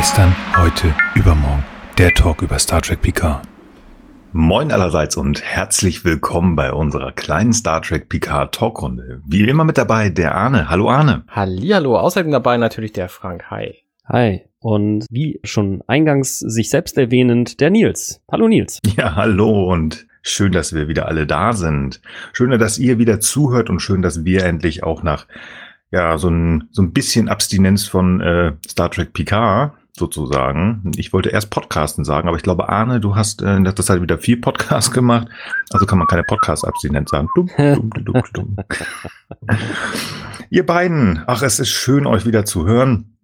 Gestern, heute, übermorgen. Der Talk über Star Trek Picard. Moin allerseits und herzlich willkommen bei unserer kleinen Star Trek Picard Talkrunde. Wie immer mit dabei der Arne. Hallo Arne. Hallihallo. Außerdem dabei natürlich der Frank. Hi. Hi. Und wie schon eingangs sich selbst erwähnend, der Nils. Hallo Nils. Ja, hallo und schön, dass wir wieder alle da sind. Schön, dass ihr wieder zuhört und schön, dass wir endlich auch nach ja, so ein, so ein bisschen Abstinenz von äh, Star Trek Picard sozusagen. Ich wollte erst Podcasten sagen, aber ich glaube, Arne, du hast äh, das halt wieder viel Podcast gemacht. Also kann man keine Podcast-Abstinenz sagen. Dumm, dumm, dumm, dumm. Ihr beiden, ach, es ist schön, euch wieder zu hören.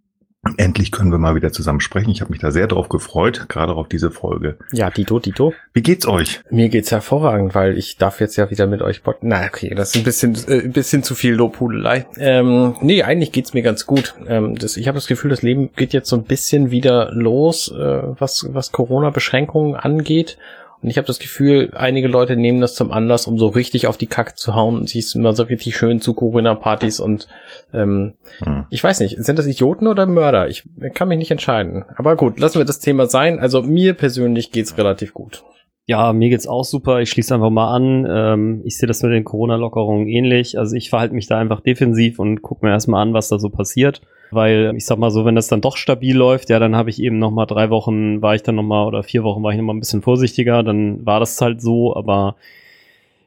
Endlich können wir mal wieder zusammen sprechen. Ich habe mich da sehr drauf gefreut, gerade auf diese Folge. Ja, Dito, Dito. Wie geht's euch? Mir geht's hervorragend, weil ich darf jetzt ja wieder mit euch pod Na, okay, das ist ein bisschen, äh, ein bisschen zu viel Lobhudelei. Ähm, nee, eigentlich geht's mir ganz gut. Ähm, das, ich habe das Gefühl, das Leben geht jetzt so ein bisschen wieder los, äh, was, was Corona-Beschränkungen angeht. Und ich habe das Gefühl, einige Leute nehmen das zum Anlass, um so richtig auf die Kacke zu hauen und sich immer so richtig schön zu Corona-Partys und ähm, hm. ich weiß nicht, sind das Idioten oder Mörder? Ich kann mich nicht entscheiden. Aber gut, lassen wir das Thema sein. Also mir persönlich geht's relativ gut. Ja, mir geht's auch super. Ich schließe einfach mal an. Ähm, ich sehe das mit den Corona-Lockerungen ähnlich. Also ich verhalte mich da einfach defensiv und gucke mir erstmal an, was da so passiert. Weil ich sag mal so, wenn das dann doch stabil läuft, ja, dann habe ich eben noch mal drei Wochen, war ich dann noch mal oder vier Wochen war ich noch mal ein bisschen vorsichtiger. Dann war das halt so, aber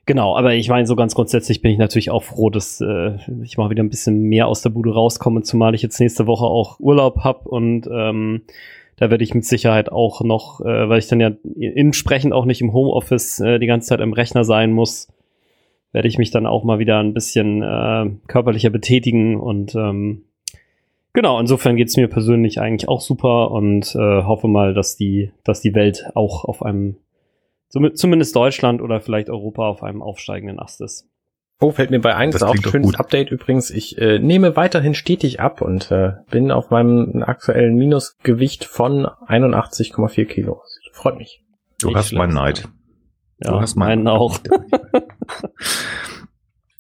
genau. Aber ich meine, so ganz grundsätzlich bin ich natürlich auch froh, dass äh, ich mal wieder ein bisschen mehr aus der Bude rauskomme, zumal ich jetzt nächste Woche auch Urlaub hab und ähm, da werde ich mit Sicherheit auch noch, äh, weil ich dann ja entsprechend auch nicht im Homeoffice äh, die ganze Zeit am Rechner sein muss, werde ich mich dann auch mal wieder ein bisschen äh, körperlicher betätigen und ähm, genau, insofern geht's mir persönlich eigentlich auch super und äh, hoffe mal, dass die, dass die Welt auch auf einem, zumindest Deutschland oder vielleicht Europa auf einem aufsteigenden Ast ist. Oh, fällt mir bei ein, das ist auch ein schönes gut. Update übrigens. Ich äh, nehme weiterhin stetig ab und äh, bin auf meinem aktuellen Minusgewicht von 81,4 Kilo. Freut mich. Du Nicht hast meinen Neid. Du ja, hast meinen auch.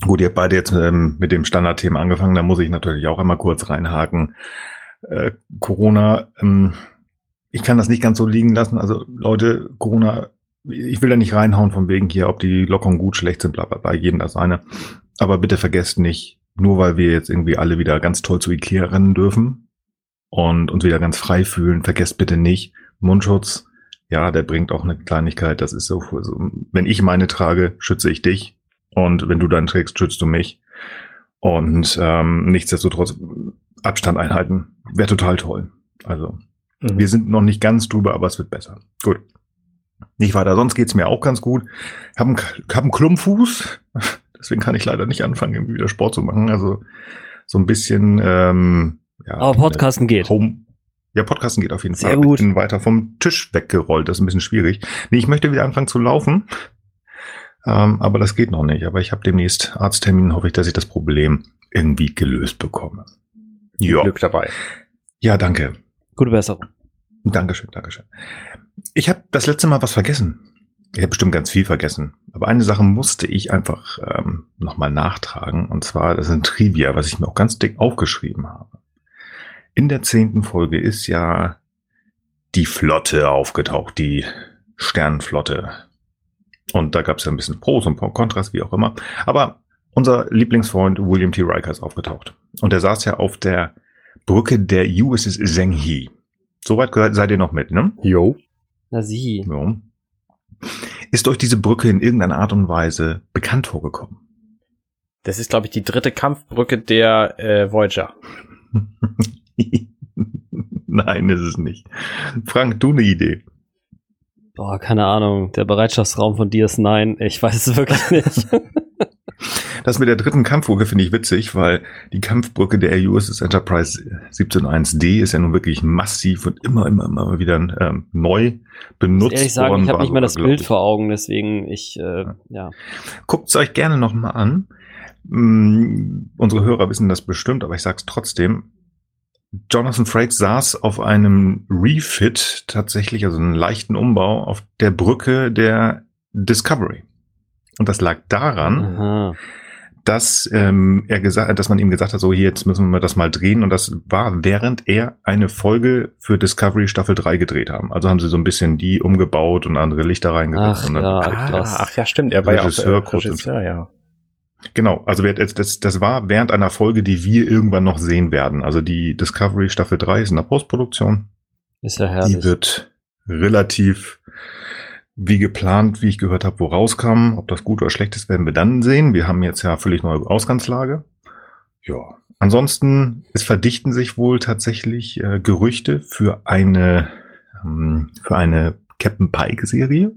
Gut, ihr habt beide jetzt ähm, mit dem Standardthema angefangen, da muss ich natürlich auch einmal kurz reinhaken. Äh, Corona, ähm, ich kann das nicht ganz so liegen lassen. Also Leute, Corona ich will da nicht reinhauen von wegen hier, ob die Lockerungen gut, schlecht sind, bla, bla, bla, jedem das eine. Aber bitte vergesst nicht, nur weil wir jetzt irgendwie alle wieder ganz toll zu Ikea rennen dürfen und uns wieder ganz frei fühlen, vergesst bitte nicht, Mundschutz, ja, der bringt auch eine Kleinigkeit, das ist so, so wenn ich meine trage, schütze ich dich und wenn du deinen trägst, schützt du mich. Und ähm, nichtsdestotrotz Abstand einhalten, wäre total toll. Also, mhm. wir sind noch nicht ganz drüber, aber es wird besser. Gut. Nicht weiter, sonst geht's mir auch ganz gut. Ich habe einen, hab einen Klumpfuß, deswegen kann ich leider nicht anfangen, irgendwie wieder Sport zu machen. Also so ein bisschen. Ähm, ja, Aber Podcasten geht. Home, ja, Podcasten geht auf jeden Sehr Fall. Gut. Ich bin weiter vom Tisch weggerollt. Das ist ein bisschen schwierig. Nee, ich möchte wieder anfangen zu laufen. Ähm, aber das geht noch nicht. Aber ich habe demnächst Arzttermin. Hoffe ich, dass ich das Problem irgendwie gelöst bekomme. Ja. Glück dabei. Ja, danke. Gute Besserung. Dankeschön, Dankeschön. Ich habe das letzte Mal was vergessen. Ich habe bestimmt ganz viel vergessen. Aber eine Sache musste ich einfach ähm, nochmal nachtragen. Und zwar, das ist ein Trivia, was ich mir auch ganz dick aufgeschrieben habe. In der zehnten Folge ist ja die Flotte aufgetaucht, die Sternenflotte. Und da gab es ja ein bisschen Pros und Kontras, wie auch immer. Aber unser Lieblingsfreund William T. Riker ist aufgetaucht. Und er saß ja auf der Brücke der USS Zhenghe. Soweit seid ihr noch mit, ne? Jo. Na sie. Ja. Ist euch diese Brücke in irgendeiner Art und Weise bekannt vorgekommen? Das ist, glaube ich, die dritte Kampfbrücke der äh, Voyager. Nein, ist es nicht. Frank, du eine Idee. Boah, keine Ahnung. Der Bereitschaftsraum von DS9, ich weiß es wirklich nicht. Das mit der dritten Kampfbrücke finde ich witzig, weil die Kampfbrücke der USS Enterprise 17.1D ist ja nun wirklich massiv und immer, immer, immer wieder ähm, neu benutzt ehrlich sagen, worden. Ich habe nicht mehr das Bild vor Augen, deswegen ich, äh, ja. ja. Guckt es euch gerne nochmal an. Mm, unsere Hörer wissen das bestimmt, aber ich sage es trotzdem. Jonathan Frakes saß auf einem Refit tatsächlich, also einen leichten Umbau auf der Brücke der Discovery. Und das lag daran, Aha dass ähm, er gesagt, dass man ihm gesagt hat, so hier jetzt müssen wir das mal drehen und das war während er eine Folge für Discovery Staffel 3 gedreht haben. Also haben sie so ein bisschen die umgebaut und andere Lichter reingesetzt. Ach, ja, krass. ach ja, stimmt. Er war ja auch äh, Regisseur, ja. Genau, also das, das, war während einer Folge, die wir irgendwann noch sehen werden. Also die Discovery Staffel 3 ist in der Postproduktion. Ist ja herrlich. Die wird relativ wie geplant, wie ich gehört habe, wo rauskam. Ob das gut oder schlecht ist, werden wir dann sehen. Wir haben jetzt ja völlig neue Ausgangslage. Ja. Ansonsten, es verdichten sich wohl tatsächlich äh, Gerüchte für eine ähm, für eine Captain Pike Serie.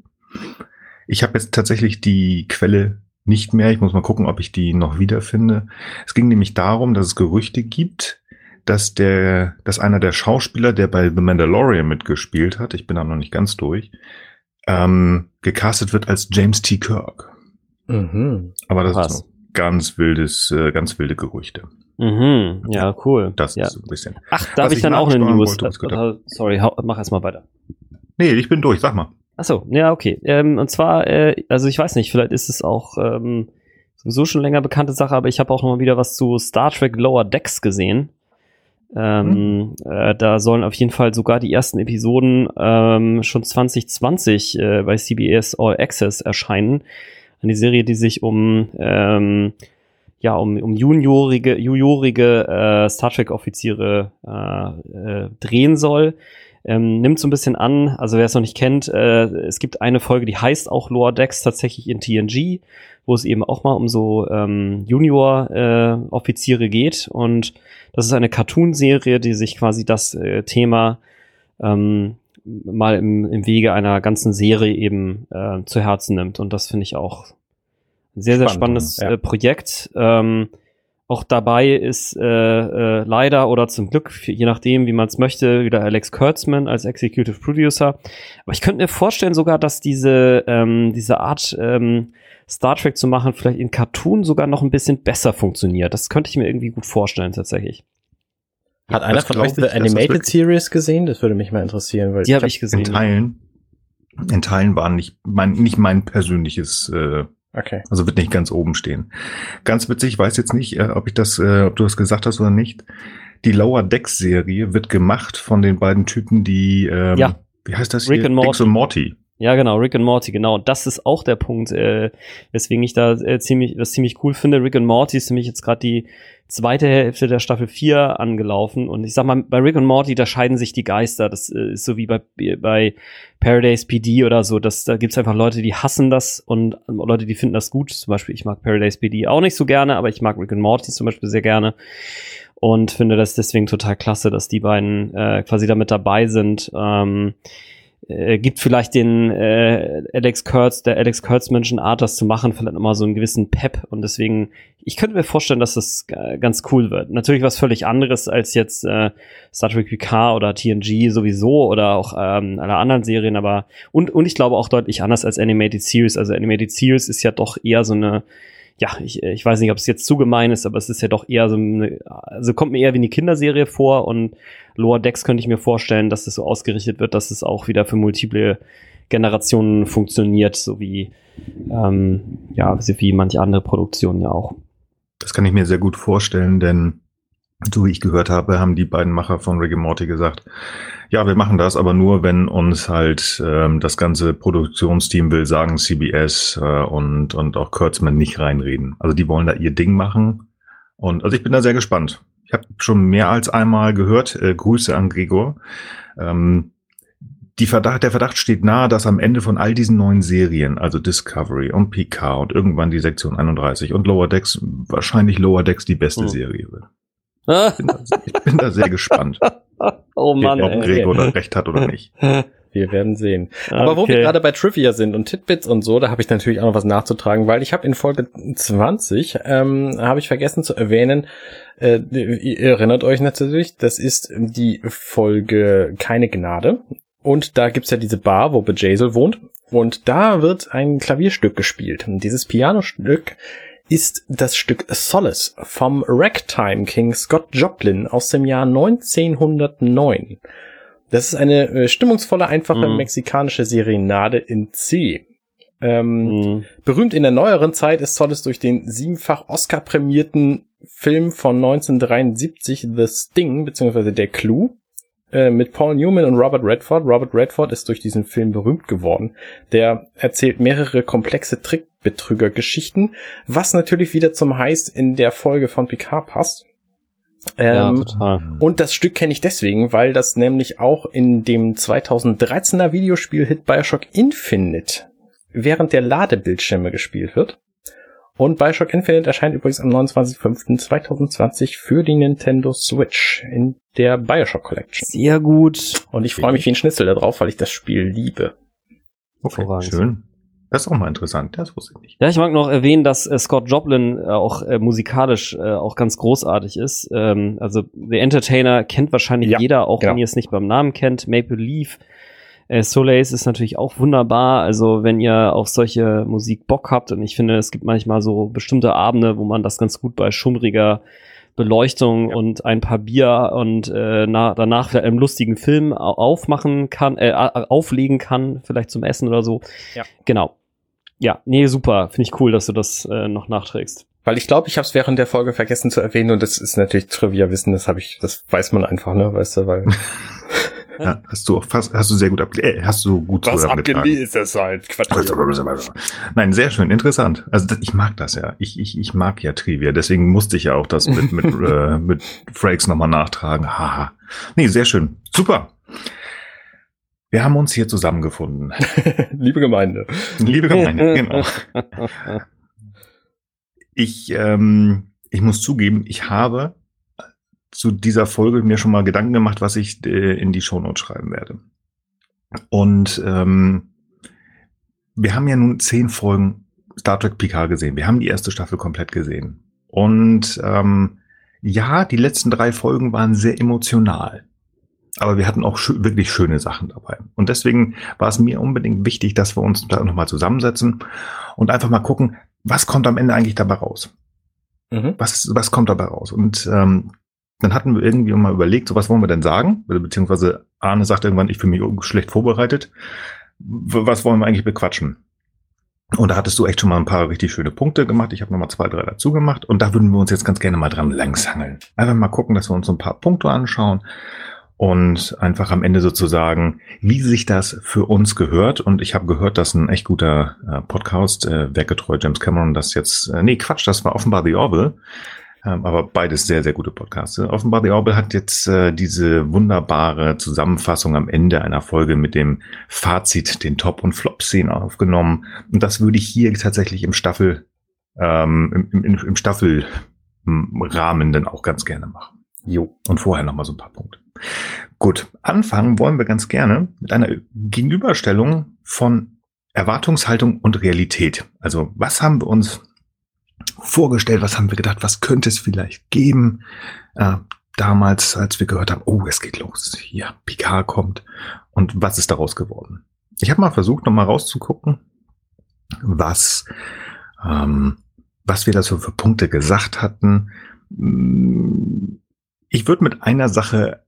Ich habe jetzt tatsächlich die Quelle nicht mehr. Ich muss mal gucken, ob ich die noch wiederfinde. Es ging nämlich darum, dass es Gerüchte gibt, dass der, dass einer der Schauspieler, der bei The Mandalorian mitgespielt hat, ich bin da noch nicht ganz durch, ähm, gecastet wird als James T. Kirk. Mhm. Aber das Krass. ist ganz wildes, äh, ganz wilde Gerüchte. Mhm, ja, cool. Das ja. ist ein bisschen. Ach, darf ich ich dann auch eine News? wollte, sorry, hau, mach erst mal weiter. Nee, ich bin durch, sag mal. Achso, ja, okay. Ähm, und zwar, äh, also ich weiß nicht, vielleicht ist es auch ähm, sowieso schon länger bekannte Sache, aber ich habe auch noch mal wieder was zu Star Trek Lower Decks gesehen. Ähm, äh, da sollen auf jeden Fall sogar die ersten Episoden ähm, schon 2020 äh, bei CBS All Access erscheinen. Eine Serie, die sich um ähm, ja um, um juniorige juniorige äh, Star Trek Offiziere äh, äh, drehen soll. Ähm, nimmt so ein bisschen an, also wer es noch nicht kennt, äh, es gibt eine Folge, die heißt auch Lower Decks tatsächlich in TNG, wo es eben auch mal um so ähm, Junior-Offiziere geht. Und das ist eine Cartoon-Serie, die sich quasi das äh, Thema ähm, mal im, im Wege einer ganzen Serie eben äh, zu Herzen nimmt. Und das finde ich auch ein sehr, sehr Spannend, spannendes ja. äh, Projekt. Ähm, auch dabei ist äh, äh, leider oder zum Glück, je nachdem, wie man es möchte, wieder Alex Kurtzman als Executive Producer. Aber ich könnte mir vorstellen sogar, dass diese, ähm, diese Art ähm, Star Trek zu machen vielleicht in Cartoon sogar noch ein bisschen besser funktioniert. Das könnte ich mir irgendwie gut vorstellen tatsächlich. Hat einer von euch ich, das Animated Series gesehen? Das würde mich mal interessieren. Weil Die habe hab- ich In gesehen. Teilen, in Teilen waren nicht mein, nicht mein persönliches, äh, Okay. also wird nicht ganz oben stehen. Ganz witzig, ich weiß jetzt nicht, äh, ob ich das, äh, ob du das gesagt hast oder nicht. Die Lower Decks Serie wird gemacht von den beiden Typen, die, ähm, Ja. wie heißt das Rick hier? and Morty. Dix und Morty. Ja, genau, Rick and Morty, genau. Und das ist auch der Punkt, äh, weswegen ich da äh, ziemlich, das ziemlich cool finde. Rick and Morty ist nämlich jetzt gerade die zweite Hälfte der Staffel 4 angelaufen. Und ich sag mal, bei Rick and Morty, da scheiden sich die Geister. Das äh, ist so wie bei, bei Paradise PD oder so. Das, da gibt's einfach Leute, die hassen das und Leute, die finden das gut. Zum Beispiel, ich mag Paradise PD auch nicht so gerne, aber ich mag Rick and Morty zum Beispiel sehr gerne. Und finde das deswegen total klasse, dass die beiden äh, quasi damit dabei sind. Ähm, äh, gibt vielleicht den äh, Alex Kurtz, der Alex Kurtz Menschen Art, das zu machen, vielleicht nochmal so einen gewissen Pep und deswegen, ich könnte mir vorstellen, dass das ganz cool wird. Natürlich was völlig anderes als jetzt äh, Star Trek PK oder TNG sowieso oder auch ähm, alle anderen Serien, aber und, und ich glaube auch deutlich anders als Animated Series. Also Animated Series ist ja doch eher so eine ja, ich, ich weiß nicht, ob es jetzt zu gemein ist, aber es ist ja doch eher so eine, also kommt mir eher wie eine Kinderserie vor und Lower Decks könnte ich mir vorstellen, dass es so ausgerichtet wird, dass es auch wieder für multiple Generationen funktioniert, so wie, ähm, ja, wie manche andere Produktionen ja auch. Das kann ich mir sehr gut vorstellen, denn so wie ich gehört habe, haben die beiden Macher von Rick and Morty gesagt, ja, wir machen das, aber nur, wenn uns halt ähm, das ganze Produktionsteam will sagen, CBS äh, und, und auch Kurtzman nicht reinreden. Also die wollen da ihr Ding machen. Und also ich bin da sehr gespannt. Ich habe schon mehr als einmal gehört, äh, Grüße an Gregor. Ähm, die Verdacht, der Verdacht steht nahe, dass am Ende von all diesen neuen Serien, also Discovery und PK und irgendwann die Sektion 31 und Lower Decks, wahrscheinlich Lower Decks die beste Hm. Serie wird. Ich bin da, ich bin da sehr gespannt, oh Mann, ob ey. Gregor da recht hat oder nicht. Wir werden sehen. Aber wo Okay. wir gerade bei Trivia sind und Titbits und so, da habe ich natürlich auch noch was nachzutragen, weil ich habe in Folge 20, ähm, habe ich vergessen zu erwähnen, äh, ihr erinnert euch natürlich, das ist die Folge Keine Gnade. Und da gibt's ja diese Bar, wo Bejazel wohnt. Und da wird ein Klavierstück gespielt. Und dieses Pianostück ist das Stück Solace vom Ragtime King Scott Joplin aus dem Jahr 1909. Das ist eine äh, stimmungsvolle, einfache Mhm. mexikanische Serenade in C. Ähm, mhm. Berühmt in der neueren Zeit ist Solace durch den siebenfach Oscar-prämierten Film von 1973 The Sting, beziehungsweise Der Clue, äh, mit Paul Newman und Robert Redford. Robert Redford ist durch diesen Film berühmt geworden. Der erzählt mehrere komplexe Trickbetrügergeschichten, was natürlich wieder zum Heiß in der Folge von Picard passt. Ähm, ja, total. Und das Stück kenne ich deswegen, weil das nämlich auch in dem 2013er Videospiel-Hit Bioshock Infinite während der Ladebildschirme gespielt wird. Und Bioshock Infinite erscheint übrigens am 29.05.2020 für die Nintendo Switch in der Bioshock Collection. Sehr gut. Und ich freue mich wie ein Schnitzel darauf, weil ich das Spiel liebe. Okay, schön. Das ist auch mal interessant, das wusste ich nicht. Ja, ich mag noch erwähnen, dass äh, Scott Joplin äh, auch äh, musikalisch äh, auch ganz großartig ist. Ähm, also The Entertainer kennt wahrscheinlich ja, jeder, auch genau. wenn ihr es nicht beim Namen kennt. Maple Leaf äh, Soleils ist natürlich auch wunderbar. Also wenn ihr auf solche Musik Bock habt und ich finde, es gibt manchmal so bestimmte Abende, wo man das ganz gut bei schummriger Beleuchtung ja. und ein paar Bier und äh, na, danach einen lustigen Film aufmachen kann, äh, auflegen kann, vielleicht zum Essen oder so. Ja. Genau. Ja, nee, super. Finde ich cool, dass du das äh, noch nachträgst. Weil ich glaube, ich habe es während der Folge vergessen zu erwähnen und das ist natürlich Trivia-Wissen, das habe ich, das weiß man einfach, ne, weißt du, weil Ja, hast du auch fast, hast du sehr gut abgelesen, äh, hast du gut Was abgelesen ist halt, Quatsch. Nein, sehr schön, interessant. Also das, ich mag das ja. Ich, ich, ich mag ja Trivia, deswegen musste ich ja auch das mit, mit, äh, mit Frakes nochmal nachtragen. Haha. Nee, sehr schön. Super. Wir haben uns hier zusammengefunden. Liebe Gemeinde. Liebe Gemeinde, genau. Ich, ähm, ich muss zugeben, ich habe zu dieser Folge mir schon mal Gedanken gemacht, was ich äh, in die Shownotes schreiben werde. Und ähm, wir haben ja nun zehn Folgen Star Trek PK gesehen. Wir haben die erste Staffel komplett gesehen. Und ähm, ja, die letzten drei Folgen waren sehr emotional. Aber wir hatten auch sch wirklich schöne Sachen dabei. Und deswegen war es mir unbedingt wichtig, dass wir uns da nochmal zusammensetzen und einfach mal gucken, was kommt am Ende eigentlich dabei raus? Mhm. Was, was kommt dabei raus? Und ähm, dann hatten wir irgendwie mal überlegt, so was wollen wir denn sagen? Beziehungsweise Arne sagt irgendwann, ich fühle mich schlecht vorbereitet. Was wollen wir eigentlich bequatschen? Und da hattest du echt schon mal ein paar richtig schöne Punkte gemacht. Ich habe nochmal zwei, drei dazu gemacht. Und da würden wir uns jetzt ganz gerne mal dran langshangeln. Einfach mal gucken, dass wir uns ein paar Punkte anschauen und einfach am Ende sozusagen, wie sich das für uns gehört. Und ich habe gehört, dass ein echt guter äh, Podcast, äh, werkgetreu James Cameron, das jetzt, äh, nee, Quatsch, das war offenbar The Orville, ähm, aber beides sehr, sehr gute Podcasts. Offenbar The Orville hat jetzt äh, diese wunderbare Zusammenfassung am Ende einer Folge mit dem Fazit, den Top- und Flop-Szenen aufgenommen. Und das würde ich hier tatsächlich im Staffel, ähm, im, im, im Staffelrahmen dann auch ganz gerne machen. Jo. Und vorher nochmal so ein paar Punkte. Gut, anfangen wollen wir ganz gerne mit einer Gegenüberstellung von Erwartungshaltung und Realität. Also was haben wir uns vorgestellt, was haben wir gedacht, was könnte es vielleicht geben. Äh, damals, als wir gehört haben, oh, es geht los, ja, Picard kommt und was ist daraus geworden. Ich habe mal versucht, nochmal rauszugucken, was, ähm, was wir da so für Punkte gesagt hatten. Ich würde mit einer Sache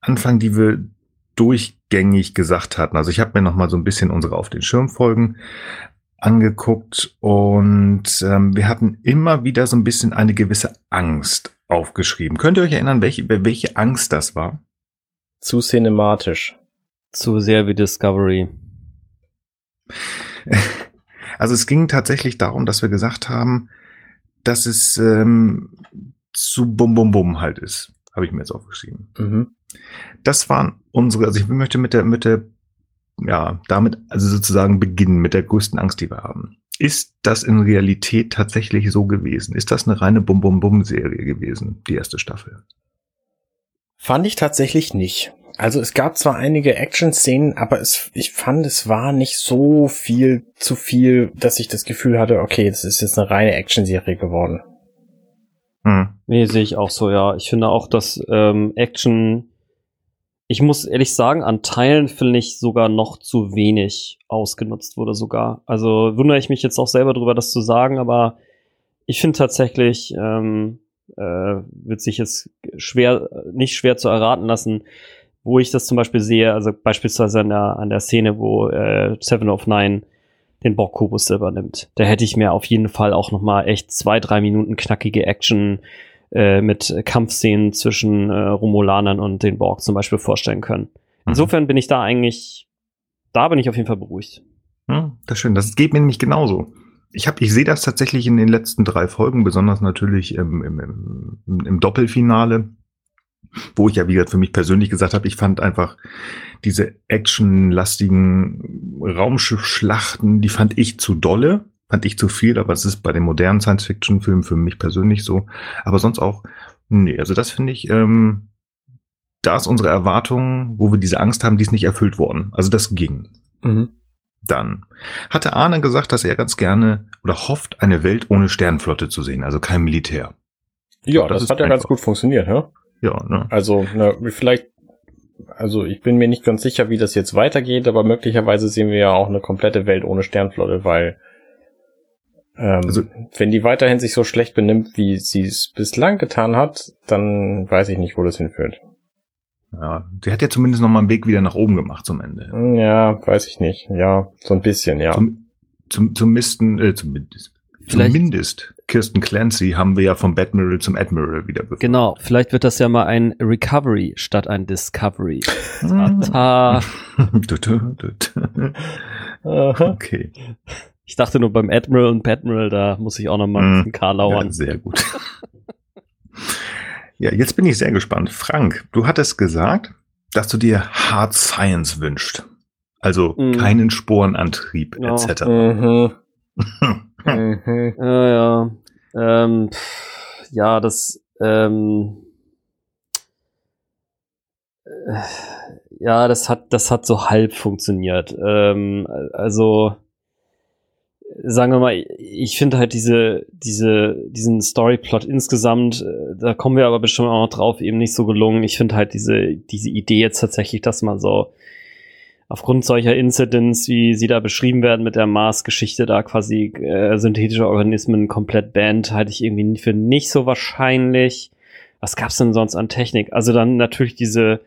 anfangen, die wir durchgängig gesagt hatten. Also ich habe mir noch mal so ein bisschen unsere auf den Schirm folgen angeguckt und ähm, wir hatten immer wieder so ein bisschen eine gewisse Angst aufgeschrieben. Könnt ihr euch erinnern, welche, welche Angst das war? Zu cinematisch. Zu sehr wie Discovery. Also es ging tatsächlich darum, dass wir gesagt haben, dass es ähm, zu bum bum bum halt ist. Habe ich mir jetzt aufgeschrieben. Mhm. Das waren unsere, also ich möchte mit der, mit der ja, damit also sozusagen beginnen mit der größten Angst, die wir haben. Ist das in Realität tatsächlich so gewesen? Ist das eine reine Bum-Bum-Bum-Serie gewesen, die erste Staffel? Fand ich tatsächlich nicht. Also es gab zwar einige Action-Szenen, aber es, ich fand, es war nicht so viel zu viel, dass ich das Gefühl hatte, okay, das ist jetzt eine reine Action-Serie geworden. Hm. Nee, sehe ich auch so, ja. Ich finde auch, dass ähm, Action ich muss ehrlich sagen, an Teilen finde ich sogar noch zu wenig ausgenutzt wurde sogar. Also wundere ich mich jetzt auch selber drüber, das zu sagen, aber ich finde tatsächlich, ähm, äh, wird sich jetzt schwer, nicht schwer zu erraten lassen, wo ich das zum Beispiel sehe, also beispielsweise an der, an der Szene, wo äh, Seven of Nine den Borg-Kubus übernimmt. Da hätte ich mir auf jeden Fall auch noch mal echt zwei, drei Minuten knackige Action äh, mit Kampfszenen zwischen äh, Romulanern und den Borg zum Beispiel vorstellen können. Mhm. Insofern bin ich da eigentlich, da bin ich auf jeden Fall beruhigt. Ja, das ist schön. Das geht mir nämlich genauso. Ich habe, ich sehe das tatsächlich in den letzten drei Folgen, besonders natürlich im, im, im, im Doppelfinale, wo ich ja, wie gesagt, für mich persönlich gesagt habe, ich fand einfach diese actionlastigen Raumschiffschlachten, die fand ich zu dolle, fand ich zu viel, aber es ist bei den modernen Science-Fiction-Filmen für mich persönlich so. Aber sonst auch, nee, also das finde ich, ähm, da ist unsere Erwartung, wo wir diese Angst haben, die ist nicht erfüllt worden. Also das ging. Mhm. Dann hatte Arne gesagt, dass er ganz gerne oder hofft, eine Welt ohne Sternflotte zu sehen, also kein Militär. Ja, Das das, hat ja ganz gut funktioniert, ja? Ja, ne? Also, na, vielleicht, also ich bin mir nicht ganz sicher, wie das jetzt weitergeht, aber möglicherweise sehen wir ja auch eine komplette Welt ohne Sternflotte, weil ähm, Also- wenn die weiterhin sich so schlecht benimmt, wie sie es bislang getan hat, dann weiß ich nicht, wo das hinführt. Ja, sie hat ja zumindest noch mal einen Weg wieder nach oben gemacht zum Ende. Ja, weiß ich nicht. Ja, so ein bisschen, ja. Zum, zum, zum Misten, äh, zumindest, Vielleicht- zumindest Kirsten Clancy haben wir ja vom Admiral zum Admiral wieder befördert. Genau, vielleicht wird das ja mal ein Recovery statt ein Discovery. Aha. okay. Ich dachte nur beim Admiral und Padmiral, da muss ich auch noch mal ein Mhm. bisschen karlauern. Ja, sehr gut. ja, jetzt bin ich sehr gespannt. Frank, du hattest gesagt, dass du dir Hard Science wünschst. Also Mhm. keinen Sporenantrieb Ja. etc. Mhm. mhm. Ja, ja. Ähm, pff, ja, das, ähm, äh, ja, das hat, das hat so halb funktioniert. Ähm, also, sagen wir mal, ich finde halt diese, diese, diesen Storyplot insgesamt, äh, da kommen wir aber bestimmt auch noch drauf, eben nicht so gelungen. Ich finde halt diese, diese Idee jetzt tatsächlich, dass man so aufgrund solcher Incidents, wie sie da beschrieben werden mit der Mars-Geschichte, da quasi äh, synthetische Organismen komplett bannt, halte ich irgendwie für nicht so wahrscheinlich. Was gab's denn sonst an Technik? Also dann natürlich diese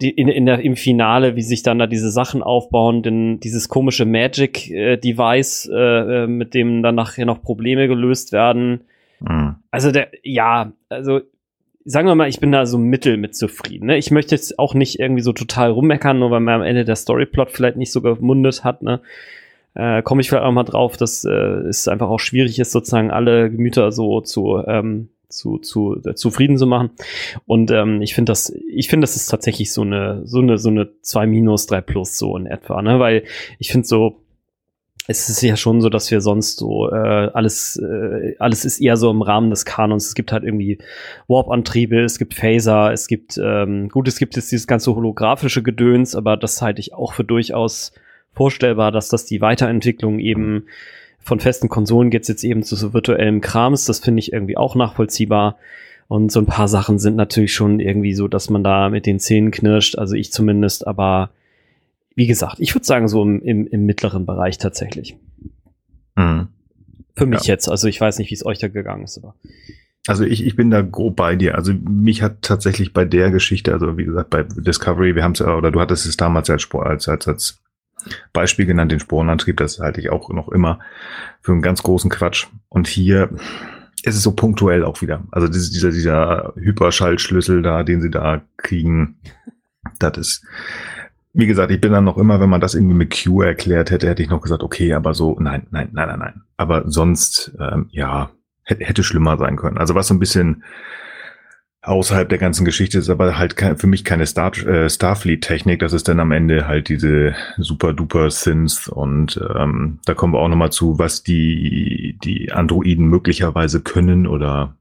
die in, in der, im Finale, wie sich dann da diese Sachen aufbauen, denn dieses komische Magic-Device, äh, äh, mit dem dann nachher noch Probleme gelöst werden. Mhm. Also der, ja, also sagen wir mal, ich bin da so mittel mit zufrieden. Ne? Ich möchte jetzt auch nicht irgendwie so total rummeckern, nur weil mir am Ende der Storyplot vielleicht nicht so gemundet hat. Ne? Äh, Komme ich vielleicht auch mal drauf, dass äh, es einfach auch schwierig ist, sozusagen alle Gemüter so zu ähm, zu, zu äh, zufrieden zu machen. Und ähm, ich finde das, ich finde, das ist tatsächlich so eine, so eine, so eine 2 minus, 3 plus so in etwa, ne? Weil ich finde so, es ist ja schon so, dass wir sonst so äh, alles, äh, alles ist eher so im Rahmen des Kanons. Es gibt halt irgendwie Warp-Antriebe, es gibt Phaser, es gibt, ähm, gut, es gibt jetzt dieses ganze holographische Gedöns, aber das halte ich auch für durchaus vorstellbar, dass das die Weiterentwicklung eben von festen Konsolen geht's jetzt eben zu so virtuellem Krams. Das finde ich irgendwie auch nachvollziehbar. Und so ein paar Sachen sind natürlich schon irgendwie so, dass man da mit den Zähnen knirscht. Also ich zumindest, aber wie gesagt, ich würde sagen, so im, im, im mittleren Bereich tatsächlich. Mhm. Für mich Ja. jetzt. Also ich weiß nicht, wie es euch da gegangen ist, aber. Also ich, ich bin da grob bei dir. Also mich hat tatsächlich bei der Geschichte, also wie gesagt, bei Discovery, wir haben es ja, oder du hattest es damals als, als, als, als Beispiel genannt, den Sporenantrieb, das halte ich auch noch immer für einen ganz großen Quatsch. Und hier ist es so punktuell auch wieder. Also dieses, dieser, dieser Hyperschallschlüssel da, den sie da kriegen, das ist, wie gesagt, ich bin dann noch immer, wenn man das irgendwie mit Q erklärt hätte, hätte ich noch gesagt, okay, aber so, nein, nein, nein, nein, nein. Aber sonst, ähm, ja, hätte, hätte schlimmer sein können. Also was so ein bisschen außerhalb der ganzen Geschichte ist, aber halt kein, für mich keine Star, äh, Starfleet-Technik. Das ist dann am Ende halt diese super duper Synths und ähm, da kommen wir auch nochmal zu, was die, die Androiden möglicherweise können oder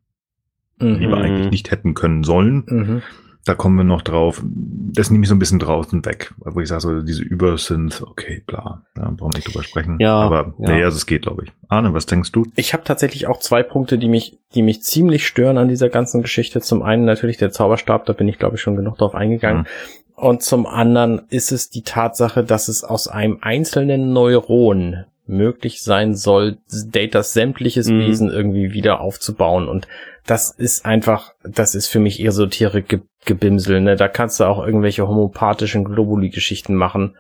lieber Mhm. eigentlich nicht hätten können sollen. Mhm. Da kommen wir noch drauf. Das nehme ich so ein bisschen draußen weg, wo ich sage, so diese Übersynth, okay, bla, ja, brauchen wir nicht drüber sprechen. Ja, aber ja. nee, also es geht, glaube ich. Arne, was denkst du? Ich habe tatsächlich auch zwei Punkte, die mich, die mich ziemlich stören an dieser ganzen Geschichte. Zum einen natürlich der Zauberstab, da bin ich glaube ich schon genug drauf eingegangen. Und zum anderen ist es die Tatsache, dass es aus einem einzelnen Neuron möglich sein soll, Datas sämtliches Mhm. Wesen irgendwie wieder aufzubauen. Und das ist einfach, das ist für mich esoterik ge Gebimsel. Ne? Da kannst du auch irgendwelche homopathischen Globuli-Geschichten machen.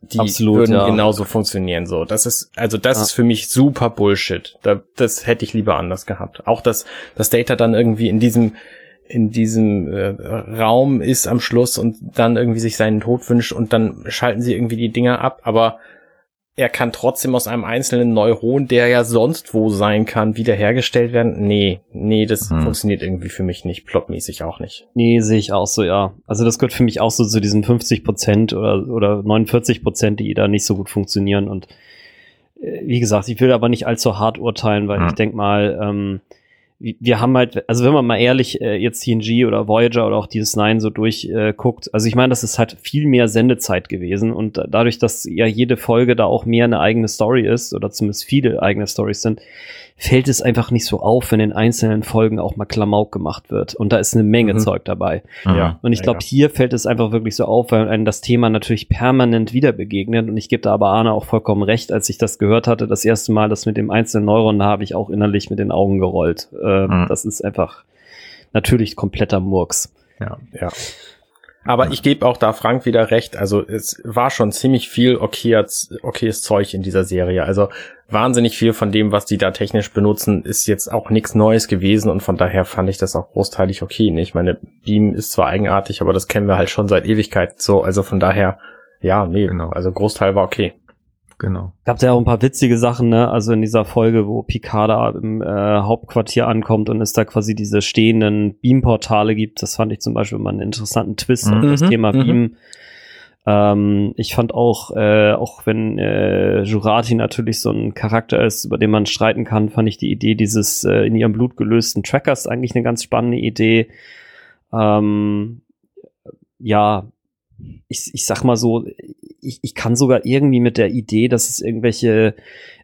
die Absolut, würden ja. genauso funktionieren. So, das ist also das ja. ist für mich super Bullshit. Da, das hätte ich lieber anders gehabt. Auch dass das Data dann irgendwie in diesem in diesem äh, Raum ist am Schluss und dann irgendwie sich seinen Tod wünscht und dann schalten sie irgendwie die Dinger ab, aber er kann trotzdem aus einem einzelnen Neuron, der ja sonst wo sein kann, wiederhergestellt werden. Nee, nee, das hm. funktioniert irgendwie für mich nicht, plotmäßig auch nicht. Nee, sehe ich auch so, ja. Also das gehört für mich auch so zu diesen 50 Prozent oder, oder 49 Prozent, die da nicht so gut funktionieren. Und äh, wie gesagt, ich will aber nicht allzu hart urteilen, weil hm. ich denk mal, ähm, wir haben halt, also wenn man mal ehrlich äh, jetzt TNG oder Voyager oder auch dieses Nine so durchguckt, äh, also ich meine, das ist halt viel mehr Sendezeit gewesen und dadurch, dass ja jede Folge da auch mehr eine eigene Story ist oder zumindest viele eigene Stories sind, fällt es einfach nicht so auf, wenn in einzelnen Folgen auch mal Klamauk gemacht wird. Und da ist eine Menge mhm. Zeug dabei. Ja, und ich glaube, hier fällt es einfach wirklich so auf, weil einem das Thema natürlich permanent wieder begegnet. Und ich gebe da aber Arne auch vollkommen recht, als ich das gehört hatte, das erste Mal, das mit dem einzelnen Neuron, da habe ich auch innerlich mit den Augen gerollt. Äh, mhm. Das ist einfach natürlich kompletter Murks. Ja, ja. Aber ich gebe auch da Frank wieder recht. Also es war schon ziemlich viel okayes, okayes Zeug in dieser Serie. Also wahnsinnig viel von dem, was die da technisch benutzen, ist jetzt auch nichts Neues gewesen und von daher fand ich das auch großteilig okay. Ich meine, Beam ist zwar eigenartig, aber das kennen wir halt schon seit Ewigkeit so. Also von daher, ja, nee, genau. also Großteil war okay. Genau. Gab ja auch ein paar witzige Sachen, ne? Also in dieser Folge, wo Picard da im äh, Hauptquartier ankommt und es da quasi diese stehenden Beam-Portale gibt. Das fand ich zum Beispiel mal einen interessanten Twist mhm. auf das mhm. Thema mhm. Beam. Ähm, ich fand auch, äh, auch wenn äh, Jurati natürlich so ein Charakter ist, über den man streiten kann, fand ich die Idee dieses äh, in ihrem Blut gelösten Trackers eigentlich eine ganz spannende Idee. Ähm, ja, ich, ich sag mal so, ich, ich kann sogar irgendwie mit der Idee, dass es irgendwelche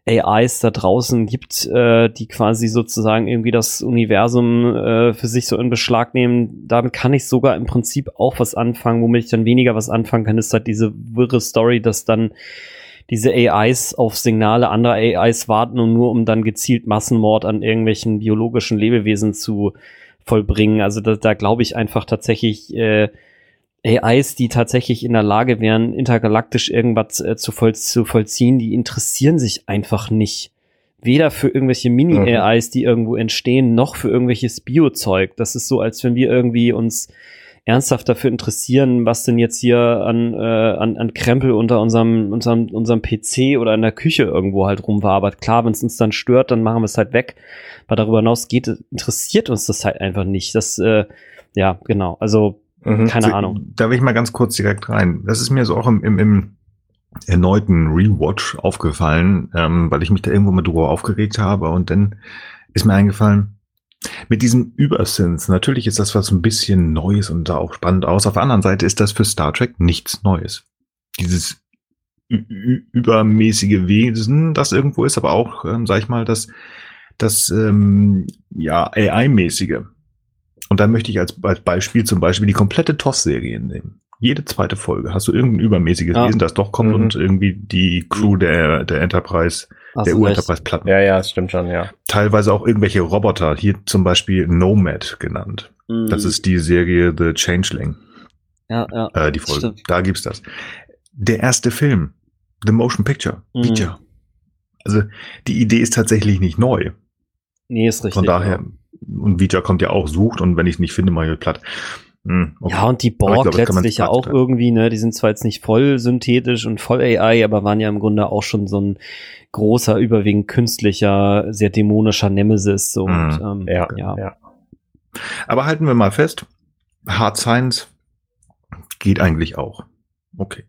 AIs da draußen gibt, äh, die quasi sozusagen irgendwie das Universum äh, für sich so in Beschlag nehmen, damit kann ich sogar im Prinzip auch was anfangen. Womit ich dann weniger was anfangen kann, ist halt diese wirre Story, dass dann diese AIs auf Signale anderer AIs warten und nur um dann gezielt Massenmord an irgendwelchen biologischen Lebewesen zu vollbringen. Also da, da glaube ich einfach tatsächlich, äh, AIs, die tatsächlich in der Lage wären, intergalaktisch irgendwas äh, zu, voll, zu vollziehen, die interessieren sich einfach nicht. Weder für irgendwelche Mini-AIs, die irgendwo entstehen, noch für irgendwelches Biozeug. Das ist so, als wenn wir irgendwie uns ernsthaft dafür interessieren, was denn jetzt hier an, äh, an, an Krempel unter unserem, unserem, unserem PC oder in der Küche irgendwo halt rumwabert. Klar, wenn es uns dann stört, dann machen wir es halt weg. Aber darüber hinaus geht, interessiert uns das halt einfach nicht. Das, äh, ja, genau. Also Mhm. Keine so, Ahnung. Da will ich mal ganz kurz direkt rein. Das ist mir so auch im, im, im erneuten Rewatch aufgefallen, ähm, weil ich mich da irgendwo mit drüber aufgeregt habe und dann ist mir eingefallen, mit diesem Übersins, natürlich ist das was ein bisschen Neues und da auch spannend aus. Auf der anderen Seite ist das für Star Trek nichts Neues. Dieses übermäßige Wesen, das irgendwo ist, aber auch, ähm, sag ich mal, das, das ähm, ja, AI-mäßige. Und dann möchte ich als, als Beispiel zum Beispiel die komplette TOS-Serie nehmen. Jede zweite Folge hast du irgendein übermäßiges ja. Wesen, das doch kommt mhm. und irgendwie die Crew der, der Enterprise, hast der U-Enterprise platten. Ja, ja, das stimmt schon, ja. Teilweise auch irgendwelche Roboter, hier zum Beispiel Nomad genannt. Mhm. Das ist die Serie The Changeling. Ja, ja. Äh, die Folge. Stimmt. Da gibt's das. Der erste Film, The Motion Picture, mhm. Feature. Also die Idee ist tatsächlich nicht neu. Nee, ist richtig. Von daher, ja und Vija kommt ja auch, sucht und wenn ich es nicht finde, mache ich platt. Hm, okay. Ja, und die Borg glaub, letztlich ja auch irgendwie, ne, die sind zwar jetzt nicht voll synthetisch und voll AI, aber waren ja im Grunde auch schon so ein großer, überwiegend künstlicher, sehr dämonischer Nemesis. So, mhm. und, ähm, ja, ja. ja. Aber halten wir mal fest, Hard Science geht eigentlich auch. Okay.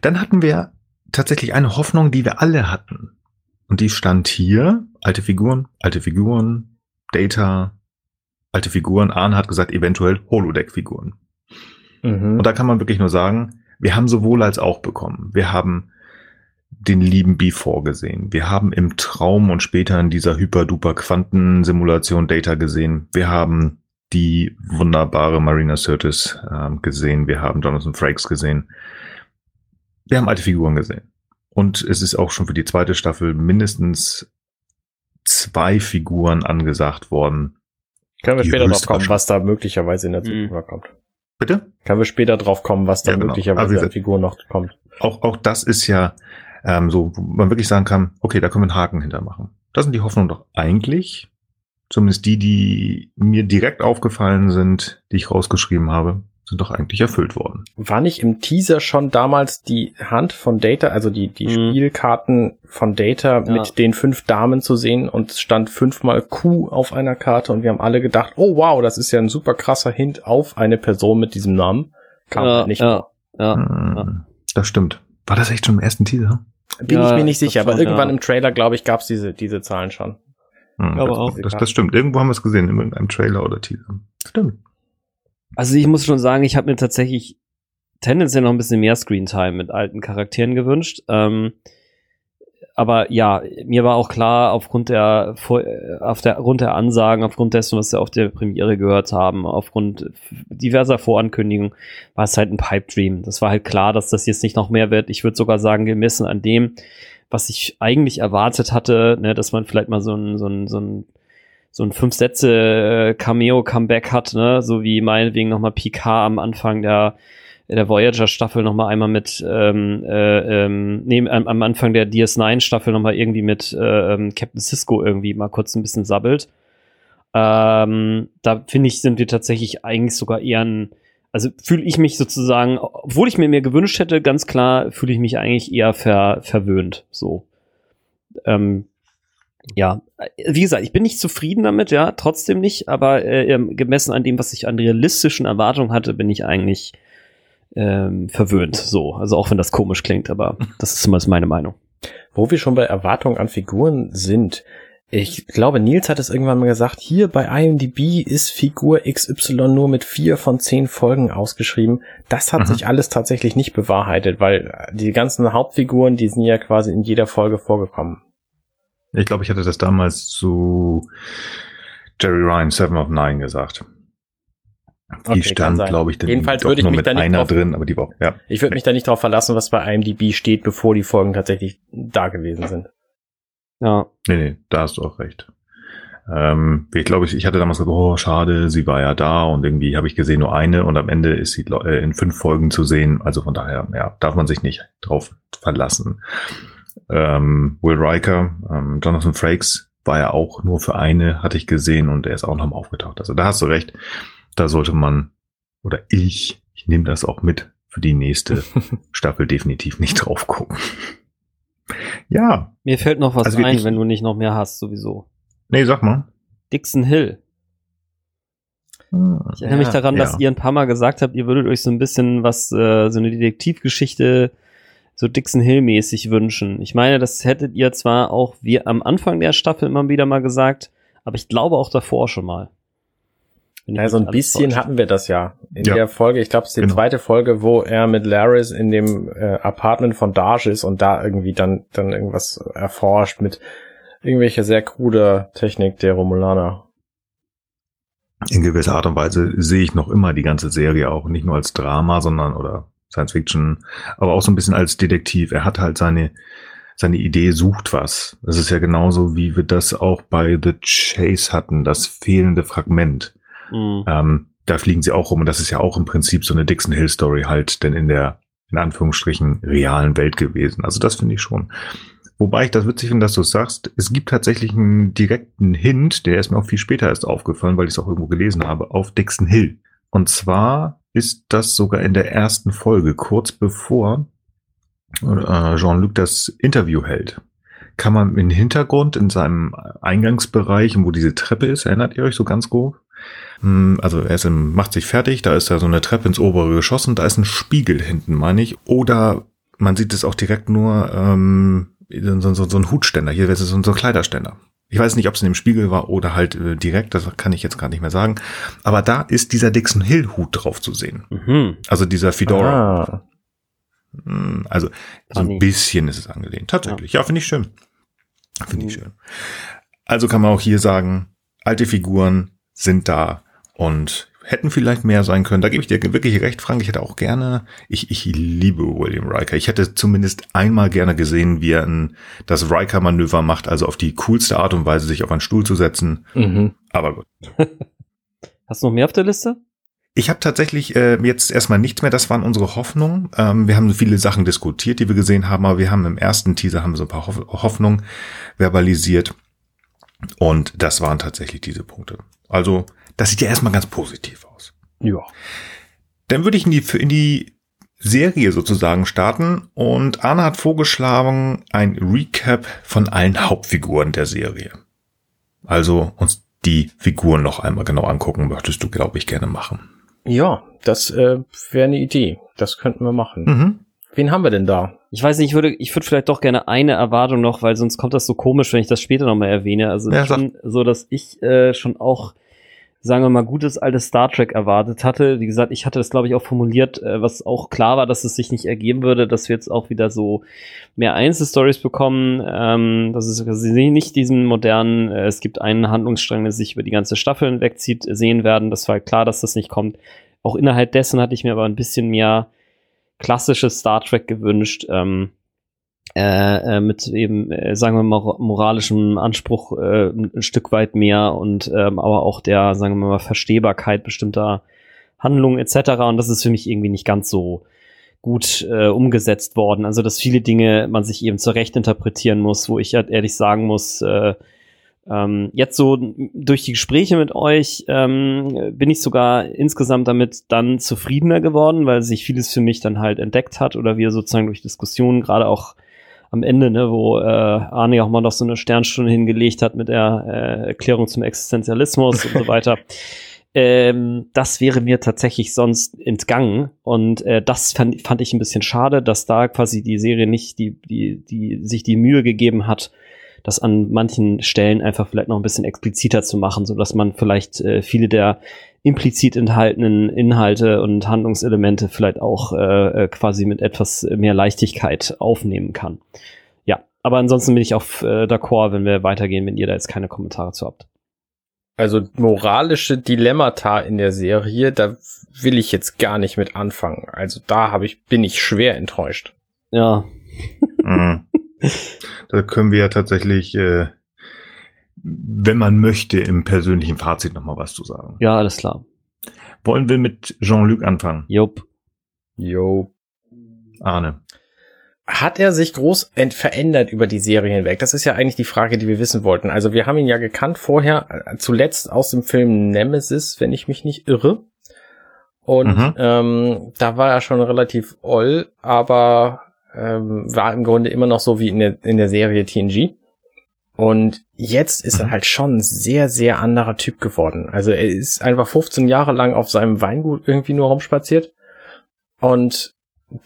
Dann hatten wir tatsächlich eine Hoffnung, die wir alle hatten. Und die stand hier, alte Figuren, alte Figuren, Data, alte Figuren. Arne hat gesagt, eventuell Holodeck-Figuren. Mhm. Und da kann man wirklich nur sagen, wir haben sowohl als auch bekommen. Wir haben den lieben B vorgesehen. Wir haben im Traum und später in dieser hyper-duper Quantensimulation Data gesehen. Wir haben die wunderbare Marina Sirtis äh, gesehen. Wir haben Jonathan Frakes gesehen. Wir haben alte Figuren gesehen. Und es ist auch schon für die zweite Staffel mindestens zwei Figuren angesagt worden. Können wir später drauf kommen, was da möglicherweise in der Zukunft mhm. kommt. Bitte? Können wir später drauf kommen, was da ja, genau. möglicherweise an Figuren noch kommt. auch, auch das ist ja ähm, so, wo man wirklich sagen kann, okay, da können wir einen Haken hintermachen. Das sind die Hoffnungen doch eigentlich, zumindest die, die mir direkt aufgefallen sind, die ich rausgeschrieben habe, sind doch eigentlich erfüllt worden. War nicht im Teaser schon damals die Hand von Data, also die, die mhm. Spielkarten von Data ja. mit den fünf Damen zu sehen und es stand fünfmal Q auf einer Karte und wir haben alle gedacht, oh wow, das ist ja ein super krasser Hint auf eine Person mit diesem Namen. Kam ja, halt nicht. Ja, ja, hm, Das stimmt. War das echt schon im ersten Teaser? Bin ich mir nicht sicher, aber irgendwann im Trailer, glaube ich, gab es diese, diese Zahlen schon. Hm, aber das, auch. Das, das stimmt. Irgendwo haben wir es gesehen, in irgendeinem Trailer oder Teaser. Stimmt. Also ich muss schon sagen, ich habe mir tatsächlich tendenziell noch ein bisschen mehr Screentime mit alten Charakteren gewünscht. Ähm, aber ja, mir war auch klar, aufgrund der, auf der, aufgrund der Ansagen, aufgrund dessen, was wir auf der Premiere gehört haben, aufgrund diverser Vorankündigungen, war es halt ein Pipe Dream. Das war halt klar, dass das jetzt nicht noch mehr wird. Ich würde sogar sagen, gemessen an dem, was ich eigentlich erwartet hatte, ne, dass man vielleicht mal so ein, so ein, so ein so ein fünf Sätze äh, Cameo Comeback hat, ne, so wie meinetwegen nochmal Picard am Anfang der der Voyager Staffel nochmal einmal mit ähm, äh, ähm, nee, am, am Anfang der DS9 Staffel nochmal irgendwie mit äh, ähm, Captain Cisco irgendwie mal kurz ein bisschen sabbelt. Ähm, da finde ich, sind wir tatsächlich eigentlich sogar eher ein, also fühle ich mich sozusagen, obwohl ich mir mehr gewünscht hätte, ganz klar fühle ich mich eigentlich eher ver, verwöhnt. So. Ähm, ja, wie gesagt, ich bin nicht zufrieden damit, ja, trotzdem nicht, aber äh, ähm, gemessen an dem, was ich an realistischen Erwartungen hatte, bin ich eigentlich ähm, verwöhnt. So, also auch wenn das komisch klingt, aber das ist zumindest meine Meinung. Wo wir schon bei Erwartungen an Figuren sind, ich glaube, Nils hat es irgendwann mal gesagt, hier bei IMDb ist Figur XY nur mit vier von zehn Folgen ausgeschrieben. Das hat mhm. sich alles tatsächlich nicht bewahrheitet, weil die ganzen Hauptfiguren, die sind ja quasi in jeder Folge vorgekommen. Ich glaube, ich hatte das damals zu Jerry Ryan Seven of Nine gesagt. Die okay, stand, glaube ich, Jedenfalls würde ich nur mich mit da nicht einer drauf, drin, aber die war, ja. Ich würde mich da nicht darauf verlassen, was bei IMDb steht, bevor die Folgen tatsächlich da gewesen sind. Ja. Nee, nee, da hast du auch recht. Ähm, ich glaube, ich, ich hatte damals gesagt, oh, schade, sie war ja da und irgendwie habe ich gesehen nur eine und am Ende ist sie äh, in fünf Folgen zu sehen. Also von daher, ja, darf man sich nicht drauf verlassen ähm, Will Riker, ähm, Jonathan Frakes war ja auch nur für eine, hatte ich gesehen und er ist auch nochmal aufgetaucht. Also da hast du recht, da sollte man, oder ich, ich nehme das auch mit für die nächste Staffel definitiv nicht drauf gucken. ja. Mir fällt noch was also ein, wenn du nicht noch mehr hast, sowieso. Nee, sag mal. Dixon Hill. Ah, ich erinnere ja, mich daran, ja. dass ihr ein paar Mal gesagt habt, ihr würdet euch so ein bisschen was, äh, so eine Detektivgeschichte so Dixon Hill-mäßig wünschen. Ich meine, das hättet ihr zwar auch wie am Anfang der Staffel immer wieder mal gesagt, aber ich glaube auch davor schon mal. Ja, so ein bisschen hatten wir das ja. In ja. der Folge, ich glaube, es ist die genau. zweite Folge, wo er mit Laris in dem äh, Apartment von Darsh ist und da irgendwie dann, dann irgendwas erforscht mit irgendwelcher sehr kruder Technik der Romulaner. In gewisser Art und Weise sehe ich noch immer die ganze Serie auch nicht nur als Drama, sondern oder Science Fiction, aber auch so ein bisschen als Detektiv. Er hat halt seine, seine Idee sucht was. Das ist ja genauso, wie wir das auch bei The Chase hatten, das fehlende Fragment. Mhm. Ähm, da fliegen sie auch rum und das ist ja auch im Prinzip so eine Dixon Hill Story halt, denn in der, in Anführungsstrichen, realen Welt gewesen. Also das finde ich schon. Wobei ich das witzig finde, dass du sagst, es gibt tatsächlich einen direkten Hint, der ist mir auch viel später erst aufgefallen, weil ich es auch irgendwo gelesen habe, auf Dixon Hill. Und zwar ist das sogar in der ersten Folge, kurz bevor äh, Jean-Luc das Interview hält. Kann man im Hintergrund in seinem Eingangsbereich, wo diese Treppe ist, erinnert ihr euch so ganz grob? Hm, also er ist im, macht sich fertig, da ist da so eine Treppe ins obere Geschoss und da ist ein Spiegel hinten, meine ich. Oder man sieht es auch direkt nur ähm, so, so, so ein Hutständer, hier ist es so ein Kleiderständer. Ich weiß nicht, ob es in dem Spiegel war oder halt äh, direkt, das kann ich jetzt gar nicht mehr sagen. Aber da ist dieser Dixon Hill Hut drauf zu sehen. Mhm. Also dieser Fedora. Ah. Hm, also so ein bisschen ist es angelehnt. Tatsächlich. Ja, ja finde ich schön. Finde mhm. ich schön. Also kann man auch hier sagen, alte Figuren sind da und hätten vielleicht mehr sein können. Da gebe ich dir wirklich recht, Frank. Ich hätte auch gerne, ich, ich liebe William Riker. Ich hätte zumindest einmal gerne gesehen, wie er ein, das Riker-Manöver macht, also auf die coolste Art und Weise, sich auf einen Stuhl zu setzen. Mhm. Aber gut. Hast du noch mehr auf der Liste? Ich habe tatsächlich äh, jetzt erstmal nichts mehr. Das waren unsere Hoffnungen. Ähm, wir haben so viele Sachen diskutiert, die wir gesehen haben, aber wir haben im ersten Teaser haben wir so ein paar Hoff Hoffnungen verbalisiert. Und das waren tatsächlich diese Punkte. Also, das sieht ja erstmal ganz positiv aus. Ja. Dann würde ich in die, in die Serie sozusagen starten und Arne hat vorgeschlagen ein Recap von allen Hauptfiguren der Serie. Also uns die Figuren noch einmal genau angucken, möchtest du, glaube ich, gerne machen. Ja, das äh, wäre eine Idee. Das könnten wir machen. Mhm. Wen haben wir denn da? Ich weiß nicht, ich würde, ich würde vielleicht doch gerne eine Erwartung noch, weil sonst kommt das so komisch, wenn ich das später nochmal erwähne. Also Ja, schon, so, dass ich äh, schon auch, sagen wir mal, gutes altes Star Trek erwartet hatte. Wie gesagt, ich hatte das, glaube ich, auch formuliert, äh, was auch klar war, dass es sich nicht ergeben würde, dass wir jetzt auch wieder so mehr Einzelstories bekommen. Ähm, dass es dass sie nicht diesen modernen, äh, es gibt einen Handlungsstrang, der sich über die ganze Staffel hinwegzieht, sehen werden. Das war klar, dass das nicht kommt. Auch innerhalb dessen hatte ich mir aber ein bisschen mehr klassisches Star Trek gewünscht, ähm, äh, äh, mit eben, äh, sagen wir mal, moralischem Anspruch äh, ein Stück weit mehr und ähm, aber auch der, sagen wir mal, Verstehbarkeit bestimmter Handlungen etc. Und das ist für mich irgendwie nicht ganz so gut äh, umgesetzt worden. Also dass viele Dinge man sich eben zurecht interpretieren muss, wo ich halt ehrlich sagen muss, äh, ähm, jetzt so durch die Gespräche mit euch ähm, bin ich sogar insgesamt damit dann zufriedener geworden, weil sich vieles für mich dann halt entdeckt hat oder wir sozusagen durch Diskussionen, gerade auch am Ende, ne, wo äh, Arne auch mal noch so eine Sternstunde hingelegt hat mit der äh, Erklärung zum Existenzialismus und so weiter. Ähm, das wäre mir tatsächlich sonst entgangen und äh, das fand, fand ich ein bisschen schade, dass da quasi die Serie nicht die, die, die sich die Mühe gegeben hat, das an manchen Stellen einfach vielleicht noch ein bisschen expliziter zu machen, so dass man vielleicht äh, viele der implizit enthaltenen Inhalte und Handlungselemente vielleicht auch äh, äh, quasi mit etwas mehr Leichtigkeit aufnehmen kann. Ja, aber ansonsten bin ich auf äh, d'accord, wenn wir weitergehen, wenn ihr da jetzt keine Kommentare zu habt. Also moralische Dilemmata in der Serie, da will ich jetzt gar nicht mit anfangen. Also da habe ich bin ich schwer enttäuscht. Ja, Mhm. Da können wir ja tatsächlich, äh, wenn man möchte, im persönlichen Fazit nochmal was zu sagen. ja, alles klar. Wollen wir mit Jean-Luc anfangen? Jupp. Jo. Arne. Hat er sich groß verändert über die Serie hinweg? Das ist ja eigentlich die Frage, die wir wissen wollten. Also wir haben ihn ja gekannt vorher, äh, zuletzt aus dem Film Nemesis, wenn ich mich nicht irre. Und Mhm. ähm, da war er schon relativ oll, aber ähm, war im Grunde immer noch so wie in der, in der Serie TNG. Und jetzt ist er Mhm. halt schon ein sehr, sehr anderer Typ geworden. Also er ist einfach 15 Jahre lang auf seinem Weingut irgendwie nur rumspaziert. Und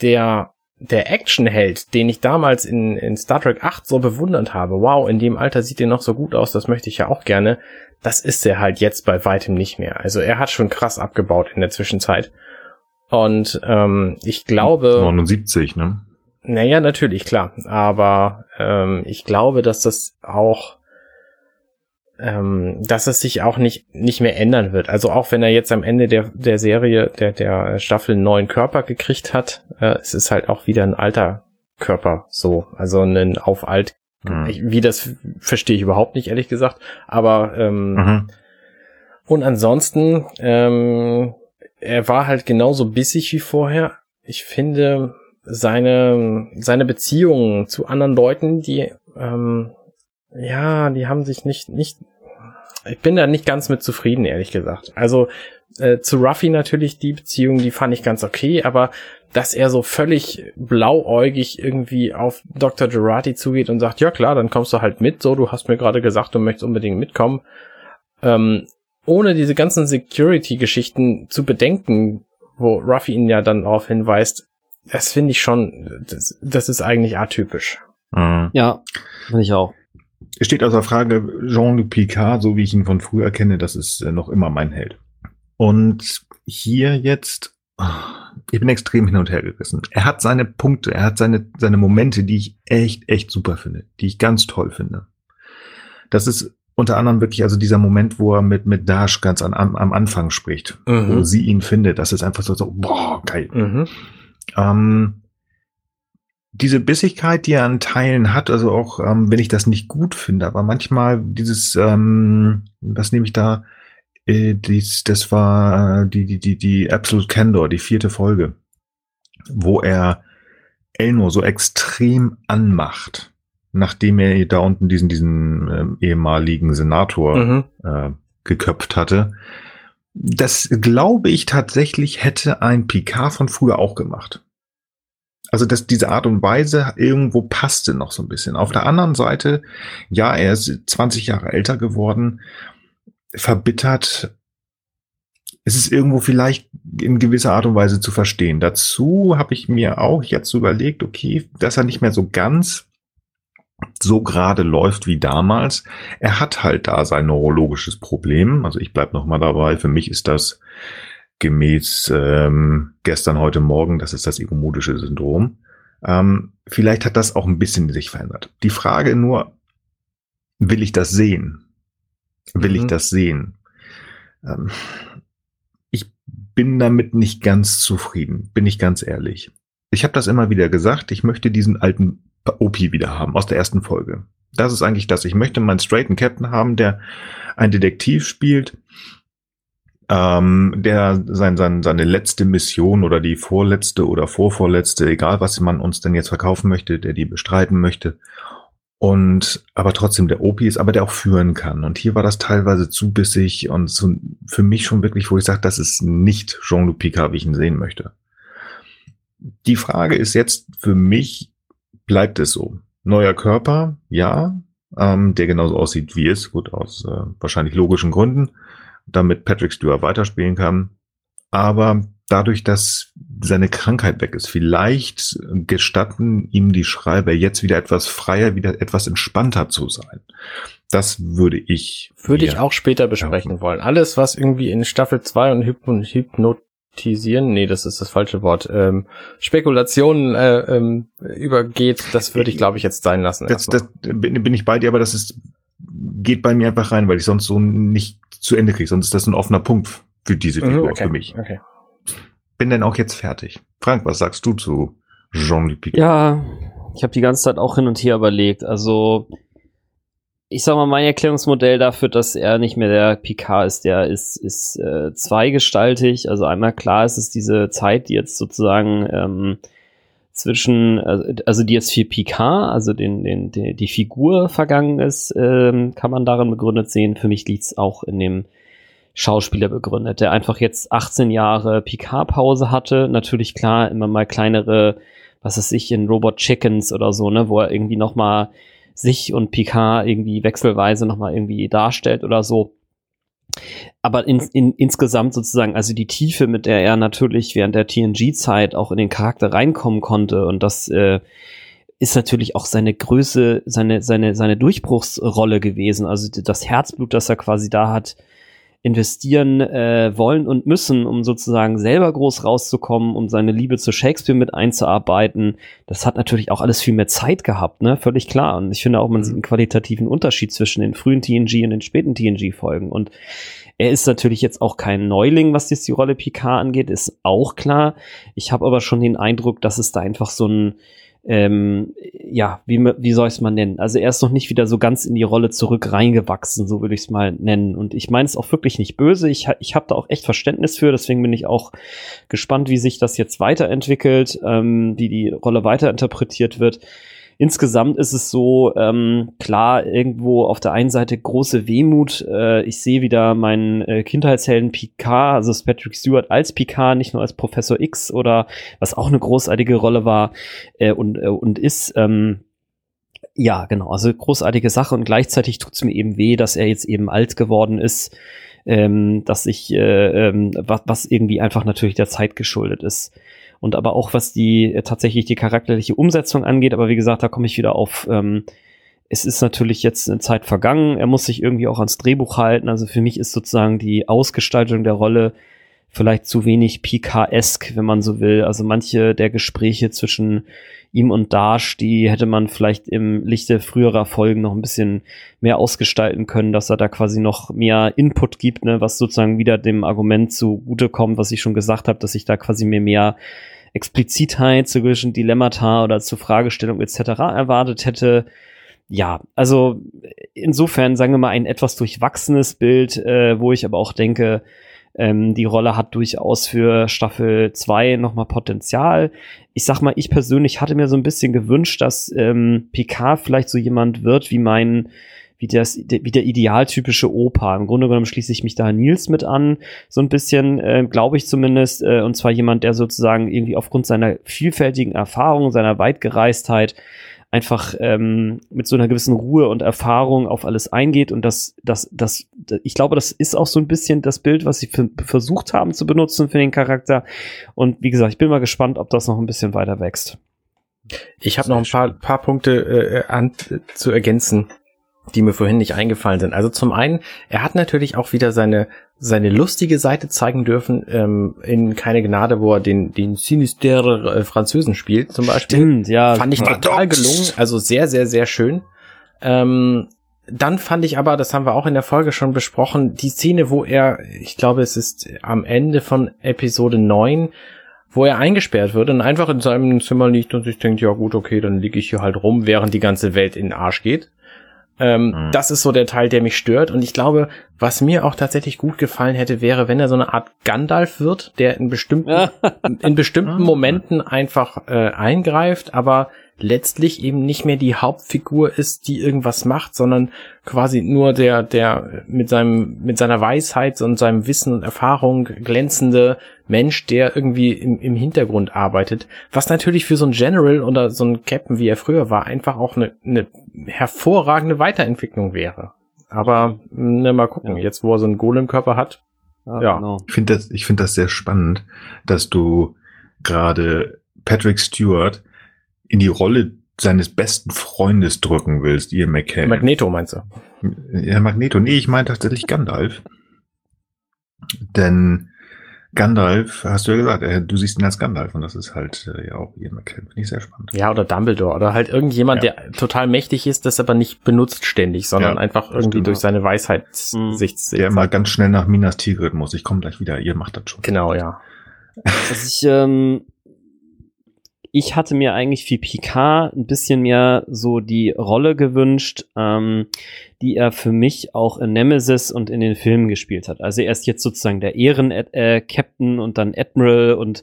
der, der Actionheld, den ich damals in, in Star Trek 8 so bewundert habe, wow, in dem Alter sieht er noch so gut aus, das möchte ich ja auch gerne, das ist er halt jetzt bei weitem nicht mehr. Also er hat schon krass abgebaut in der Zwischenzeit. Und ähm, ich glaube. 79, ne? Naja, natürlich, klar. Aber ähm, ich glaube, dass das auch, ähm, dass es sich auch nicht, nicht mehr ändern wird. Also auch wenn er jetzt am Ende der, der Serie, der, der Staffel einen neuen Körper gekriegt hat, äh, es ist halt auch wieder ein alter Körper so. Also ein auf alt. Mhm. Ich, wie das verstehe ich überhaupt nicht, ehrlich gesagt. Aber ähm, Mhm. und ansonsten, ähm, er war halt genauso bissig wie vorher. Ich finde seine, seine Beziehungen zu anderen Leuten, die, ähm, ja, die haben sich nicht, nicht, ich bin da nicht ganz mit zufrieden, ehrlich gesagt. Also, äh, zu Ruffy natürlich die Beziehung, die fand ich ganz okay, aber dass er so völlig blauäugig irgendwie auf Dr. Gerati zugeht und sagt, ja klar, dann kommst du halt mit, so, du hast mir gerade gesagt, du möchtest unbedingt mitkommen, ähm, ohne diese ganzen Security-Geschichten zu bedenken, wo Ruffy ihn ja dann darauf hinweist, das finde ich schon, das, das ist eigentlich atypisch. Mhm. Ja, finde ich auch. Es steht außer Frage, Jean-Luc Picard, so wie ich ihn von früher kenne, das ist äh, noch immer mein Held. Und hier jetzt, ah, ich bin extrem hin und her gerissen. Er hat seine Punkte, er hat seine, seine Momente, die ich echt, echt super finde, die ich ganz toll finde. Das ist unter anderem wirklich also dieser Moment, wo er mit, mit Dash ganz an, am, am Anfang spricht, Mhm. wo sie ihn findet. Das ist einfach so, so boah, geil. Mhm. Ähm, diese Bissigkeit, die er an Teilen hat, also auch ähm, wenn ich das nicht gut finde, aber manchmal dieses, ähm, was nehme ich da, äh, dies, das war die, die, die, die Absolute Candor, die vierte Folge, wo er Elno so extrem anmacht, nachdem er da unten diesen, diesen äh, ehemaligen Senator mhm. äh, geköpft hatte. Das glaube ich tatsächlich hätte ein Picard von früher auch gemacht. Also dass diese Art und Weise irgendwo passte noch so ein bisschen. Auf der anderen Seite, ja, er ist 20 Jahre älter geworden, verbittert. Es ist irgendwo vielleicht in gewisser Art und Weise zu verstehen. Dazu habe ich mir auch jetzt überlegt, okay, dass er nicht mehr so ganz so gerade läuft wie damals. Er hat halt da sein neurologisches Problem. Also ich bleib noch mal dabei. Für mich ist das gemäß ähm, gestern, heute Morgen, das ist das igomodische Syndrom. Ähm, vielleicht hat das auch ein bisschen sich verändert. Die Frage nur, will ich das sehen? Will mhm. ich das sehen? Ähm, ich bin damit nicht ganz zufrieden, bin ich ganz ehrlich. Ich habe das immer wieder gesagt, ich möchte diesen alten OP wieder haben aus der ersten Folge. Das ist eigentlich das. Ich möchte meinen straighten Captain haben, der ein Detektiv spielt, ähm, der sein, sein, seine letzte Mission oder die vorletzte oder vorvorletzte, egal was man uns denn jetzt verkaufen möchte, der die bestreiten möchte. Und aber trotzdem der OP ist, aber der auch führen kann. Und hier war das teilweise zu bissig und so für mich schon wirklich, wo ich sage, das ist nicht Jean-Luc Picard, wie ich ihn sehen möchte. Die Frage ist jetzt für mich, bleibt es so? Neuer Körper, ja, ähm, der genauso aussieht wie es, gut aus äh, wahrscheinlich logischen Gründen damit Patrick Stewart weiterspielen kann. Aber dadurch, dass seine Krankheit weg ist, vielleicht gestatten ihm die Schreiber jetzt wieder etwas freier, wieder etwas entspannter zu sein. Das würde ich. Würde ich auch später besprechen ja. wollen. Alles, was irgendwie in Staffel 2 und Hypno Hypnotisieren, nee, das ist das falsche Wort, ähm, Spekulationen äh, ähm, übergeht, das würde ich, glaube ich, jetzt sein lassen. Das, das, bin ich bei dir, aber das ist, geht bei mir einfach rein, weil ich sonst so nicht zu Ende kriege. Sonst ist das ein offener Punkt für diese mhm, Figur, okay, für mich. Okay. Bin denn auch jetzt fertig. Frank, was sagst du zu Jean-Luc Picard? Ja, ich habe die ganze Zeit auch hin und her überlegt. Also, ich sag mal, mein Erklärungsmodell dafür, dass er nicht mehr der Picard ist, der ist, ist äh, zweigestaltig. Also einmal klar ist es diese Zeit, die jetzt sozusagen ähm, zwischen, also, also die jetzt für Picard, also den, den, den, die Figur vergangen ist, ähm, kann man darin begründet sehen. Für mich liegt es auch in dem Schauspieler begründet, der einfach jetzt 18 Jahre Picard-Pause hatte. Natürlich klar, immer mal kleinere, was weiß ich, in Robot Chickens oder so, ne, wo er irgendwie nochmal sich und Picard irgendwie wechselweise nochmal irgendwie darstellt oder so aber in, in, insgesamt sozusagen, also die Tiefe, mit der er natürlich während der TNG-Zeit auch in den Charakter reinkommen konnte und das äh, ist natürlich auch seine Größe, seine, seine, seine Durchbruchsrolle gewesen. Also das Herzblut, das er quasi da hat, investieren äh, wollen und müssen, um sozusagen selber groß rauszukommen, um seine Liebe zu Shakespeare mit einzuarbeiten. Das hat natürlich auch alles viel mehr Zeit gehabt, ne? Völlig klar. Und ich finde auch, man sieht einen qualitativen Unterschied zwischen den frühen TNG und den späten TNG-Folgen. Und er ist natürlich jetzt auch kein Neuling, was jetzt die Rolle Picard angeht, ist auch klar. Ich habe aber schon den Eindruck, dass es da einfach so ein ähm, ja, wie, wie soll ich es mal nennen? Also er ist noch nicht wieder so ganz in die Rolle zurück reingewachsen, so würde ich es mal nennen. Und ich meine es auch wirklich nicht böse. Ich, ich habe da auch echt Verständnis für, deswegen bin ich auch gespannt, wie sich das jetzt weiterentwickelt, ähm, wie die Rolle weiterinterpretiert wird insgesamt ist es so, ähm, klar, irgendwo auf der einen Seite große Wehmut. Äh, ich sehe wieder meinen äh, Kindheitshelden Picard, also Patrick Stewart als Picard, nicht nur als Professor X oder was auch eine großartige Rolle war äh, und, äh, und ist. Ähm, ja, genau, also großartige Sache und gleichzeitig tut es mir eben weh, dass er jetzt eben alt geworden ist, ähm, dass ich, äh, ähm, was, was irgendwie einfach natürlich der Zeit geschuldet ist und aber auch was die äh, tatsächlich die charakterliche Umsetzung angeht. Aber wie gesagt, da komme ich wieder auf. Ähm, es ist natürlich jetzt eine Zeit vergangen. Er muss sich irgendwie auch ans Drehbuch halten. Also für mich ist sozusagen die Ausgestaltung der Rolle vielleicht zu wenig PK-esk, wenn man so will. Also manche der Gespräche zwischen ihm und Dash, die hätte man vielleicht im Lichte früherer Folgen noch ein bisschen mehr ausgestalten können, dass er da quasi noch mehr Input gibt, ne, was sozusagen wieder dem Argument zugutekommt, was ich schon gesagt habe, dass ich da quasi mir mehr Explizitheit zu gewissen Dilemmata oder zu Fragestellung etc. erwartet hätte. ja, also insofern sagen wir mal ein etwas durchwachsenes Bild, äh, wo ich aber auch denke, ähm, die Rolle hat durchaus für Staffel 2 nochmal Potenzial. Ich sag mal, ich persönlich hatte mir so ein bisschen gewünscht, dass ähm, Picard vielleicht so jemand wird wie mein wie, das, wie der idealtypische Opa. Im Grunde genommen schließe ich mich da Nils mit an, so ein bisschen, äh, glaube ich zumindest. Äh, und zwar jemand, der sozusagen irgendwie aufgrund seiner vielfältigen Erfahrung, seiner Weitgereistheit einfach ähm, mit so einer gewissen Ruhe und Erfahrung auf alles eingeht und das, das, das, ich glaube, das ist auch so ein bisschen das Bild, was sie versucht haben zu benutzen für den Charakter. Und wie gesagt, ich bin mal gespannt, ob das noch ein bisschen weiter wächst. Ich habe noch ein paar, paar Punkte äh, an, zu ergänzen die mir vorhin nicht eingefallen sind. Also zum einen, er hat natürlich auch wieder seine seine lustige Seite zeigen dürfen ähm, in keine Gnade, wo er den den Sinister äh, Französen spielt zum Beispiel. Stimmt, ja. Fand ich total gelungen, also sehr sehr sehr schön. Ähm, dann fand ich aber, das haben wir auch in der Folge schon besprochen, die Szene, wo er, ich glaube, es ist am Ende von Episode 9, wo er eingesperrt wird und einfach in seinem Zimmer liegt und sich denkt, ja gut, okay, dann liege ich hier halt rum, während die ganze Welt in den Arsch geht. Ähm, mhm. Das ist so der Teil, der mich stört. Und ich glaube, was mir auch tatsächlich gut gefallen hätte, wäre, wenn er so eine Art Gandalf wird, der in bestimmten, in bestimmten. Momenten einfach äh, eingreift, aber letztlich eben nicht mehr die Hauptfigur ist, die irgendwas macht, sondern quasi nur der, der mit seinem, mit seiner Weisheit und seinem Wissen und Erfahrung glänzende Mensch, der irgendwie im, im Hintergrund arbeitet. Was natürlich für so ein General oder so ein Captain, wie er früher war, einfach auch eine, eine hervorragende Weiterentwicklung wäre. Aber ne, mal gucken, ja. jetzt wo er so einen Golem-Körper hat. Ja, ja. Genau. Ich finde das, ich finde das sehr spannend, dass du gerade Patrick Stewart in die Rolle seines besten Freundes drücken willst, Ian McKellen. Magneto meinst du? Ja, Magneto. Nee, ich meine tatsächlich Gandalf. Denn Gandalf, hast du ja gesagt, äh, du siehst ihn als Gandalf und das ist halt äh, ja auch Ian McKellen. Finde ich sehr spannend. Ja, oder Dumbledore oder halt irgendjemand, ja. der total mächtig ist, das aber nicht benutzt ständig, sondern ja, einfach irgendwie durch seine Weisheit mhm. sich Der immer ganz schnell nach Minas Tirith muss. Ich komme gleich wieder. Ihr macht das schon. Genau, ja. Also ich ähm, ich hatte mir eigentlich für Picard ein bisschen mehr so die Rolle gewünscht, ähm, die er für mich auch in Nemesis und in den Filmen gespielt hat. Also er ist jetzt sozusagen der Ehren-Captain äh, und dann Admiral und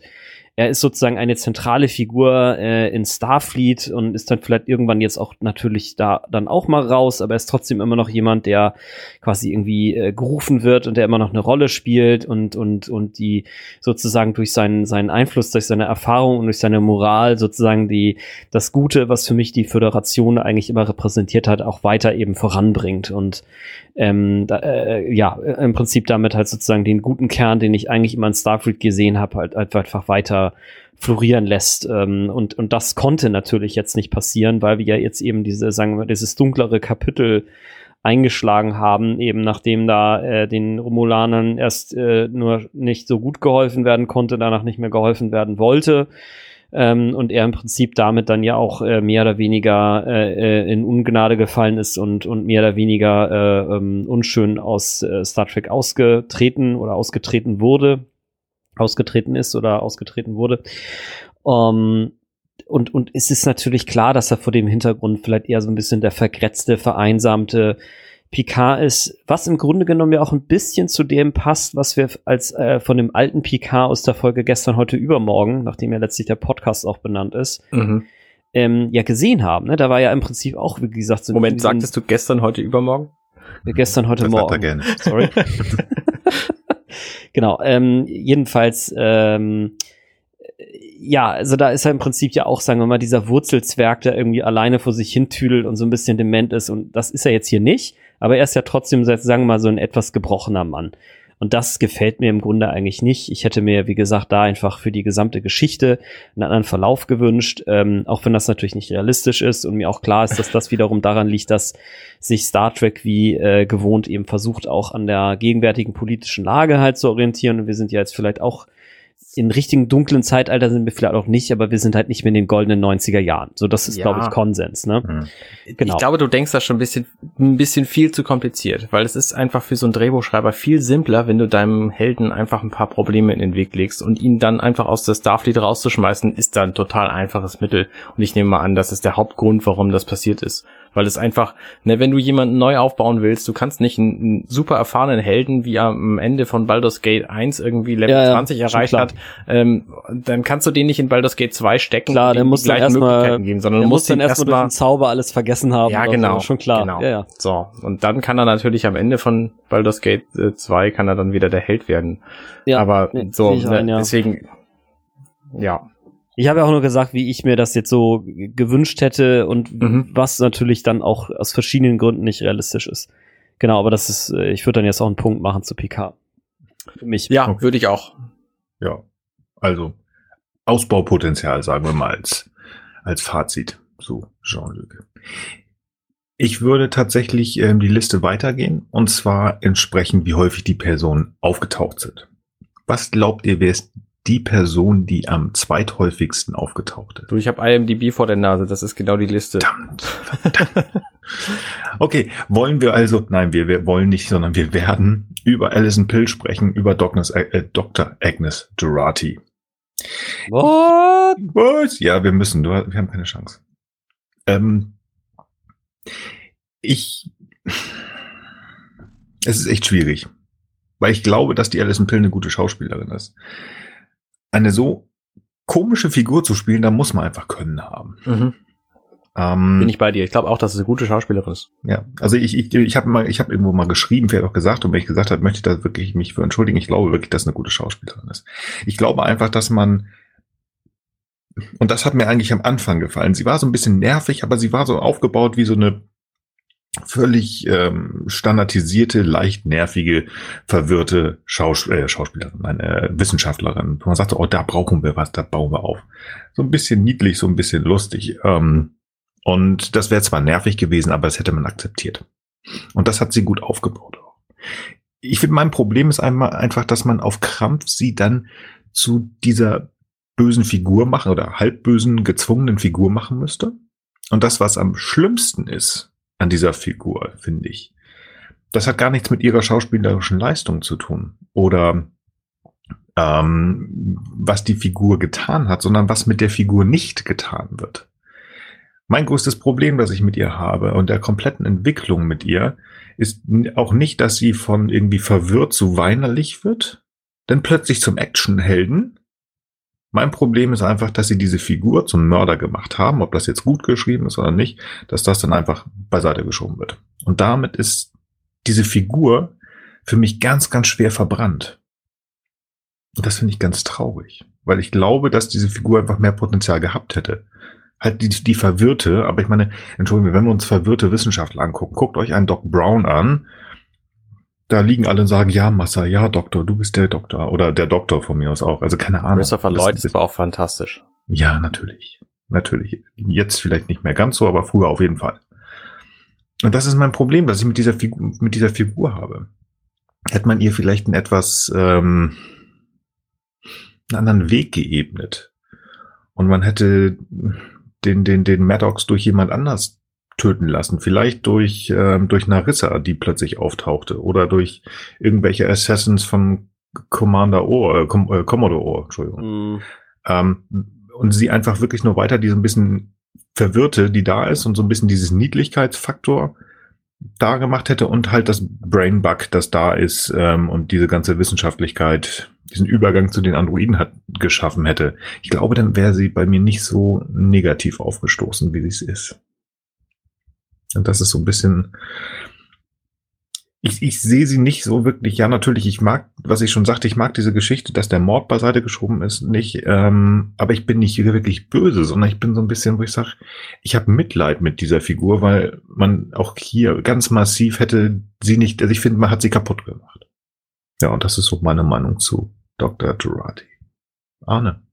er ist sozusagen eine zentrale Figur äh, in Starfleet und ist dann vielleicht irgendwann jetzt auch natürlich da dann auch mal raus, aber er ist trotzdem immer noch jemand, der quasi irgendwie äh, gerufen wird und der immer noch eine Rolle spielt und und und die sozusagen durch seinen seinen Einfluss, durch seine Erfahrung und durch seine Moral sozusagen die das Gute, was für mich die Föderation eigentlich immer repräsentiert hat, auch weiter eben voranbringt. Und ähm, da, äh, ja, im Prinzip damit halt sozusagen den guten Kern, den ich eigentlich immer in Starfleet gesehen habe, halt, halt einfach weiter florieren lässt. Ähm, und, und das konnte natürlich jetzt nicht passieren, weil wir ja jetzt eben diese, sagen wir, dieses dunklere Kapitel eingeschlagen haben, eben nachdem da äh, den Romulanern erst äh, nur nicht so gut geholfen werden konnte, danach nicht mehr geholfen werden wollte ähm, und er im Prinzip damit dann ja auch äh, mehr oder weniger äh, äh, in Ungnade gefallen ist und, und mehr oder weniger äh, ähm, unschön aus Star Trek ausgetreten oder ausgetreten wurde, ausgetreten ist oder ausgetreten wurde. Um, ähm, und, und es ist natürlich klar, dass er vor dem Hintergrund vielleicht eher so ein bisschen der vergrätzte, vereinsamte Picard ist, was im Grunde genommen ja auch ein bisschen zu dem passt, was wir als äh, von dem alten Picard aus der Folge gestern, heute, übermorgen, nachdem ja letztlich der Podcast auch benannt ist, mhm. ähm, ja gesehen haben. Ne? Da war ja im Prinzip auch, wie gesagt, so Moment, sagtest du gestern, heute, übermorgen? Ja, gestern, heute, das morgen. Gerne. Sorry. genau. Ähm, jedenfalls. Ähm, ja, also da ist er im Prinzip ja auch, sagen wir mal, dieser Wurzelzwerg, der irgendwie alleine vor sich hintüdelt und so ein bisschen dement ist. Und das ist er jetzt hier nicht aber er ist ja trotzdem, sagen wir mal, so ein etwas gebrochener Mann. Und das gefällt mir im Grunde eigentlich nicht. Ich hätte mir, wie gesagt, da einfach für die gesamte Geschichte einen anderen Verlauf gewünscht, ähm, auch wenn das natürlich nicht realistisch ist und mir auch klar ist, dass das wiederum daran liegt, dass sich Star Trek wie äh, gewohnt eben versucht, auch an der gegenwärtigen politischen Lage halt zu orientieren. Und wir sind ja jetzt vielleicht auch im richtigen dunklen Zeitalter sind wir vielleicht auch nicht, aber wir sind halt nicht mehr in den goldenen 90er Jahren. So, das ist, Ja. glaube ich, Konsens, ne? Hm. Genau. Ich glaube, du denkst da schon ein bisschen, ein bisschen viel zu kompliziert, weil es ist einfach für so einen Drehbuchschreiber viel simpler, wenn du deinem Helden einfach ein paar Probleme in den Weg legst und ihn dann einfach aus der Starfleet rauszuschmeißen, ist da ein total einfaches Mittel. Und ich nehme mal an, das ist der Hauptgrund, warum das passiert ist. Weil es einfach, ne, wenn du jemanden neu aufbauen willst, du kannst nicht einen, einen super erfahrenen Helden, wie am Ende von Baldur's Gate 1 irgendwie Level Ja, ja, 20 schon erreicht hat, ähm, dann kannst du den nicht in Baldur's Gate 2 stecken Klar, und der ihm muss die gleichen erstmal, Möglichkeiten geben, sondern der du muss musst dann erstmal durch den Zauber alles vergessen haben. ja, genau. So. Schon klar. Genau. Ja, ja. So, und dann kann er natürlich am Ende von Baldur's Gate äh, 2 kann er dann wieder der Held werden. ja. Aber nee, so, ich ein, ne, ja. deswegen, ja. Ich habe ja auch nur gesagt, wie ich mir das jetzt so gewünscht hätte und Mhm. was natürlich dann auch aus verschiedenen Gründen nicht realistisch ist. Genau, aber das ist, äh, ich würde dann jetzt auch einen Punkt machen zu PK. Für mich. Ja, Okay. würde ich auch. Ja, also Ausbaupotenzial, sagen wir mal als, als Fazit. So, Jean-Luc. Ich würde tatsächlich ähm, die Liste weitergehen und zwar entsprechend, wie häufig die Personen aufgetaucht sind. Was glaubt ihr, wer ist die Person, die am zweithäufigsten aufgetaucht ist? Du, ich habe IMDb vor der Nase, das ist genau die Liste. Verdammt, verdammt. Okay, wollen wir also, nein, wir, wir wollen nicht, sondern wir werden über Alison Pill sprechen, über Dr. Äh, Dr. Agnes Durati. What? Was? Ja, wir müssen, du, wir haben keine Chance. Ähm, ich, es ist echt schwierig, weil ich glaube, dass die Alison Pill eine gute Schauspielerin ist. Eine so komische Figur zu spielen, da muss man einfach Können haben. Mhm. Ähm, Bin ich bei dir. Ich glaube auch, dass es eine gute Schauspielerin ist. ja, also ich, ich, ich habe mal, ich habe irgendwo mal geschrieben, wer auch gesagt, und wenn ich gesagt habe, möchte ich da wirklich mich für entschuldigen. Ich glaube wirklich, dass eine gute Schauspielerin ist. Ich glaube einfach, dass man, und das hat mir eigentlich am Anfang gefallen. Sie war so ein bisschen nervig, aber sie war so aufgebaut wie so eine völlig ähm, standardisierte, leicht nervige, verwirrte Schaus äh, Schauspielerin, eine Wissenschaftlerin. Wo man sagte, oh, da brauchen wir was, da bauen wir auf. So ein bisschen niedlich, so ein bisschen lustig. Ähm, und das wäre zwar nervig gewesen, aber das hätte man akzeptiert. Und das hat sie gut aufgebaut. Ich finde, mein Problem ist einmal einfach, dass man auf Krampf sie dann zu dieser bösen Figur machen oder halbbösen, gezwungenen Figur machen müsste. Und das, was am schlimmsten ist an dieser Figur, finde ich, das hat gar nichts mit ihrer schauspielerischen Leistung zu tun oder ähm, was die Figur getan hat, sondern was mit der Figur nicht getan wird. Mein größtes Problem, das ich mit ihr habe und der kompletten Entwicklung mit ihr, ist auch nicht, dass sie von irgendwie verwirrt zu weinerlich wird, dann plötzlich zum Actionhelden. Mein Problem ist einfach, dass sie diese Figur zum Mörder gemacht haben, ob das jetzt gut geschrieben ist oder nicht, dass das dann einfach beiseite geschoben wird. Und damit ist diese Figur für mich ganz, ganz schwer verbrannt. Und das finde ich ganz traurig, weil ich glaube, dass diese Figur einfach mehr Potenzial gehabt hätte. Halt die, die verwirrte, aber ich meine, entschuldigen wir, wenn wir uns verwirrte Wissenschaftler angucken, guckt euch einen Doc Brown an, da liegen alle und sagen, ja, Massa, ja, Doktor, du bist der Doktor. Oder der Doktor von mir aus auch. Also keine Ahnung. Christopher Lloyd ist aber auch fantastisch. ja, natürlich. Natürlich. Jetzt vielleicht nicht mehr ganz so, aber früher auf jeden Fall. Und das ist mein Problem, das ich mit dieser Figur, mit dieser Figur habe. Hätte man ihr vielleicht einen etwas ähm, einen anderen Weg geebnet. Und man hätte den, den, den Maddox durch jemand anders töten lassen. Vielleicht durch, ähm, durch Narissa, die plötzlich auftauchte. Oder durch irgendwelche Assassins von Commander O, äh, Com äh, Commodore O, Entschuldigung. Mm, Ähm, und sie einfach wirklich nur weiter diese ein bisschen Verwirrte, die da ist und so ein bisschen dieses Niedlichkeitsfaktor da gemacht hätte und halt das Brainbug, das da ist ähm, und diese ganze Wissenschaftlichkeit, diesen Übergang zu den Androiden hat geschaffen hätte. Ich glaube, dann wäre sie bei mir nicht so negativ aufgestoßen, wie sie es ist. Und das ist so ein bisschen, ich, ich sehe sie nicht so wirklich. Ja, natürlich, ich mag, was ich schon sagte, ich mag diese Geschichte, dass der Mord beiseite geschoben ist, nicht. Ähm, aber ich bin nicht wirklich böse, sondern ich bin so ein bisschen, wo ich sage, ich habe Mitleid mit dieser Figur, weil man auch hier ganz massiv hätte sie nicht, also ich finde, man hat sie kaputt gemacht. Ja, und das ist so meine Meinung zu Dr. Durati. Arne.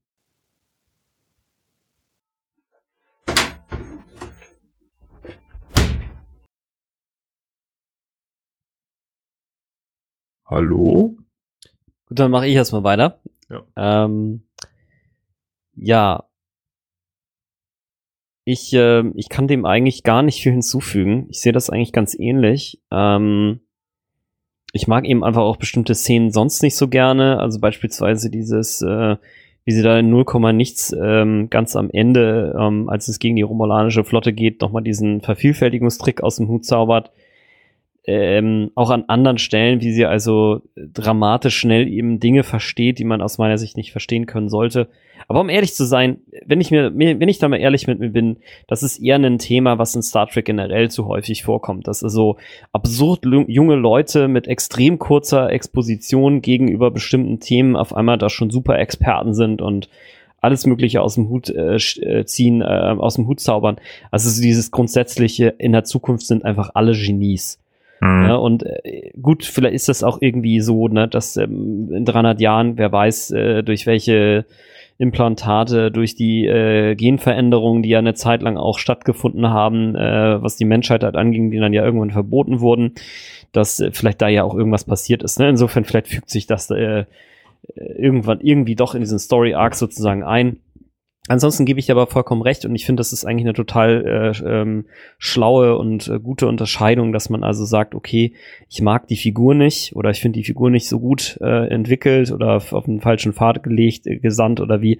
Hallo? Gut, dann mache ich erstmal weiter. Ja. Ähm, ja. Ich, äh, ich kann dem eigentlich gar nicht viel hinzufügen. Ich sehe das eigentlich ganz ähnlich. Ähm, ich mag eben einfach auch bestimmte Szenen sonst nicht so gerne. Also beispielsweise dieses, äh, wie sie da in 0, nichts ähm, ganz am Ende, ähm, als es gegen die romulanische Flotte geht, nochmal diesen Vervielfältigungstrick aus dem Hut zaubert ähm, auch an anderen Stellen, wie sie also dramatisch schnell eben Dinge versteht, die man aus meiner Sicht nicht verstehen können sollte. Aber um ehrlich zu sein, wenn ich mir, wenn ich da mal ehrlich mit mir bin, das ist eher ein Thema, was in Star Trek generell zu häufig vorkommt. Dass also absurd junge Leute mit extrem kurzer Exposition gegenüber bestimmten Themen auf einmal da schon super Experten sind und alles Mögliche aus dem Hut äh, äh ziehen, äh, aus dem Hut zaubern. Also so dieses grundsätzliche, in der Zukunft sind einfach alle Genies. Mhm. Ja, und äh, gut, vielleicht ist das auch irgendwie so, ne, dass ähm, in 300 Jahren, wer weiß, äh, durch welche Implantate, durch die äh, Genveränderungen, die ja eine Zeit lang auch stattgefunden haben, äh, was die Menschheit halt anging, die dann ja irgendwann verboten wurden, dass äh, vielleicht da ja auch irgendwas passiert ist. Ne? Insofern vielleicht fügt sich das äh, irgendwann irgendwie doch in diesen Story Arc sozusagen ein. Ansonsten gebe ich aber vollkommen recht und ich finde, das ist eigentlich eine total äh, ähm, schlaue und äh, gute Unterscheidung, dass man also sagt, okay, ich mag die Figur nicht oder ich finde die Figur nicht so gut äh, entwickelt oder auf, auf einen falschen Pfad gelegt, äh, gesandt oder wie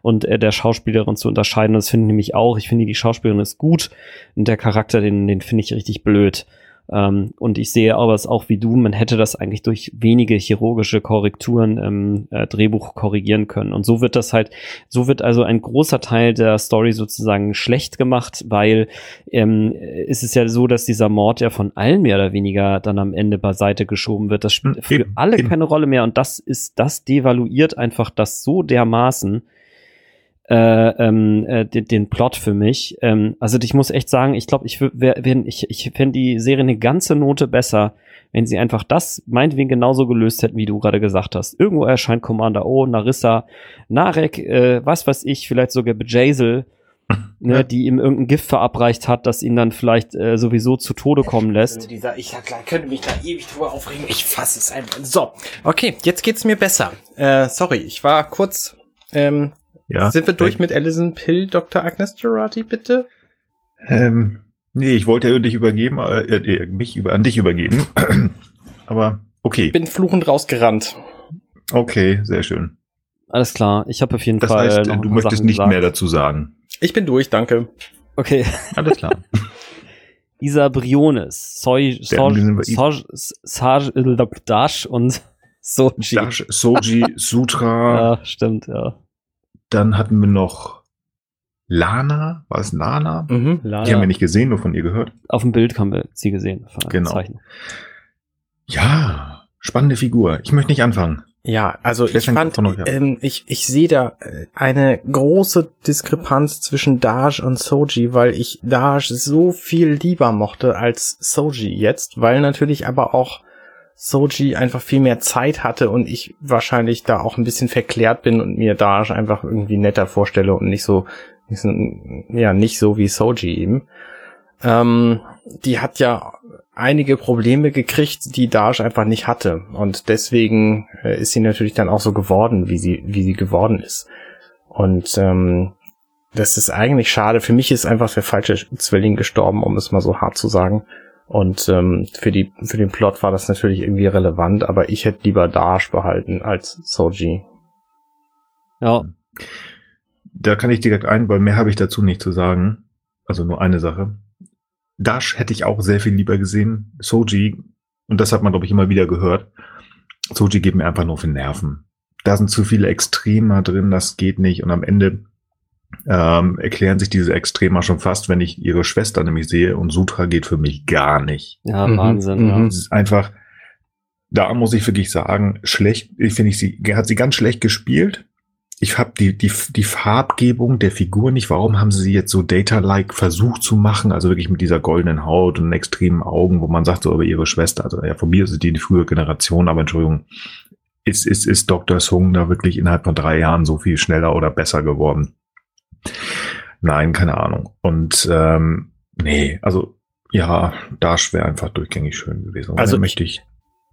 und äh, der Schauspielerin zu unterscheiden. Das finde ich nämlich auch. Ich finde, die Schauspielerin ist gut und der Charakter, den, den finde ich richtig blöd. Ähm, und ich sehe aber es auch wie du, man hätte das eigentlich durch wenige chirurgische Korrekturen im äh, Drehbuch korrigieren können. Und so wird das halt, so wird also ein großer Teil der Story sozusagen schlecht gemacht, weil ähm, es ist ja so, dass dieser Mord ja von allen mehr oder weniger dann am Ende beiseite geschoben wird. Das spielt hm, für eben, alle eben. keine Rolle mehr und das ist, das devaluiert einfach das so dermaßen, äh, ähm, äh, den, den Plot für mich. Ähm, also ich muss echt sagen, ich glaube, ich wenn ich, ich fände die Serie eine ganze Note besser, wenn sie einfach das meinetwegen genauso gelöst hätten, wie du gerade gesagt hast. Irgendwo erscheint Commander O, Narissa, Narek, äh, was weiß ich, vielleicht sogar Bejazel, ne, ja. die ihm irgendein Gift verabreicht hat, das ihn dann vielleicht äh, sowieso zu Tode kommen lässt. Dieser, ich könnte mich da ewig drüber aufregen. Ich fasse es einfach. So, okay, jetzt geht's mir besser. Äh, sorry, ich war kurz ähm, ja. Sind wir durch mit Alison Pill, Dr. Agnes Gerati, bitte? Ähm, nee, ich wollte ja dich übergeben, äh, äh, mich über, an dich übergeben. Aber okay. Bin fluchend rausgerannt. Okay, sehr schön. Alles klar, ich habe auf jeden das Fall. Heißt, du möchtest Sachen nicht gesagt. mehr dazu sagen. Ich bin durch, danke. Okay. Alles klar. Isa Briones, Soy, Soj, Soj, und Soji. Dash, Soji, Sutra. ja, stimmt, ja. Dann hatten wir noch Lana, war es Lana? Mhm, Lana? Die haben wir nicht gesehen, nur von ihr gehört. Auf dem Bild haben wir sie gesehen. Genau. Zeichen. Ja, spannende Figur. Ich möchte nicht anfangen. Ja, also ich fand, ähm, ich, ich sehe da äh, eine große Diskrepanz zwischen Daj und Soji, weil ich Daj so viel lieber mochte als Soji jetzt, weil natürlich aber auch Soji einfach viel mehr Zeit hatte und ich wahrscheinlich da auch ein bisschen verklärt bin und mir Dash einfach irgendwie netter vorstelle und nicht so, nicht so ja, nicht so wie Soji eben. Ähm, die hat ja einige Probleme gekriegt, die Dash einfach nicht hatte. Und deswegen äh, ist sie natürlich dann auch so geworden, wie sie, wie sie geworden ist. Und ähm, das ist eigentlich schade. Für mich ist einfach der falsche Zwilling gestorben, um es mal so hart zu sagen. Und ähm, für die für den Plot war das natürlich irgendwie relevant, aber ich hätte lieber Dash behalten als Soji. Ja. Da kann ich direkt ein, weil mehr habe ich dazu nicht zu sagen. Also nur eine Sache. Dash hätte ich auch sehr viel lieber gesehen. Soji, und das hat man, glaube ich, immer wieder gehört, Soji geht mir einfach nur für Nerven. Da sind zu viele Extreme drin, das geht nicht. Und am Ende ähm, erklären sich diese Extremer schon fast, wenn ich ihre Schwester nämlich sehe und Sutra geht für mich gar nicht. Ja, mhm. Wahnsinn. Ja. Es ist einfach, da muss ich wirklich sagen, schlecht, ich finde ich sie, hat sie ganz schlecht gespielt. Ich habe die, die, die Farbgebung der Figur nicht. Warum haben sie sie jetzt so Data-like versucht zu machen? Also wirklich mit dieser goldenen Haut und extremen Augen, wo man sagt so über ihre Schwester. Also ja, von mir ist die, die frühe Generation, aber Entschuldigung, ist, ist, ist Dr. Sung da wirklich innerhalb von drei Jahren so viel schneller oder besser geworden? Nein, keine Ahnung. Und ähm, nee, also ja, Dash wäre einfach durchgängig schön gewesen. Also möchte ich.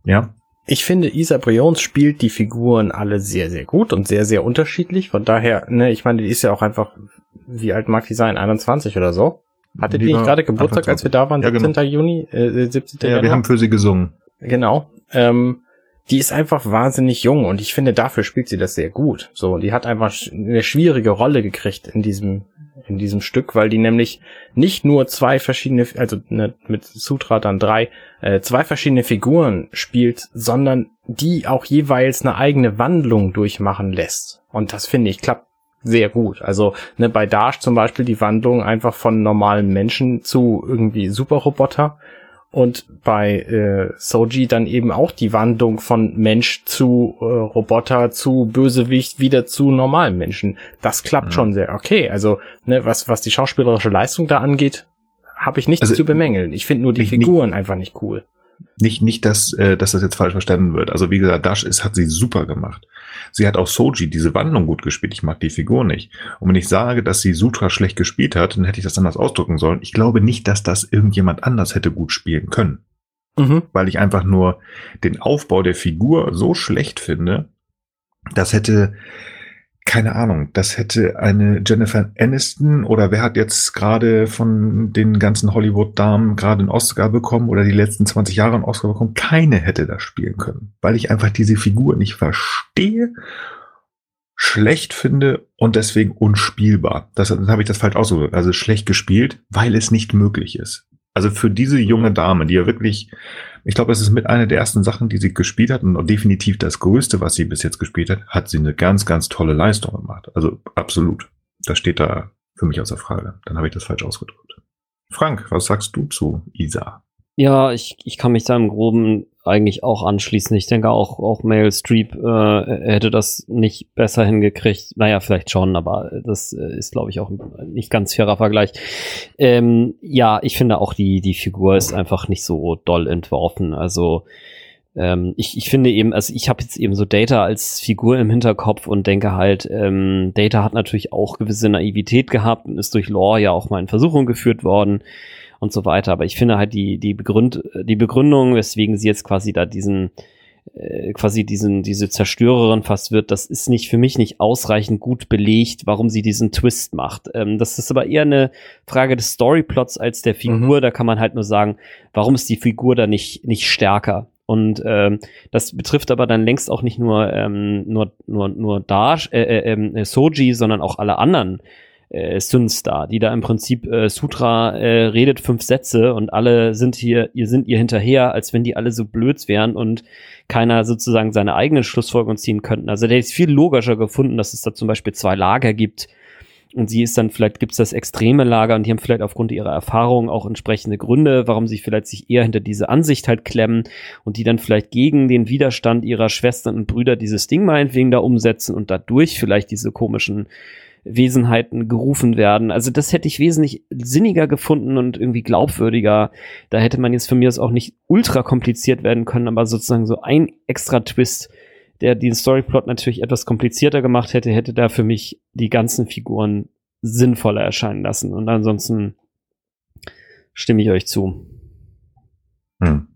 Ja. ich finde, Isa Brions spielt die Figuren alle sehr, sehr gut und sehr, sehr unterschiedlich. Von daher, ne, ich meine, die ist ja auch einfach, wie alt mag die sein? 21 oder so? Hattet ihr nicht gerade Geburtstag, als wir da waren? Ja, 17. genau. Juni? Äh, 17. Ja, Januar? wir haben für sie gesungen. Genau. Ähm, die ist einfach wahnsinnig jung und ich finde, dafür spielt sie das sehr gut. So, die hat einfach eine schwierige Rolle gekriegt in diesem, in diesem Stück, weil die nämlich nicht nur zwei verschiedene, also ne, mit Sutra dann drei, äh, zwei verschiedene Figuren spielt, sondern die auch jeweils eine eigene Wandlung durchmachen lässt. Und das finde ich klappt sehr gut. Also ne, bei Dash zum Beispiel die Wandlung einfach von normalen Menschen zu irgendwie Superroboter und bei äh, Soji dann eben auch die Wandlung von Mensch zu äh, Roboter zu Bösewicht wieder zu normalen Menschen. Das klappt Mhm. schon sehr okay. Also ne, was was die schauspielerische Leistung da angeht, habe ich nichts Also, zu bemängeln. Ich finde nur die nicht- nicht- Figuren einfach nicht cool. Nicht, nicht, dass, äh, dass das jetzt falsch verstanden wird. Also wie gesagt, Dash ist, hat sie super gemacht. Sie hat auch Soji diese Wandlung gut gespielt. Ich mag die Figur nicht. Und wenn ich sage, dass sie Sutra schlecht gespielt hat, dann hätte ich das anders ausdrücken sollen. Ich glaube nicht, dass das irgendjemand anders hätte gut spielen können. Mhm. Weil ich einfach nur den Aufbau der Figur so schlecht finde, das hätte, keine Ahnung, das hätte eine Jennifer Aniston oder wer hat jetzt gerade von den ganzen Hollywood-Damen gerade einen Oscar bekommen oder die letzten 20 Jahre einen Oscar bekommen? Keine hätte das spielen können, weil ich einfach diese Figur nicht verstehe, schlecht finde und deswegen unspielbar. Das, dann habe ich das falsch ausgedrückt. Also schlecht gespielt, weil es nicht möglich ist. Also für diese junge Dame, die ja wirklich, ich glaube, es ist mit einer der ersten Sachen, die sie gespielt hat und definitiv das Größte, was sie bis jetzt gespielt hat, hat sie eine ganz, ganz tolle Leistung gemacht. Also absolut. Das steht da für mich außer Frage. Dann habe ich das falsch ausgedrückt. Frank, was sagst du zu Isa? Ja, ich, ich kann mich da im Groben eigentlich auch anschließen. Ich denke auch, auch Meryl Streep äh, hätte das nicht besser hingekriegt. Naja, vielleicht schon, aber das äh, ist, glaube ich, auch nicht ganz fairer Vergleich. Ähm, ja, ich finde auch, die, die Figur ist einfach nicht so doll entworfen. Also ähm, ich, ich finde eben, also ich habe jetzt eben so Data als Figur im Hinterkopf und denke halt, ähm, Data hat natürlich auch gewisse Naivität gehabt und ist durch Lore ja auch mal in Versuchung geführt worden und so weiter. Aber ich finde halt die, die, Begründ die Begründung, weswegen sie jetzt quasi da diesen, äh, quasi diesen, diese Zerstörerin fast wird, das ist nicht für mich nicht ausreichend gut belegt, warum sie diesen Twist macht. Ähm, das ist aber eher eine Frage des Storyplots als der Figur. Da kann man halt nur sagen, warum ist die Figur da nicht, nicht stärker? Und ähm, das betrifft aber dann längst auch nicht nur ähm, nur nur nur Dash, äh, äh, äh, Soji, sondern auch alle anderen äh, Suns da, die da im Prinzip äh, Sutra äh, redet fünf Sätze und alle sind hier, ihr sind ihr hinterher, als wenn die alle so blöd wären und keiner sozusagen seine eigenen Schlussfolgerungen ziehen könnten. Also der ist viel logischer gefunden, dass es da zum Beispiel zwei Lager gibt. Und sie ist dann, vielleicht gibt's das extreme Lager und die haben vielleicht aufgrund ihrer Erfahrung auch entsprechende Gründe, warum sie vielleicht sich eher hinter diese Ansicht halt klemmen und die dann vielleicht gegen den Widerstand ihrer Schwestern und Brüder dieses Ding meinetwegen da umsetzen und dadurch vielleicht diese komischen Wesenheiten gerufen werden. Also das hätte ich wesentlich sinniger gefunden und irgendwie glaubwürdiger. Da hätte man jetzt von mir aus auch nicht ultra kompliziert werden können, aber sozusagen so ein extra Twist, der den Storyplot natürlich etwas komplizierter gemacht hätte, hätte da für mich die ganzen Figuren sinnvoller erscheinen lassen. Und ansonsten stimme ich euch zu. Hm.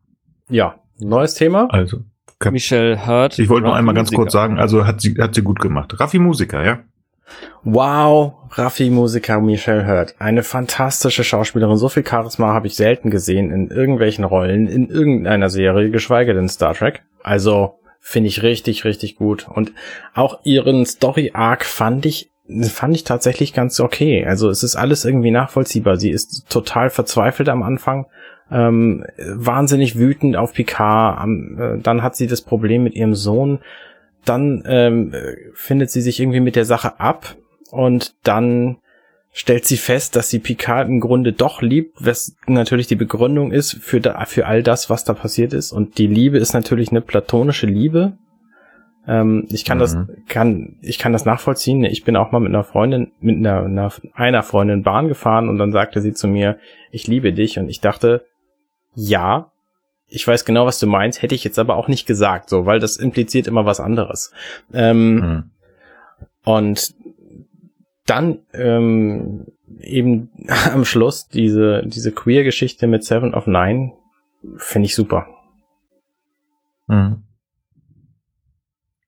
Ja, neues Thema. Also, Michelle Hurt. ich wollte nur einmal ganz Musiker. kurz sagen, also hat sie, hat sie gut gemacht. Raffi Musiker, ja? Wow, Raffi Musiker Michelle Hurt. Eine fantastische Schauspielerin. So viel Charisma habe ich selten gesehen in irgendwelchen Rollen, in irgendeiner Serie, geschweige denn Star Trek. Also finde ich richtig, richtig gut. Und auch ihren Story-Arc fand ich fand ich tatsächlich ganz okay. Also es ist alles irgendwie nachvollziehbar. Sie ist total verzweifelt am Anfang, ähm, wahnsinnig wütend auf Picard. Äh, dann hat sie das Problem mit ihrem Sohn. Dann ähm, äh, findet sie sich irgendwie mit der Sache ab und dann stellt sie fest, dass sie Picard im Grunde doch liebt, was natürlich die Begründung ist für, da, für all das, was da passiert ist. Und die Liebe ist natürlich eine platonische Liebe. Ähm, ich kann Mhm. das, kann, ich kann das nachvollziehen. Ich bin auch mal mit einer Freundin, mit einer, einer, einer Freundin Bahn gefahren und dann sagte sie zu mir, ich liebe dich. Und ich dachte, ja, ich weiß genau, was du meinst, hätte ich jetzt aber auch nicht gesagt, so, weil das impliziert immer was anderes. Ähm, Hm. und dann ähm, eben am Schluss diese, diese Queer-Geschichte mit Seven of Nine finde ich super. Hm.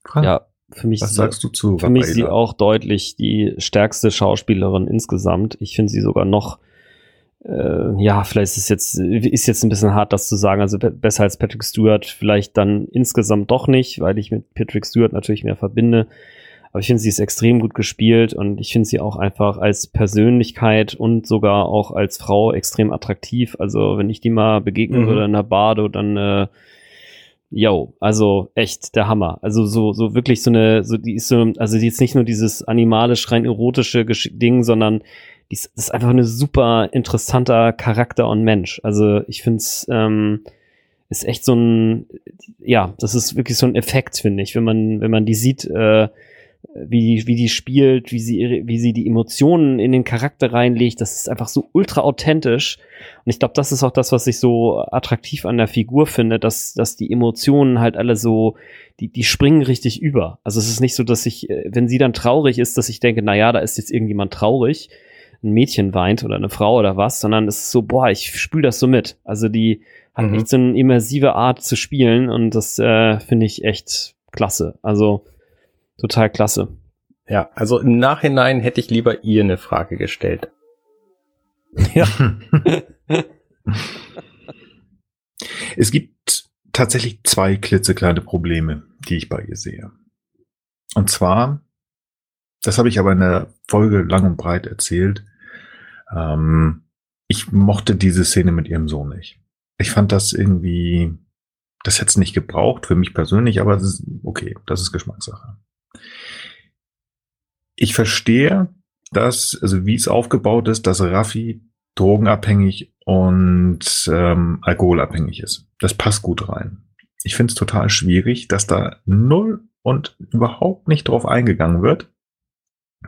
Frank? Ja, für mich Was sagst du zu Für mich sie auch deutlich die stärkste Schauspielerin insgesamt. Ich finde sie sogar noch äh, ja, vielleicht ist es jetzt, ist jetzt ein bisschen hart, das zu sagen. Also besser als Patrick Stewart, vielleicht dann insgesamt doch nicht, weil ich mit Patrick Stewart natürlich mehr verbinde. Aber ich finde, sie ist extrem gut gespielt und ich finde sie auch einfach als Persönlichkeit und sogar auch als Frau extrem attraktiv. Also wenn ich die mal begegnen mhm. würde in der Bardo, dann äh, yo, also echt der Hammer. Also so so wirklich so eine so die ist so also die ist nicht nur dieses animalisch rein erotische Ding, sondern die ist, einfach eine super interessanter Charakter und Mensch. Also ich finde es ähm, ist echt so ein, ja, das ist wirklich so ein Effekt, finde ich, wenn man, wenn man die sieht, äh, wie, wie die spielt, wie sie, wie sie die Emotionen in den Charakter reinlegt. Das ist einfach so ultra authentisch. Und ich glaube, das ist auch das, was ich so attraktiv an der Figur finde, dass, dass die Emotionen halt alle so, die, die springen richtig über. Also es ist nicht so, dass ich, äh, wenn sie dann traurig ist, dass ich denke, na ja, da ist jetzt irgendjemand traurig, ein Mädchen weint oder eine Frau oder was, sondern es ist so, boah, ich spüle das so mit. Also die hat mhm. echt so eine immersive Art zu spielen und das äh, finde ich echt klasse. Also total klasse. Ja, also im Nachhinein hätte ich lieber ihr eine Frage gestellt. Ja. es gibt tatsächlich zwei klitzekleine Probleme, die ich bei ihr sehe. Und zwar, das habe ich aber in der Folge lang und breit erzählt, ähm, ich mochte diese Szene mit ihrem Sohn nicht. Ich fand das irgendwie, das hätte es nicht gebraucht für mich persönlich, aber ist, okay, das ist Geschmackssache. Ich verstehe, dass, also wie es aufgebaut ist, dass Raffi drogenabhängig und ähm, alkoholabhängig ist. Das passt gut rein. Ich finde es total schwierig, dass da null und überhaupt nicht drauf eingegangen wird,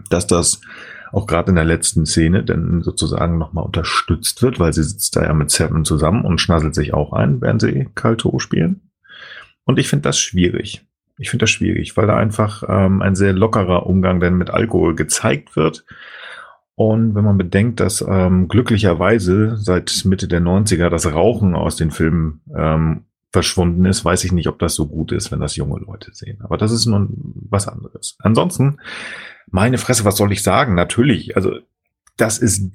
dass das auch gerade in der letzten Szene dann sozusagen nochmal unterstützt wird, weil sie sitzt da ja mit Seven zusammen und schnasselt sich auch ein, während sie Kalto spielen. Und ich finde das schwierig. Ich finde das schwierig, weil da einfach ähm, ein sehr lockerer Umgang denn mit Alkohol gezeigt wird. Und wenn man bedenkt, dass ähm, glücklicherweise seit Mitte der 90er das Rauchen aus den Filmen ähm, verschwunden ist, weiß ich nicht, ob das so gut ist, wenn das junge Leute sehen. Aber das ist nun was anderes. Ansonsten, meine Fresse, was soll ich sagen? Natürlich, also das ist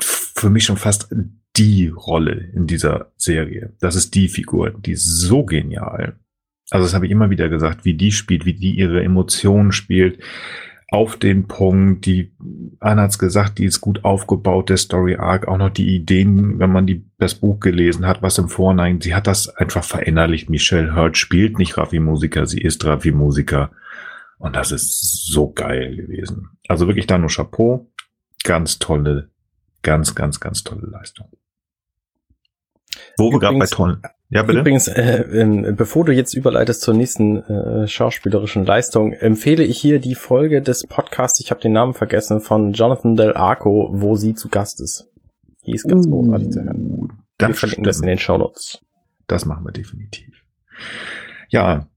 für mich schon fast die Rolle in dieser Serie. Das ist die Figur, die ist so genial. Also das habe ich immer wieder gesagt, wie die spielt, wie die ihre Emotionen spielt, auf den Punkt. Die, Anna hat's gesagt, die ist gut aufgebaut, der Story Arc, auch noch die Ideen, wenn man die, das Buch gelesen hat, was im Vornein, sie hat das einfach verinnerlicht. Michelle Hurt spielt nicht Raffi-Musiker, sie ist Raffi-Musiker. Und das ist so geil gewesen. Also wirklich da nur Chapeau. Ganz tolle, ganz, ganz, ganz tolle Leistung. Wo wir gerade bei tollen. Ja, bitte. Übrigens, äh, äh, bevor du jetzt überleitest zur nächsten äh, schauspielerischen Leistung, empfehle ich hier die Folge des Podcasts, ich habe den Namen vergessen, von Jonathan Del Arco, wo sie zu Gast ist. Die ist ganz uh, großartig zu hören. Wir verlinken das in den Show Notes. Das machen wir definitiv. Ja,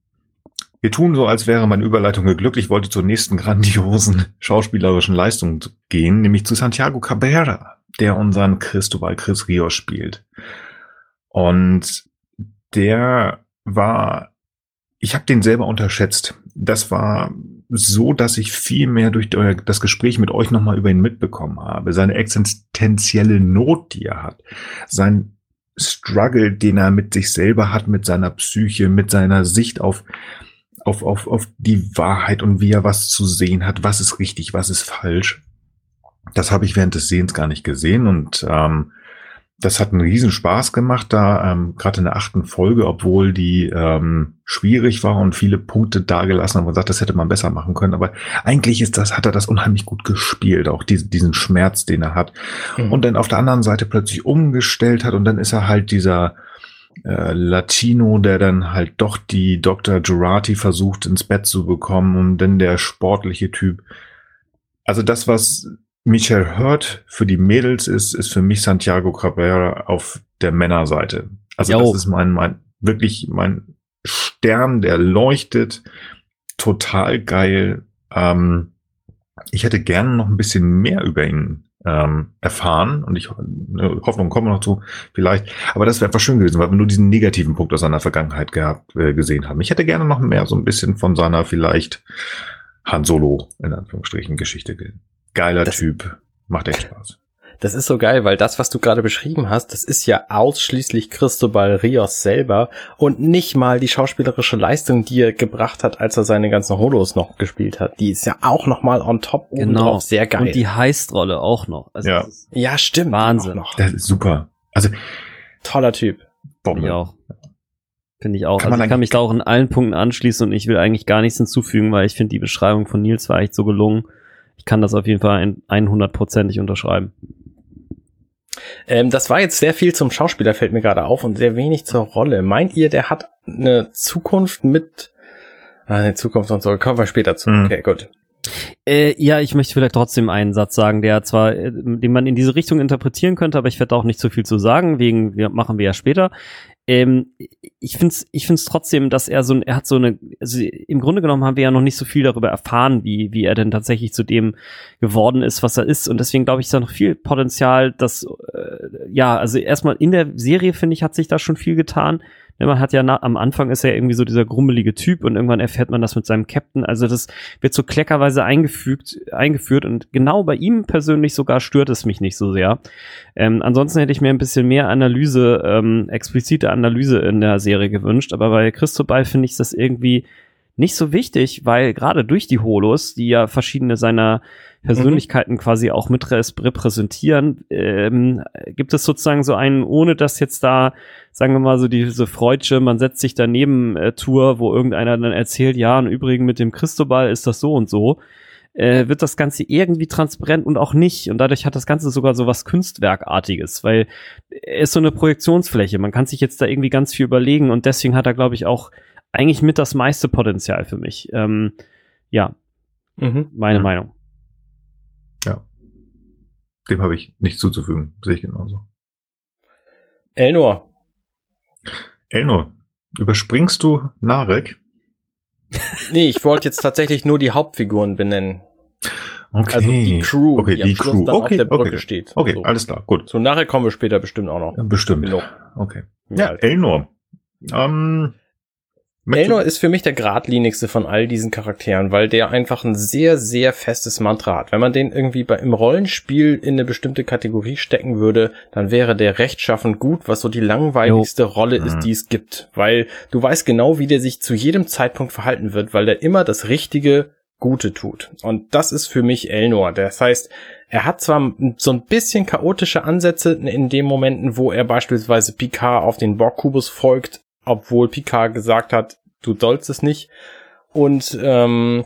wir tun so, als wäre meine Überleitung geglückt. Ich wollte zur nächsten grandiosen schauspielerischen Leistung gehen, nämlich zu Santiago Cabrera, der unseren Cristobal Chris Rios spielt. Und der war, ich habe den selber unterschätzt. Das war so, dass ich viel mehr durch das Gespräch mit euch nochmal über ihn mitbekommen habe. Seine existenzielle Not, die er hat. Sein Struggle, den er mit sich selber hat, mit seiner Psyche, mit seiner Sicht auf, auf, auf, auf die Wahrheit und wie er was zu sehen hat, was ist richtig, was ist falsch. Das habe ich während des Sehens gar nicht gesehen und ähm, das hat einen riesen Spaß gemacht, da ähm, gerade in der achten Folge, obwohl die ähm, schwierig war und viele Punkte dagelassen haben und gesagt, das hätte man besser machen können. Aber eigentlich ist das, hat er das unheimlich gut gespielt, auch diese, diesen Schmerz, den er hat. Mhm. Und dann auf der anderen Seite plötzlich umgestellt hat und dann ist er halt dieser äh, Latino, der dann halt doch die Dr. Girardi versucht ins Bett zu bekommen und dann der sportliche Typ. Also das, was Michelle Hurt für die Mädels ist, ist für mich Santiago Cabrera auf der Männerseite. Also jo. das ist mein, mein, wirklich mein Stern, der leuchtet. Total geil. Ähm, ich hätte gerne noch ein bisschen mehr über ihn ähm, erfahren und ich eine Hoffnung kommen noch zu, vielleicht. Aber das wäre einfach schön gewesen, weil wir nur diesen negativen Punkt aus seiner Vergangenheit gehabt, äh, gesehen haben. Ich hätte gerne noch mehr so ein bisschen von seiner vielleicht Han Solo in Anführungsstrichen Geschichte. Geiler das, Typ, macht echt Spaß. Das ist so geil, weil das, was du gerade beschrieben hast, das ist ja ausschließlich Cristobal Rios selber und nicht mal die schauspielerische Leistung, die er gebracht hat, als er seine ganzen Holos noch gespielt hat. Die ist ja auch noch mal on top genau. sehr geil. Und die Heistrolle auch noch. Also ja. ja, stimmt. Wahnsinn. Das ist super. Also toller Typ. Bombe. Ich auch. Finde ich auch. Kann also ich kann mich da auch in allen Punkten anschließen und ich will eigentlich gar nichts hinzufügen, weil ich finde die Beschreibung von Nils war echt so gelungen. Ich kann das auf jeden Fall 100%ig unterschreiben. Ähm, das war jetzt sehr viel zum Schauspieler, fällt mir gerade auf, und sehr wenig zur Rolle. Meint ihr, der hat eine Zukunft mit ah, eine Zukunft und so, kommen wir später zu. Mhm. Okay, gut. Äh, ja, ich möchte vielleicht trotzdem einen Satz sagen, der zwar, äh, den man in diese Richtung interpretieren könnte, aber ich werde auch nicht so viel zu sagen, wegen, wir machen wir ja später. Ähm, ich finde es ich find's trotzdem, dass er so, er hat so eine, also im Grunde genommen haben wir ja noch nicht so viel darüber erfahren, wie, wie er denn tatsächlich zu dem geworden ist, was er ist. Und deswegen glaube ich, ist da noch viel Potenzial, dass, äh, ja, also erstmal in der Serie, finde ich, hat sich da schon viel getan. Ne, man hat ja na, am Anfang ist er irgendwie so dieser grummelige Typ und irgendwann erfährt man das mit seinem Captain. Also das wird so kleckerweise eingefügt, eingeführt und genau bei ihm persönlich sogar stört es mich nicht so sehr. Ähm, ansonsten hätte ich mir ein bisschen mehr Analyse, ähm, explizite Analyse in der Serie gewünscht, aber bei Christobal finde ich das irgendwie nicht so wichtig, weil gerade durch die Holos, die ja verschiedene seiner Persönlichkeiten mhm. quasi auch mit repräsentieren, ähm, gibt es sozusagen so einen, ohne dass jetzt da, sagen wir mal so diese Freudsche, man setzt sich daneben äh, Tour, wo irgendeiner dann erzählt, ja, und übrigens mit dem Christobal ist das so und so, äh, wird das Ganze irgendwie transparent und auch nicht. Und dadurch hat das Ganze sogar so was Kunstwerkartiges, weil er ist so eine Projektionsfläche. Man kann sich jetzt da irgendwie ganz viel überlegen und deswegen hat er, glaube ich, auch eigentlich mit das meiste Potenzial für mich. Ähm, ja, mhm. meine mhm. Meinung. Ja. Dem habe ich nichts zuzufügen. Sehe ich genauso. Elnor. Elnor, überspringst du Narek? nee, ich wollte jetzt tatsächlich nur die Hauptfiguren benennen. Okay. Also die Crew, okay, die, die Crew. okay, auf der Brücke okay. steht. Okay, so. alles klar, gut. So nachher kommen wir später bestimmt auch noch. Bestimmt. Genug. Okay. Ja, Elnor. Ähm, Elnor ist für mich der geradlinigste von all diesen Charakteren, weil der einfach ein sehr, sehr festes Mantra hat. Wenn man den irgendwie bei, im Rollenspiel in eine bestimmte Kategorie stecken würde, dann wäre der rechtschaffend gut, was so die langweiligste jo. Rolle ist, mhm. die es gibt. Weil du weißt genau, wie der sich zu jedem Zeitpunkt verhalten wird, weil der immer das Richtige Gute tut. Und das ist für mich Elnor. Das heißt, er hat zwar so ein bisschen chaotische Ansätze in den Momenten, wo er beispielsweise Picard auf den Borg-Kubus folgt, obwohl Picard gesagt hat, du sollst es nicht. Und ähm,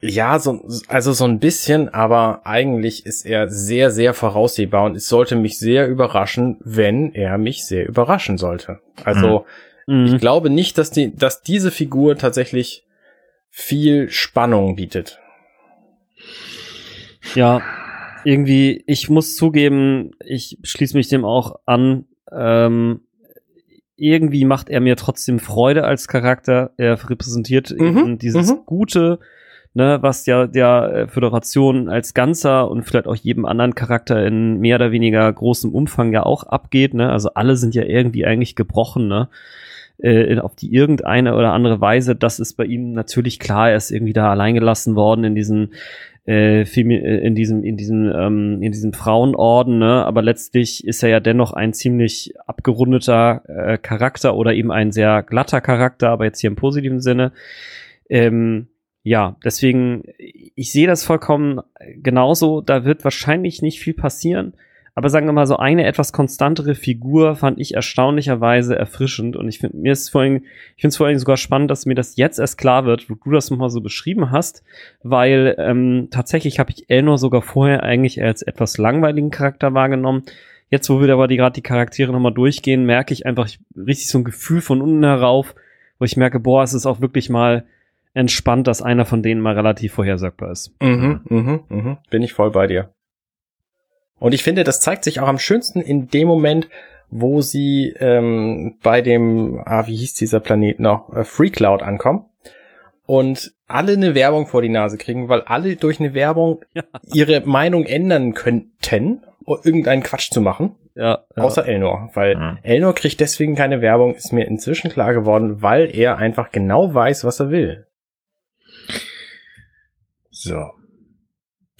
ja, so, also so ein bisschen, aber eigentlich ist er sehr, sehr voraussehbar und es sollte mich sehr überraschen, wenn er mich sehr überraschen sollte. Also mhm. ich glaube nicht, dass die, dass diese Figur tatsächlich viel Spannung bietet. Ja, irgendwie, ich muss zugeben, ich schließe mich dem auch an. Ähm, irgendwie macht er mir trotzdem Freude als Charakter. Er repräsentiert mhm, eben dieses mhm. Gute, ne, was ja der äh, Föderation als Ganzer und vielleicht auch jedem anderen Charakter in mehr oder weniger großem Umfang ja auch abgeht. Ne? Also alle sind ja irgendwie eigentlich gebrochen, ne? Äh, auf die irgendeine oder andere Weise. Das ist bei ihm natürlich klar. Er ist irgendwie da alleingelassen worden in diesen äh, äh, in diesem, in diesem, ähm, in diesem Frauenorden, ne? aber letztlich ist er ja dennoch ein ziemlich abgerundeter äh, Charakter oder eben ein sehr glatter Charakter, aber jetzt hier im positiven Sinne. Ähm, ja, deswegen, ich sehe das vollkommen genauso. Da wird wahrscheinlich nicht viel passieren. Aber sagen wir mal, so eine etwas konstantere Figur fand ich erstaunlicherweise erfrischend. Und ich finde mir ist vorhin, ich finde es vor allem sogar spannend, dass mir das jetzt erst klar wird, wo du das nochmal so beschrieben hast, weil ähm, tatsächlich habe ich Elnor sogar vorher eigentlich als etwas langweiligen Charakter wahrgenommen. Jetzt, wo wir aber die, gerade die Charaktere nochmal durchgehen, merke ich einfach richtig so ein Gefühl von unten herauf, wo ich merke, boah, es ist auch wirklich mal entspannt, dass einer von denen mal relativ vorhersagbar ist. Mhm, mhm, mhm. Bin ich voll bei dir. Und ich finde, das zeigt sich auch am schönsten in dem Moment, wo sie ähm, bei dem, ah, wie hieß dieser Planet noch, äh, Free Cloud ankommen. Und alle eine Werbung vor die Nase kriegen, weil alle durch eine Werbung ja. ihre Meinung ändern könnten, um irgendeinen Quatsch zu machen. Ja, ja. Außer Elnor, weil ja. Elnor kriegt deswegen keine Werbung, ist mir inzwischen klar geworden, weil er einfach genau weiß, was er will. So.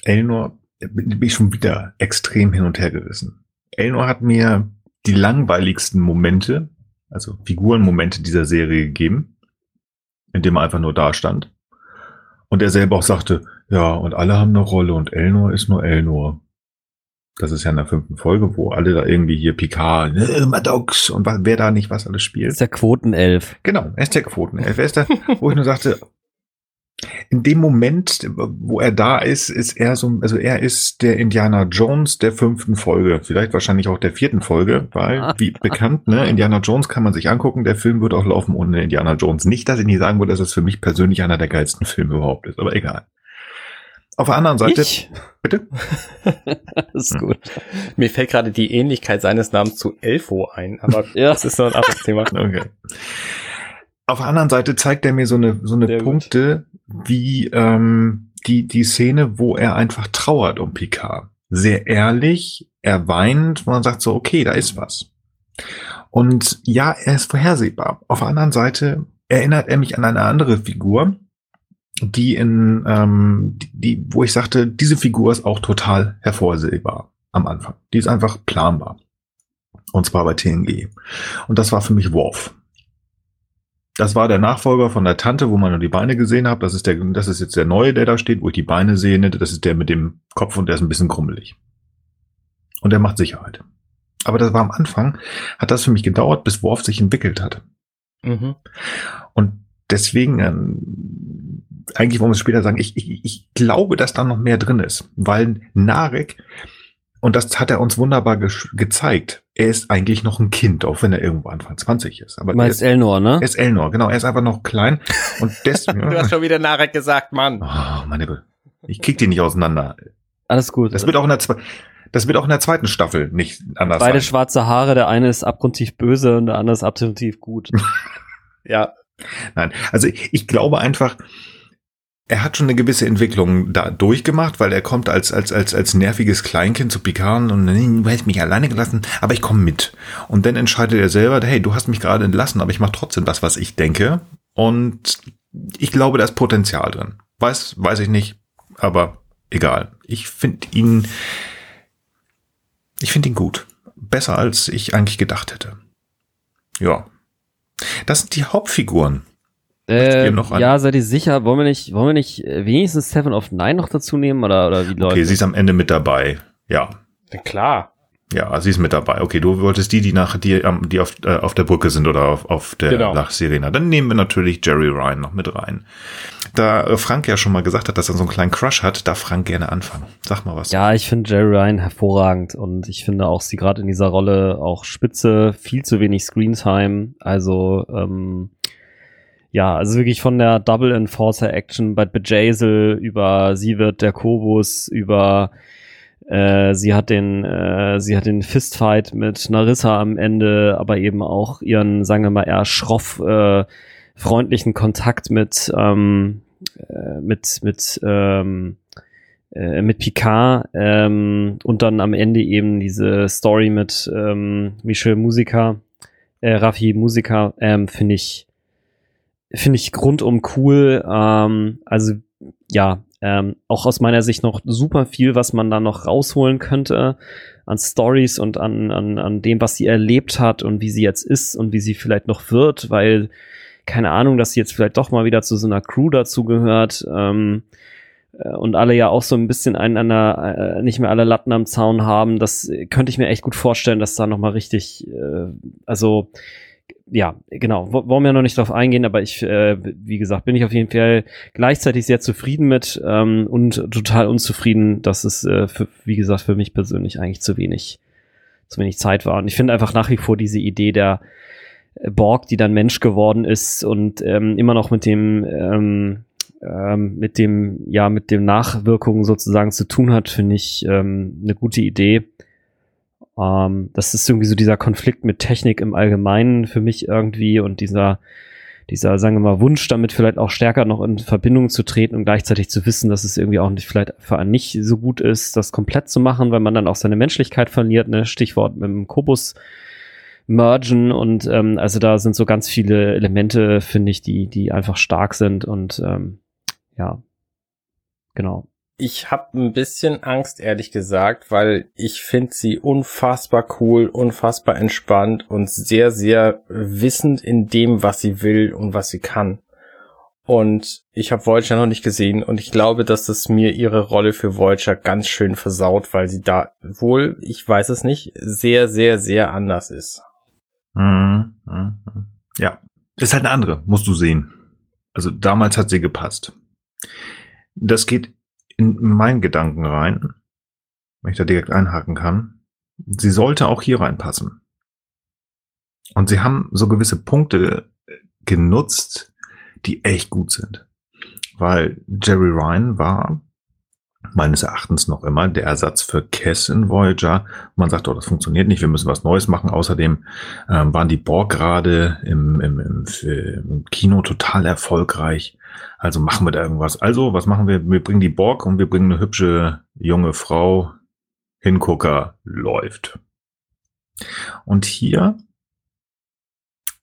Elnor bin ich schon wieder extrem hin und her gerissen. Elnor hat mir die langweiligsten Momente, also Figurenmomente dieser Serie gegeben, indem er einfach nur da stand. Und er selber auch sagte, ja, und alle haben eine Rolle und Elnor ist nur Elnor. Das ist ja in der fünften Folge, wo alle da irgendwie hier Picard, äh, Maddox und wer da nicht was alles spielt. Ist der Quotenelf. Genau, er ist der Quotenelf. Er ist der, wo ich nur sagte, in dem Moment, wo er da ist, ist er so, also er ist der Indiana Jones der fünften Folge, vielleicht wahrscheinlich auch der vierten Folge, weil, wie bekannt, ne, Indiana Jones kann man sich angucken, der Film wird auch laufen ohne Indiana Jones. Nicht, dass ich nicht sagen würde, dass es für mich persönlich einer der geilsten Filme überhaupt ist, aber egal. Auf der anderen Seite. Ich? Bitte? das ist gut. Mir fällt gerade die Ähnlichkeit seines Namens zu Elfo ein, aber ja. das ist noch ein anderes Thema. Okay. Auf der anderen Seite zeigt er mir so eine, so eine Sehr Punkte, gut. wie ähm, die, die Szene, wo er einfach trauert um Picard. Sehr ehrlich, er weint, man sagt so, okay, da ist was. Und ja, er ist vorhersehbar. Auf der anderen Seite erinnert er mich an eine andere Figur, die in, ähm, die, wo ich sagte, diese Figur ist auch total hervorsehbar am Anfang. Die ist einfach planbar. Und zwar bei TNG. Und das war für mich Worf. Das war der Nachfolger von der Tante, wo man nur die Beine gesehen hat. Das ist der, das ist jetzt der neue, der da steht, wo ich die Beine sehe. Das ist der mit dem Kopf und der ist ein bisschen krummelig. Und der macht Sicherheit. Aber das war am Anfang, hat das für mich gedauert, bis Worf sich entwickelt hat. Mhm. Und deswegen, ähm, eigentlich wollen wir es später sagen, ich, ich, ich glaube, dass da noch mehr drin ist, weil Narek, und das hat er uns wunderbar ge gezeigt, er ist eigentlich noch ein Kind, auch wenn er irgendwo Anfang 20 ist. Aber er ist Elnor, ne? Er ist Elnor, genau. Er ist einfach noch klein. Und deswegen. du hast schon wieder Narek gesagt, Mann. Oh, meine Güte. Ich krieg die nicht auseinander. Alles gut. Das wird auch in der, das wird auch in der zweiten Staffel nicht anders Beide sein. schwarze Haare, der eine ist abgrundtief böse und der andere ist abgrundtief gut. ja, Nein, also ich, ich glaube einfach, er hat schon eine gewisse Entwicklung da durchgemacht, weil er kommt als, als, als, als nerviges Kleinkind zu Picard und du hast mich alleine gelassen, aber ich komme mit. Und dann entscheidet er selber, hey, du hast mich gerade entlassen, aber ich mache trotzdem das, was ich denke. Und ich glaube, da ist Potenzial drin. Weiß, weiß ich nicht, aber egal. Ich finde ihn, ich finde ihn gut. Besser als ich eigentlich gedacht hätte. Ja. Das sind die Hauptfiguren. Äh, ja, seid ihr sicher? Wollen wir nicht, wollen wir nicht äh, wenigstens Seven of Nine noch dazu nehmen oder, oder wie läuft Okay, sie ist am Ende mit dabei. Ja. ja. Klar. Ja, sie ist mit dabei. Okay, du wolltest die, die nach die, die auf, äh, auf der Brücke sind oder auf, auf der genau. nach Serena. Dann nehmen wir natürlich Jerry Ryan noch mit rein. Da äh, Frank ja schon mal gesagt hat, dass er so einen kleinen Crush hat, darf Frank gerne anfangen. Sag mal was. Ja, ich finde Jerry Ryan hervorragend und ich finde auch sie gerade in dieser Rolle auch spitze, viel zu wenig Screentime. Also ähm, ja, also wirklich von der Double Enforcer Action bei Bejazel über sie wird der Kobus über äh, sie hat den, äh, sie hat den Fistfight mit Narissa am Ende, aber eben auch ihren, sagen wir mal, eher schroff äh, freundlichen Kontakt mit ähm, äh, mit mit ähm, äh, mit Picard ähm, und dann am Ende eben diese Story mit ähm, Michel Musiker, äh, Raffi Musiker, ähm, finde ich finde ich rundum cool. Ähm, also ja, ähm, auch aus meiner Sicht noch super viel, was man da noch rausholen könnte an Stories und an, an, an dem, was sie erlebt hat und wie sie jetzt ist und wie sie vielleicht noch wird, weil, keine Ahnung, dass sie jetzt vielleicht doch mal wieder zu so einer Crew dazugehört. Ähm, äh, und alle ja auch so ein bisschen einander, äh, nicht mehr alle Latten am Zaun haben, das könnte ich mir echt gut vorstellen, dass da nochmal richtig, äh, also ja, genau, wollen wir noch nicht drauf eingehen, aber ich, äh, wie gesagt, bin ich auf jeden Fall gleichzeitig sehr zufrieden mit ähm, und total unzufrieden, dass es, äh, für, wie gesagt, für mich persönlich eigentlich zu wenig, zu wenig Zeit war. Und ich finde einfach nach wie vor diese Idee der äh, Borg, die dann Mensch geworden ist und ähm, immer noch mit dem, ähm, ähm, mit dem, ja, mit dem Nachwirkungen sozusagen zu tun hat, finde ich ähm, eine gute Idee. Ähm, das ist irgendwie so dieser Konflikt mit Technik im Allgemeinen für mich irgendwie und dieser, dieser, sagen wir mal, Wunsch, damit vielleicht auch stärker noch in Verbindung zu treten und gleichzeitig zu wissen, dass es irgendwie auch nicht vielleicht für einen nicht so gut ist, das komplett zu machen, weil man dann auch seine Menschlichkeit verliert, ne? Stichwort mit dem Kobus mergen und ähm, also da sind so ganz viele Elemente, finde ich, die, die einfach stark sind und ähm, ja, genau. Ich habe ein bisschen Angst, ehrlich gesagt, weil ich finde sie unfassbar cool, unfassbar entspannt und sehr, sehr wissend in dem, was sie will und was sie kann. Und ich habe Voyager noch nicht gesehen und ich glaube, dass das mir ihre Rolle für Voyager ganz schön versaut, weil sie da wohl, ich weiß es nicht, sehr, sehr, sehr anders ist. Mhm, mhm. Ja, ist halt eine andere, musst du sehen. Also damals hat sie gepasst. Das geht in meinen Gedanken rein, wenn ich da direkt einhaken kann. Sie sollte auch hier reinpassen. Und sie haben so gewisse Punkte genutzt, die echt gut sind. Weil Jerry Ryan war meines Erachtens noch immer der Ersatz für Kess in Voyager. Man sagt, oh, das funktioniert nicht, wir müssen was Neues machen. Außerdem ähm, waren die Borg gerade im, im, im, im Kino total erfolgreich. Also machen wir da irgendwas. Also, was machen wir? Wir bringen die Borg und wir bringen eine hübsche junge Frau. Hingucker läuft. Und hier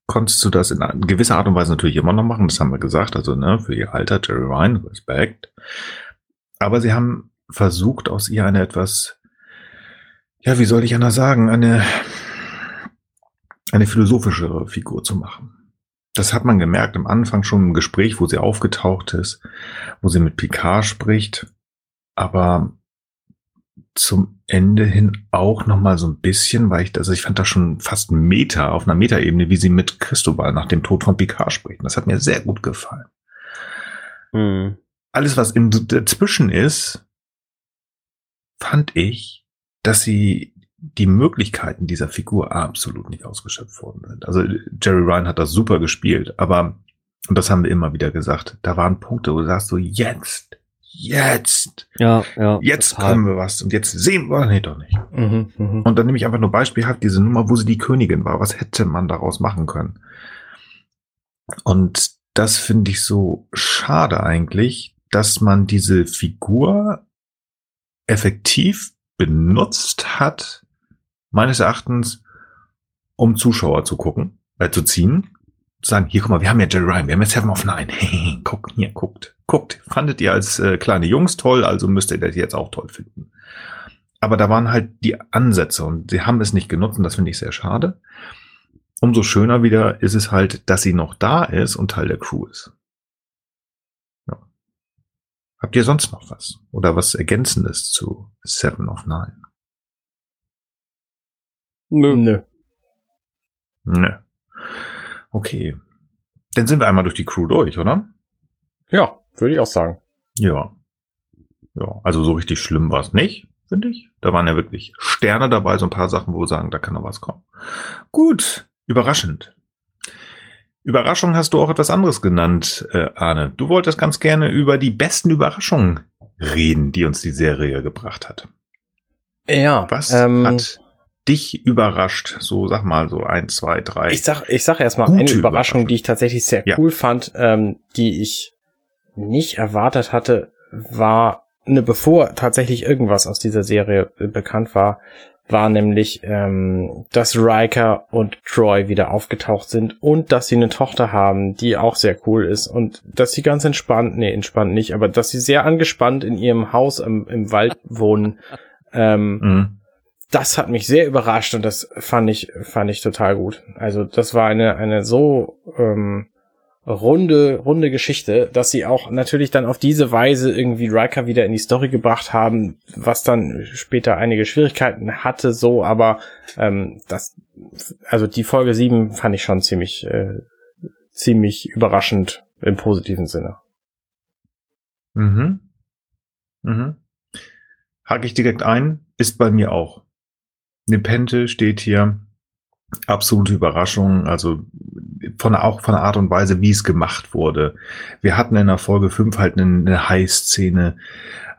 konntest du das in gewisser Art und Weise natürlich immer noch machen. Das haben wir gesagt. Also, ne, für ihr Alter, Jerry Ryan, Respekt. Aber sie haben versucht, aus ihr eine etwas, ja, wie soll ich anders sagen, eine, eine philosophischere Figur zu machen. Das hat man gemerkt am Anfang schon im Gespräch, wo sie aufgetaucht ist, wo sie mit Picard spricht, aber zum Ende hin auch noch mal so ein bisschen, weil ich, also ich fand das schon fast ein Meta, auf einer Metaebene, wie sie mit Christobal nach dem Tod von Picard spricht. Das hat mir sehr gut gefallen. Mhm alles, was in dazwischen ist, fand ich, dass sie die Möglichkeiten dieser Figur absolut nicht ausgeschöpft worden sind. Also Jerry Ryan hat das super gespielt, aber, und das haben wir immer wieder gesagt, da waren Punkte, wo du sagst so, jetzt, jetzt, ja, ja, jetzt total. kommen wir was und jetzt sehen wir, nee, doch nicht. Mhm, mh. Und dann nehme ich einfach nur beispielhaft diese Nummer, wo sie die Königin war. Was hätte man daraus machen können? Und das finde ich so schade eigentlich, dass man diese Figur effektiv benutzt hat, meines Erachtens, um Zuschauer zu gucken, äh, zu ziehen. Zu sagen, hier, guck mal, wir haben ja Jerry Ryan, wir haben ja Seven of Nine. Hey, guck, hier, guckt, guckt. Fandet ihr als äh, kleine Jungs toll, also müsst ihr das jetzt auch toll finden. Aber da waren halt die Ansätze und sie haben es nicht genutzt und das finde ich sehr schade. Umso schöner wieder ist es halt, dass sie noch da ist und Teil der Crew ist. Habt ihr sonst noch was? Oder was Ergänzendes zu Seven of Nine? Nö. Nö. Nö. Okay. Dann sind wir einmal durch die Crew durch, oder? Ja, würde ich auch sagen. Ja. Ja, also so richtig schlimm war es nicht, finde ich. Da waren ja wirklich Sterne dabei, so ein paar Sachen, wo wir sagen, da kann noch was kommen. Gut, überraschend. Überraschung hast du auch etwas anderes genannt, äh, Arne. Du wolltest ganz gerne über die besten Überraschungen reden, die uns die Serie gebracht hat. Ja. Was ähm, hat dich überrascht? So, sag mal, so ein, zwei, drei. Ich sag, ich sag erstmal eine Überraschung, Überraschung, die ich tatsächlich sehr ja. cool fand, ähm, die ich nicht erwartet hatte, war eine, bevor tatsächlich irgendwas aus dieser Serie äh, bekannt war, war nämlich, ähm, dass Riker und Troy wieder aufgetaucht sind und dass sie eine Tochter haben, die auch sehr cool ist und dass sie ganz entspannt, nee, entspannt nicht, aber dass sie sehr angespannt in ihrem Haus im, im Wald wohnen. Ähm, mhm. Das hat mich sehr überrascht und das fand ich, fand ich total gut. Also das war eine, eine so, ähm, runde, runde Geschichte, dass sie auch natürlich dann auf diese Weise irgendwie Riker wieder in die Story gebracht haben, was dann später einige Schwierigkeiten hatte, so, aber ähm, das, also die Folge 7 fand ich schon ziemlich, äh, ziemlich überraschend im positiven Sinne. Mhm. Mhm. Hake ich direkt ein, ist bei mir auch. Nepente steht hier, absolute Überraschung, also von auch von der Art und Weise, wie es gemacht wurde. Wir hatten in der Folge 5 halt eine, eine High-Szene,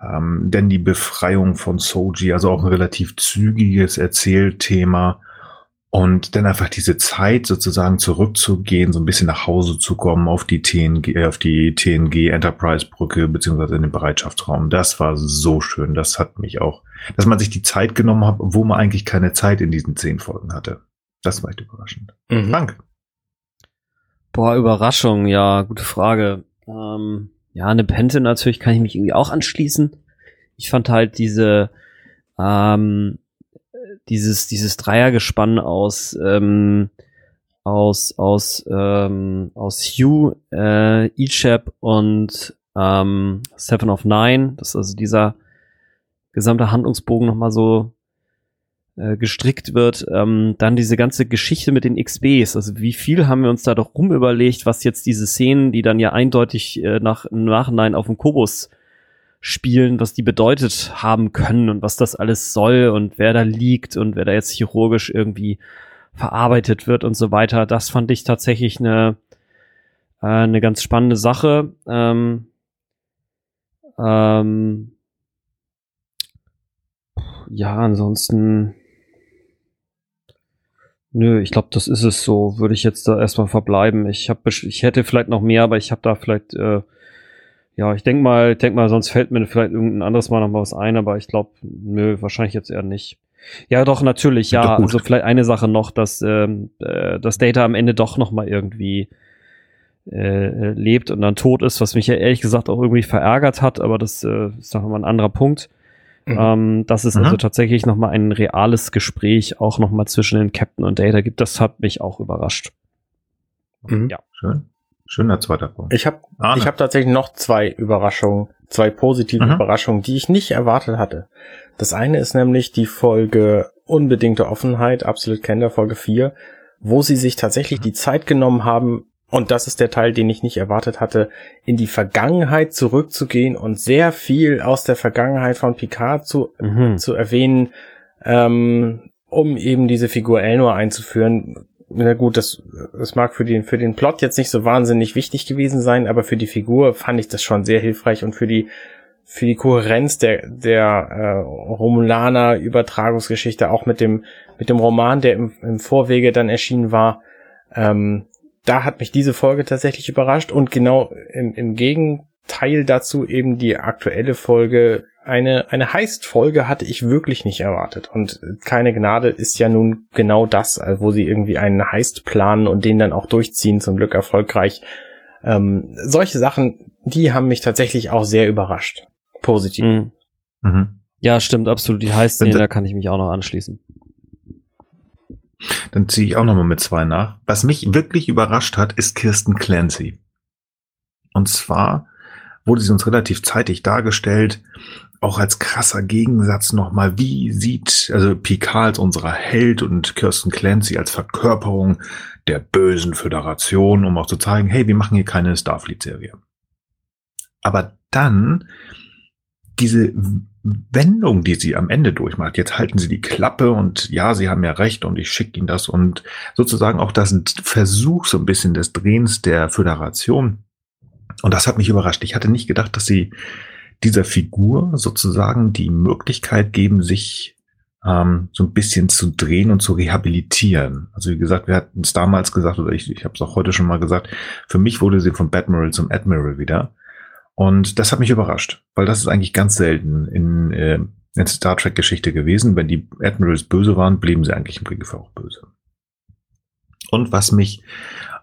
ähm, denn die Befreiung von Soji, also auch ein relativ zügiges Erzählthema Und dann einfach diese Zeit sozusagen zurückzugehen, so ein bisschen nach Hause zu kommen auf die TNG, äh, auf die TNG Enterprise Brücke, beziehungsweise in den Bereitschaftsraum. Das war so schön. Das hat mich auch, dass man sich die Zeit genommen hat, wo man eigentlich keine Zeit in diesen zehn Folgen hatte. Das war echt überraschend. Mhm. Frank. Boah, Überraschung, ja, gute Frage. Ähm, ja, eine Pente natürlich kann ich mich irgendwie auch anschließen. Ich fand halt diese, ähm, dieses, dieses Dreiergespann aus, ähm, aus, aus, ähm, aus Hugh, äh, Ichab und ähm, Seven of Nine, dass also dieser gesamte Handlungsbogen nochmal so äh, gestrickt wird. Ähm, dann diese ganze Geschichte mit den XBs, also wie viel haben wir uns da doch rumüberlegt, was jetzt diese Szenen, die dann ja eindeutig äh, nach, im Nachhinein auf dem Kobus spielen, was die bedeutet haben können und was das alles soll und wer da liegt und wer da jetzt chirurgisch irgendwie verarbeitet wird und so weiter. Das fand ich tatsächlich eine, äh, eine ganz spannende Sache. Ähm, ähm, ja, ansonsten, nö, ich glaube, das ist es so. Würde ich jetzt da erstmal verbleiben. Ich habe, ich hätte vielleicht noch mehr, aber ich habe da vielleicht äh, ja, ich denke mal, denk mal, sonst fällt mir vielleicht irgendein anderes Mal noch mal was ein, aber ich glaube, nö, wahrscheinlich jetzt eher nicht. Ja, doch, natürlich, ja. Also vielleicht eine Sache noch, dass ähm, äh, das Data am Ende doch noch mal irgendwie äh, lebt und dann tot ist, was mich ja ehrlich gesagt auch irgendwie verärgert hat, aber das äh, ist noch mal ein anderer Punkt. Mhm. Ähm, dass es also mhm. also tatsächlich noch mal ein reales Gespräch auch noch mal zwischen den Captain und Data gibt, das hat mich auch überrascht. Mhm. Ja. Schön. Schöner zweiter Punkt. Ich habe ich hab tatsächlich noch zwei Überraschungen, zwei positive mhm. Überraschungen, die ich nicht erwartet hatte. Das eine ist nämlich die Folge Unbedingte Offenheit, Absolute Kender, Folge 4, wo sie sich tatsächlich die Zeit genommen haben, und das ist der Teil, den ich nicht erwartet hatte, in die Vergangenheit zurückzugehen und sehr viel aus der Vergangenheit von Picard zu, mhm. zu erwähnen, ähm, um eben diese Figur Elnor einzuführen, na gut, das, das mag für den, für den Plot jetzt nicht so wahnsinnig wichtig gewesen sein, aber für die Figur fand ich das schon sehr hilfreich und für die, für die Kohärenz der, der äh, Romulaner Übertragungsgeschichte, auch mit dem, mit dem Roman, der im, im Vorwege dann erschienen war, ähm, da hat mich diese Folge tatsächlich überrascht und genau im, im Gegenteil dazu eben die aktuelle Folge eine, eine Heist-Folge hatte ich wirklich nicht erwartet. Und keine Gnade ist ja nun genau das, äh, wo sie irgendwie einen Heist planen und den dann auch durchziehen, zum Glück erfolgreich. Ähm, solche Sachen, die haben mich tatsächlich auch sehr überrascht. Positiv. Mhm. Mhm. Ja, stimmt, absolut. Die Heist-Szene, da kann ich mich auch noch anschließen. Dann ziehe ich auch noch mal mit zwei nach. Was mich wirklich überrascht hat, ist Kirsten Clancy. Und zwar wurde sie uns relativ zeitig dargestellt auch als krasser Gegensatz nochmal, wie sieht also Picard als unserer Held und Kirsten Clancy als Verkörperung der bösen Föderation, um auch zu zeigen, hey, wir machen hier keine Starfleet-Serie. Aber dann diese Wendung, die sie am Ende durchmacht, jetzt halten sie die Klappe und ja, sie haben ja recht und ich schicke ihnen das und sozusagen auch das Versuch so ein bisschen des Drehens der Föderation. Und das hat mich überrascht. Ich hatte nicht gedacht, dass sie dieser Figur sozusagen die Möglichkeit geben, sich ähm, so ein bisschen zu drehen und zu rehabilitieren. Also wie gesagt, wir hatten es damals gesagt, oder ich, ich habe es auch heute schon mal gesagt, für mich wurde sie vom Batmiral zum Admiral wieder. Und das hat mich überrascht, weil das ist eigentlich ganz selten in, äh, in Star Trek-Geschichte gewesen. Wenn die Admirals böse waren, blieben sie eigentlich im Kriegsfall auch böse. Und was mich,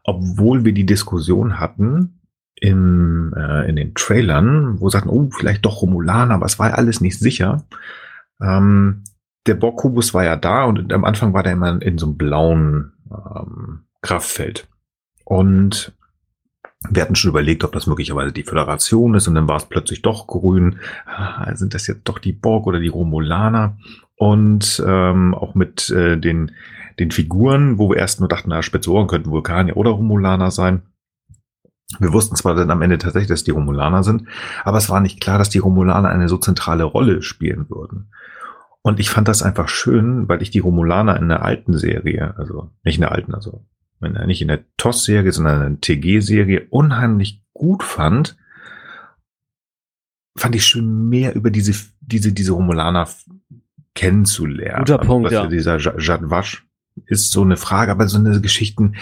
obwohl wir die Diskussion hatten, im, äh, in den Trailern, wo sagten, oh, vielleicht doch Romulaner, aber es war alles nicht sicher. Ähm, der Borg-Kubus war ja da und am Anfang war der immer in so einem blauen ähm, Kraftfeld. Und wir hatten schon überlegt, ob das möglicherweise die Föderation ist und dann war es plötzlich doch grün. Ah, sind das jetzt doch die Borg oder die Romulaner? Und ähm, auch mit äh, den, den Figuren, wo wir erst nur dachten, na, spitze Ohren könnten Vulkanier oder Romulaner sein. Wir wussten zwar dann am Ende tatsächlich, dass die Romulaner sind, aber es war nicht klar, dass die Romulaner eine so zentrale Rolle spielen würden. Und ich fand das einfach schön, weil ich die Romulaner in der alten Serie, also nicht in der alten, also nicht in der TOS-Serie, sondern in der TG-Serie unheimlich gut fand, fand ich schön mehr über diese, diese, diese Romulaner kennenzulernen. Guter Punkt, ja. Dieser Jad Wasch ist so eine Frage, aber so eine Geschichten,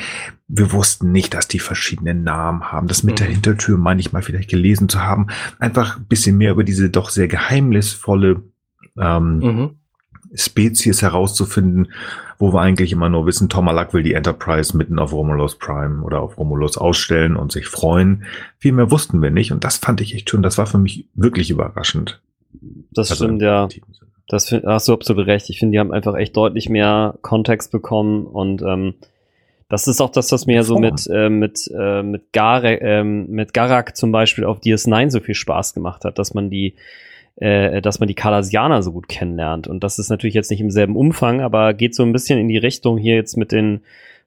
wir wussten nicht, dass die verschiedenen Namen haben. Das mit mhm. der Hintertür meine ich mal vielleicht gelesen zu haben. Einfach ein bisschen mehr über diese doch sehr geheimnisvolle ähm, mhm. Spezies herauszufinden, wo wir eigentlich immer nur wissen, Tomalak will die Enterprise mitten auf Romulus Prime oder auf Romulus ausstellen und sich freuen. Viel mehr wussten wir nicht und das fand ich echt schön. Das war für mich wirklich überraschend. Das also stimmt, ja. Das find, hast du absolut recht. Ich finde, die haben einfach echt deutlich mehr Kontext bekommen und ähm, das ist auch das, was mir so mit, äh, mit, äh, mit, Gar äh, mit Garak zum Beispiel auf DS9 so viel Spaß gemacht hat, dass man die, äh, dass man die Kalasianer so gut kennenlernt. Und das ist natürlich jetzt nicht im selben Umfang, aber geht so ein bisschen in die Richtung hier jetzt mit den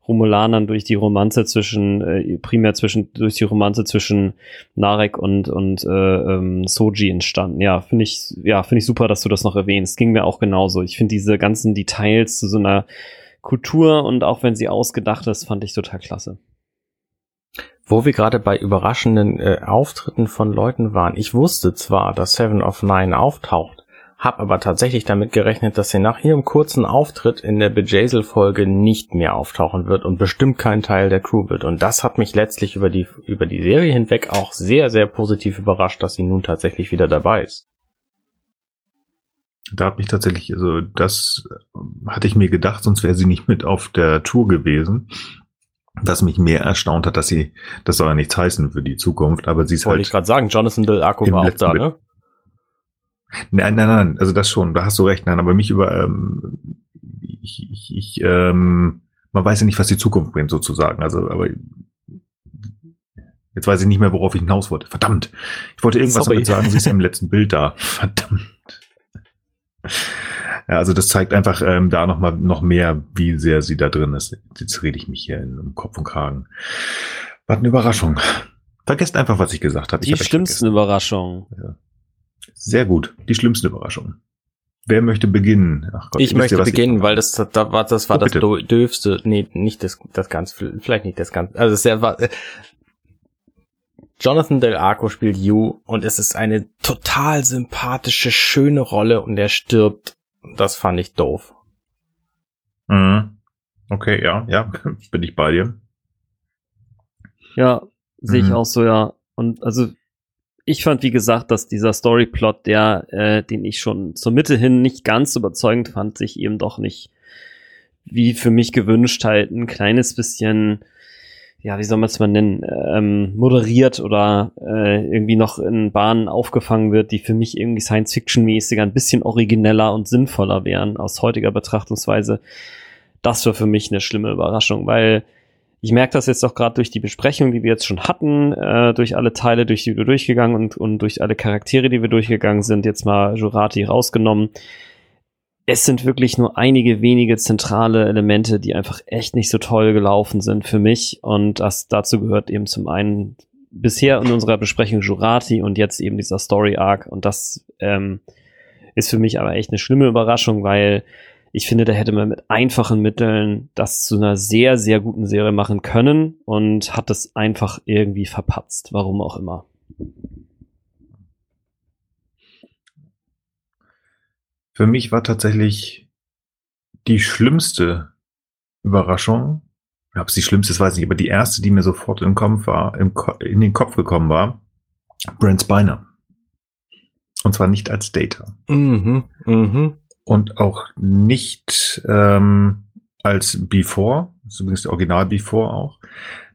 Romulanern durch die Romanze zwischen, äh, primär zwischen, durch die Romanze zwischen Narek und, und äh, ähm, Soji entstanden. Ja, finde ich, ja, finde ich super, dass du das noch erwähnst. Ging mir auch genauso. Ich finde diese ganzen Details zu so einer Kultur und auch wenn sie ausgedacht ist, fand ich total klasse. Wo wir gerade bei überraschenden äh, Auftritten von Leuten waren. Ich wusste zwar, dass Seven of Nine auftaucht, hab aber tatsächlich damit gerechnet, dass sie nach ihrem kurzen Auftritt in der Bejazel-Folge nicht mehr auftauchen wird und bestimmt kein Teil der Crew wird. Und das hat mich letztlich über die, über die Serie hinweg auch sehr, sehr positiv überrascht, dass sie nun tatsächlich wieder dabei ist. Da hat mich tatsächlich, also das hatte ich mir gedacht, sonst wäre sie nicht mit auf der Tour gewesen. Was mich mehr erstaunt hat, dass sie, das soll ja nichts heißen für die Zukunft, aber sie ist Wollte halt. Wollte ich gerade sagen, Jonathan Del Arco war auch da, ne? Nein, nein, nein, also das schon, da hast du recht, nein, aber mich über, ähm, ich, ich, ich ähm, man weiß ja nicht, was die Zukunft bringt, sozusagen. Also, aber jetzt weiß ich nicht mehr, worauf ich hinaus wollte. Verdammt. Ich wollte irgendwas Sorry. damit sagen, sie ist ja im letzten Bild da. Verdammt. Ja, also das zeigt einfach ähm, da noch mal noch mehr, wie sehr sie da drin ist. Jetzt rede ich mich hier in, im Kopf und Kragen. Was eine Überraschung. Vergesst einfach, was ich gesagt habe. Die schlimmsten Überraschungen. Ja. Sehr gut. Die schlimmste Überraschung. Wer möchte beginnen? Ach Gott, ich möchte ihr, beginnen, weil das, das war das, war oh, das döfste, nee, nicht das, das ganz, vielleicht nicht das ganz, also sehr war, äh, Jonathan Del Arco spielt You und es ist eine total sympathische, schöne Rolle und er stirbt. Das fand ich doof. Mhm. Okay, ja, ja, bin ich bei dir. Ja, sehe ich mhm. auch so, ja. Und also ich fand, wie gesagt, dass dieser Storyplot, der, äh, den ich schon zur Mitte hin nicht ganz überzeugend fand, sich eben doch nicht wie für mich gewünscht halt ein kleines bisschen, ja, wie soll man es mal nennen, ähm, moderiert oder äh, irgendwie noch in Bahnen aufgefangen wird, die für mich irgendwie Science-Fiction-mäßiger ein bisschen origineller und sinnvoller wären aus heutiger Betrachtungsweise. Das war für mich eine schlimme Überraschung, weil ich merke das jetzt auch gerade durch die Besprechung, die wir jetzt schon hatten, äh, durch alle Teile, durch die wir durchgegangen und, und durch alle Charaktere, die wir durchgegangen sind, jetzt mal Jurati rausgenommen. Es sind wirklich nur einige wenige zentrale Elemente, die einfach echt nicht so toll gelaufen sind für mich. Und das dazu gehört eben zum einen bisher in unserer Besprechung Jurati und jetzt eben dieser Story Arc. Und das ähm, ist für mich aber echt eine schlimme Überraschung, weil ich finde, da hätte man mit einfachen Mitteln das zu einer sehr, sehr guten Serie machen können und hat es einfach irgendwie verpatzt, warum auch immer. Für mich war tatsächlich die schlimmste Überraschung, ob es die schlimmste ist, weiß ich nicht, aber die erste, die mir sofort im Kopf war, im Ko in den Kopf gekommen war, Brent Spiner. Und zwar nicht als Data. Mhm, mhm und auch nicht ähm, als Before, der Original Before auch,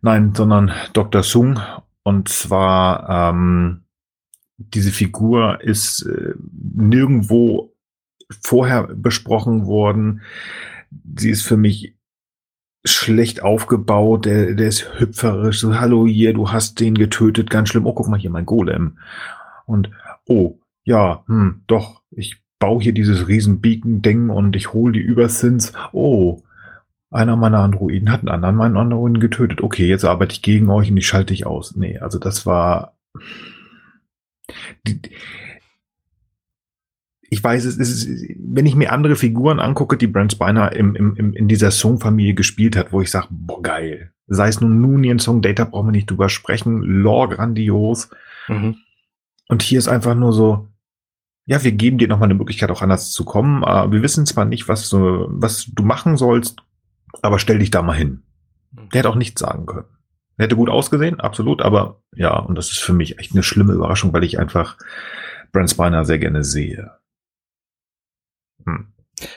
nein, sondern Dr. Sung und zwar ähm, diese Figur ist äh, nirgendwo vorher besprochen worden. Sie ist für mich schlecht aufgebaut, der, der ist hüpferisch, so, hallo hier, du hast den getötet, ganz schlimm, oh, guck mal hier, mein Golem. Und, oh, ja, hm, doch, ich baue hier dieses riesen Beacon-Ding und ich hole die Übersins. Oh, einer meiner Androiden hat einen anderen meinen Androiden getötet. Okay, jetzt arbeite ich gegen euch und ich schalte dich aus. Nee, also das war. Die, ich weiß, es ist, wenn ich mir andere Figuren angucke, die Brent Spiner im, im, im, in dieser Song-Familie gespielt hat, wo ich sage, boah, geil. Sei es nun Noonien Song, Data brauchen wir nicht drüber sprechen, Lore grandios. Mhm. Und hier ist einfach nur so, ja, wir geben dir nochmal eine Möglichkeit, auch anders zu kommen. Äh, wir wissen zwar nicht, was du, was du machen sollst. Aber stell dich da mal hin. Mhm. Der hätte auch nichts sagen können. Der hätte gut ausgesehen, absolut, aber ja, und das ist für mich echt eine schlimme Überraschung, weil ich einfach Brent Spiner sehr gerne sehe. Hm.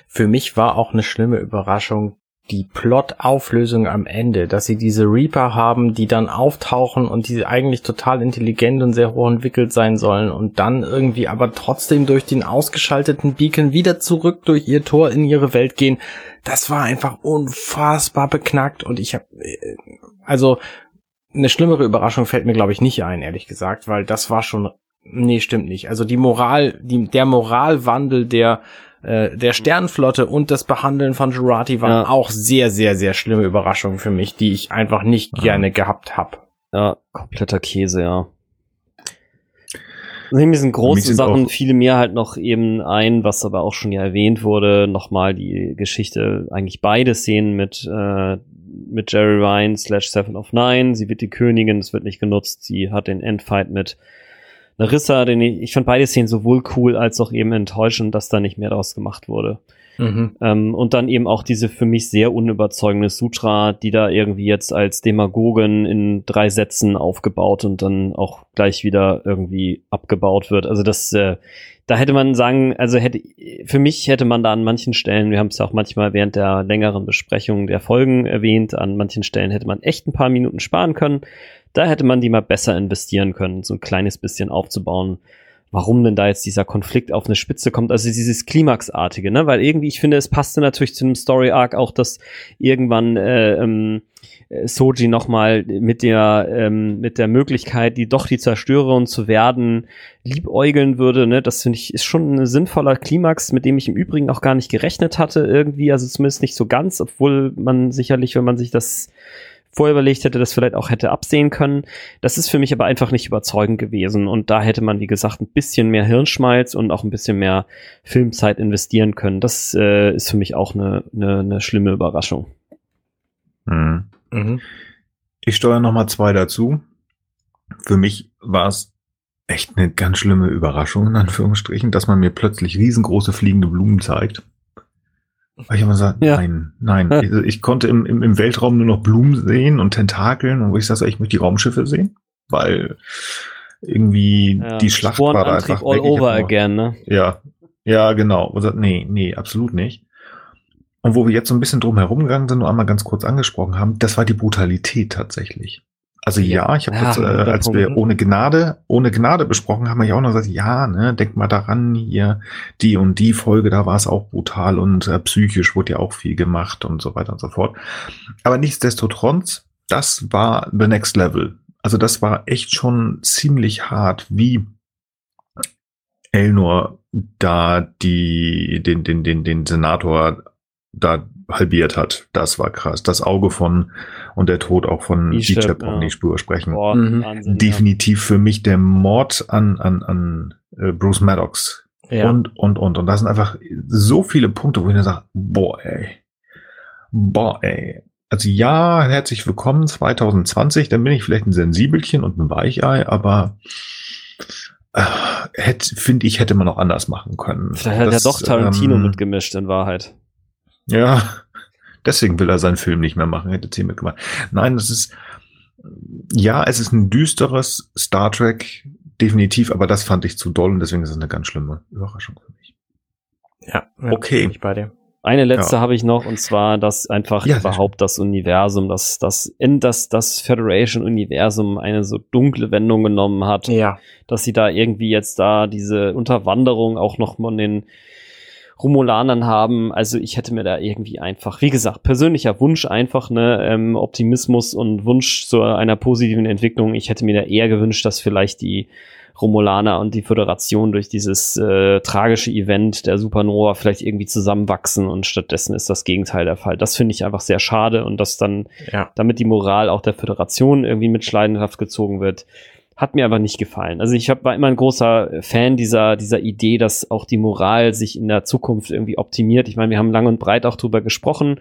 Für mich war auch eine schlimme Überraschung die Plot-Auflösung am Ende, dass sie diese Reaper haben, die dann auftauchen und die eigentlich total intelligent und sehr hoch entwickelt sein sollen und dann irgendwie aber trotzdem durch den ausgeschalteten Beacon wieder zurück durch ihr Tor in ihre Welt gehen. Das war einfach unfassbar beknackt und ich habe äh, also eine schlimmere Überraschung fällt mir glaube ich nicht ein, ehrlich gesagt, weil das war schon nee, stimmt nicht. Also die Moral, die der Moralwandel der äh, der Sternflotte und das Behandeln von Jurati waren ja. auch sehr, sehr, sehr schlimme Überraschungen für mich, die ich einfach nicht ja. gerne gehabt habe. Ja, kompletter Käse, ja. Neben diesen großen Sachen fiel mir halt noch eben ein, was aber auch schon ja erwähnt wurde, nochmal die Geschichte, eigentlich beide Szenen mit, äh, mit Jerry Ryan slash Seven of Nine. Sie wird die Königin, es wird nicht genutzt. Sie hat den Endfight mit Narissa, den ich, ich fand beide Szenen sowohl cool als auch eben enttäuschend, dass da nicht mehr draus gemacht wurde. Mhm. Ähm, und dann eben auch diese für mich sehr unüberzeugende Sutra, die da irgendwie jetzt als Demagogen in drei Sätzen aufgebaut und dann auch gleich wieder irgendwie abgebaut wird. Also das, äh, da hätte man sagen, also hätte, für mich hätte man da an manchen Stellen, wir haben es ja auch manchmal während der längeren Besprechung der Folgen erwähnt, an manchen Stellen hätte man echt ein paar Minuten sparen können. Da hätte man die mal besser investieren können, so ein kleines bisschen aufzubauen. Warum denn da jetzt dieser Konflikt auf eine Spitze kommt, also dieses Klimaxartige, ne? Weil irgendwie, ich finde, es passte natürlich zu einem Story-Arc auch, dass irgendwann äh, ähm, Soji nochmal mit der ähm, mit der Möglichkeit, die doch die Zerstörerin zu werden, liebäugeln würde. Ne? Das finde ich ist schon ein sinnvoller Klimax, mit dem ich im Übrigen auch gar nicht gerechnet hatte irgendwie, also zumindest nicht so ganz, obwohl man sicherlich, wenn man sich das vorher überlegt hätte, das vielleicht auch hätte absehen können. Das ist für mich aber einfach nicht überzeugend gewesen. Und da hätte man, wie gesagt, ein bisschen mehr Hirnschmalz und auch ein bisschen mehr Filmzeit investieren können. Das äh, ist für mich auch eine, eine, eine schlimme Überraschung. Mhm. Mhm. Ich steuere nochmal zwei dazu. Für mich war es echt eine ganz schlimme Überraschung, in Anführungsstrichen, dass man mir plötzlich riesengroße fliegende Blumen zeigt. Weil ich immer sage, ja. nein, nein. ich, ich konnte im, im, im Weltraum nur noch Blumen sehen und Tentakeln und wo ich sage, ich möchte die Raumschiffe sehen, weil irgendwie ja, die Schlacht war da einfach all over again, ne? Ja, ja, genau. Und sagt, nee, nee, absolut nicht. Und wo wir jetzt so ein bisschen drum herum gegangen sind, nur einmal ganz kurz angesprochen haben, das war die Brutalität tatsächlich. Also ja, ich habe ja, jetzt, äh, als wir ohne Gnade, ohne Gnade besprochen haben, wir ja auch noch gesagt, ja, ne, denk mal daran, hier die und die Folge, da war es auch brutal und äh, psychisch wurde ja auch viel gemacht und so weiter und so fort. Aber nichtsdestotrotz, das war the next level. Also das war echt schon ziemlich hart, wie Elnor da die, den, den, den, den Senator da halbiert hat. Das war krass. Das Auge von und der Tod auch von Bishop, ja. nicht drüber sprechen. Boah, mhm. Wahnsinn, Definitiv ja. für mich der Mord an, an, an äh, Bruce Maddox. Ja. Und, und, und. Und da sind einfach so viele Punkte, wo ich mir sage, boah, ey. Boah, ey. Also ja, herzlich willkommen 2020, dann bin ich vielleicht ein Sensibelchen und ein Weichei, aber äh, hätte, finde ich, hätte man auch anders machen können. Vielleicht hat ja doch Tarantino ähm, mitgemischt in Wahrheit. Ja, deswegen will er seinen Film nicht mehr machen, hätte sie mitgemacht. Nein, das ist, ja, es ist ein düsteres Star Trek, definitiv, aber das fand ich zu doll und deswegen ist es eine ganz schlimme Überraschung für mich. Ja, okay. Bin ich bei dir. Eine letzte ja. habe ich noch, und zwar, dass einfach ja, überhaupt das Universum, dass das in das, das Federation-Universum eine so dunkle Wendung genommen hat. Ja. Dass sie da irgendwie jetzt da diese Unterwanderung auch noch von den Romulanern haben. Also ich hätte mir da irgendwie einfach, wie gesagt, persönlicher Wunsch einfach, ne, ähm, Optimismus und Wunsch zu einer positiven Entwicklung. Ich hätte mir da eher gewünscht, dass vielleicht die Romulaner und die Föderation durch dieses äh, tragische Event der Supernova vielleicht irgendwie zusammenwachsen und stattdessen ist das Gegenteil der Fall. Das finde ich einfach sehr schade und dass dann, ja. damit die Moral auch der Föderation irgendwie mit Schleidenhaft gezogen wird, hat mir aber nicht gefallen. Also ich hab, war immer ein großer Fan dieser, dieser Idee, dass auch die Moral sich in der Zukunft irgendwie optimiert. Ich meine, wir haben lang und breit auch drüber gesprochen,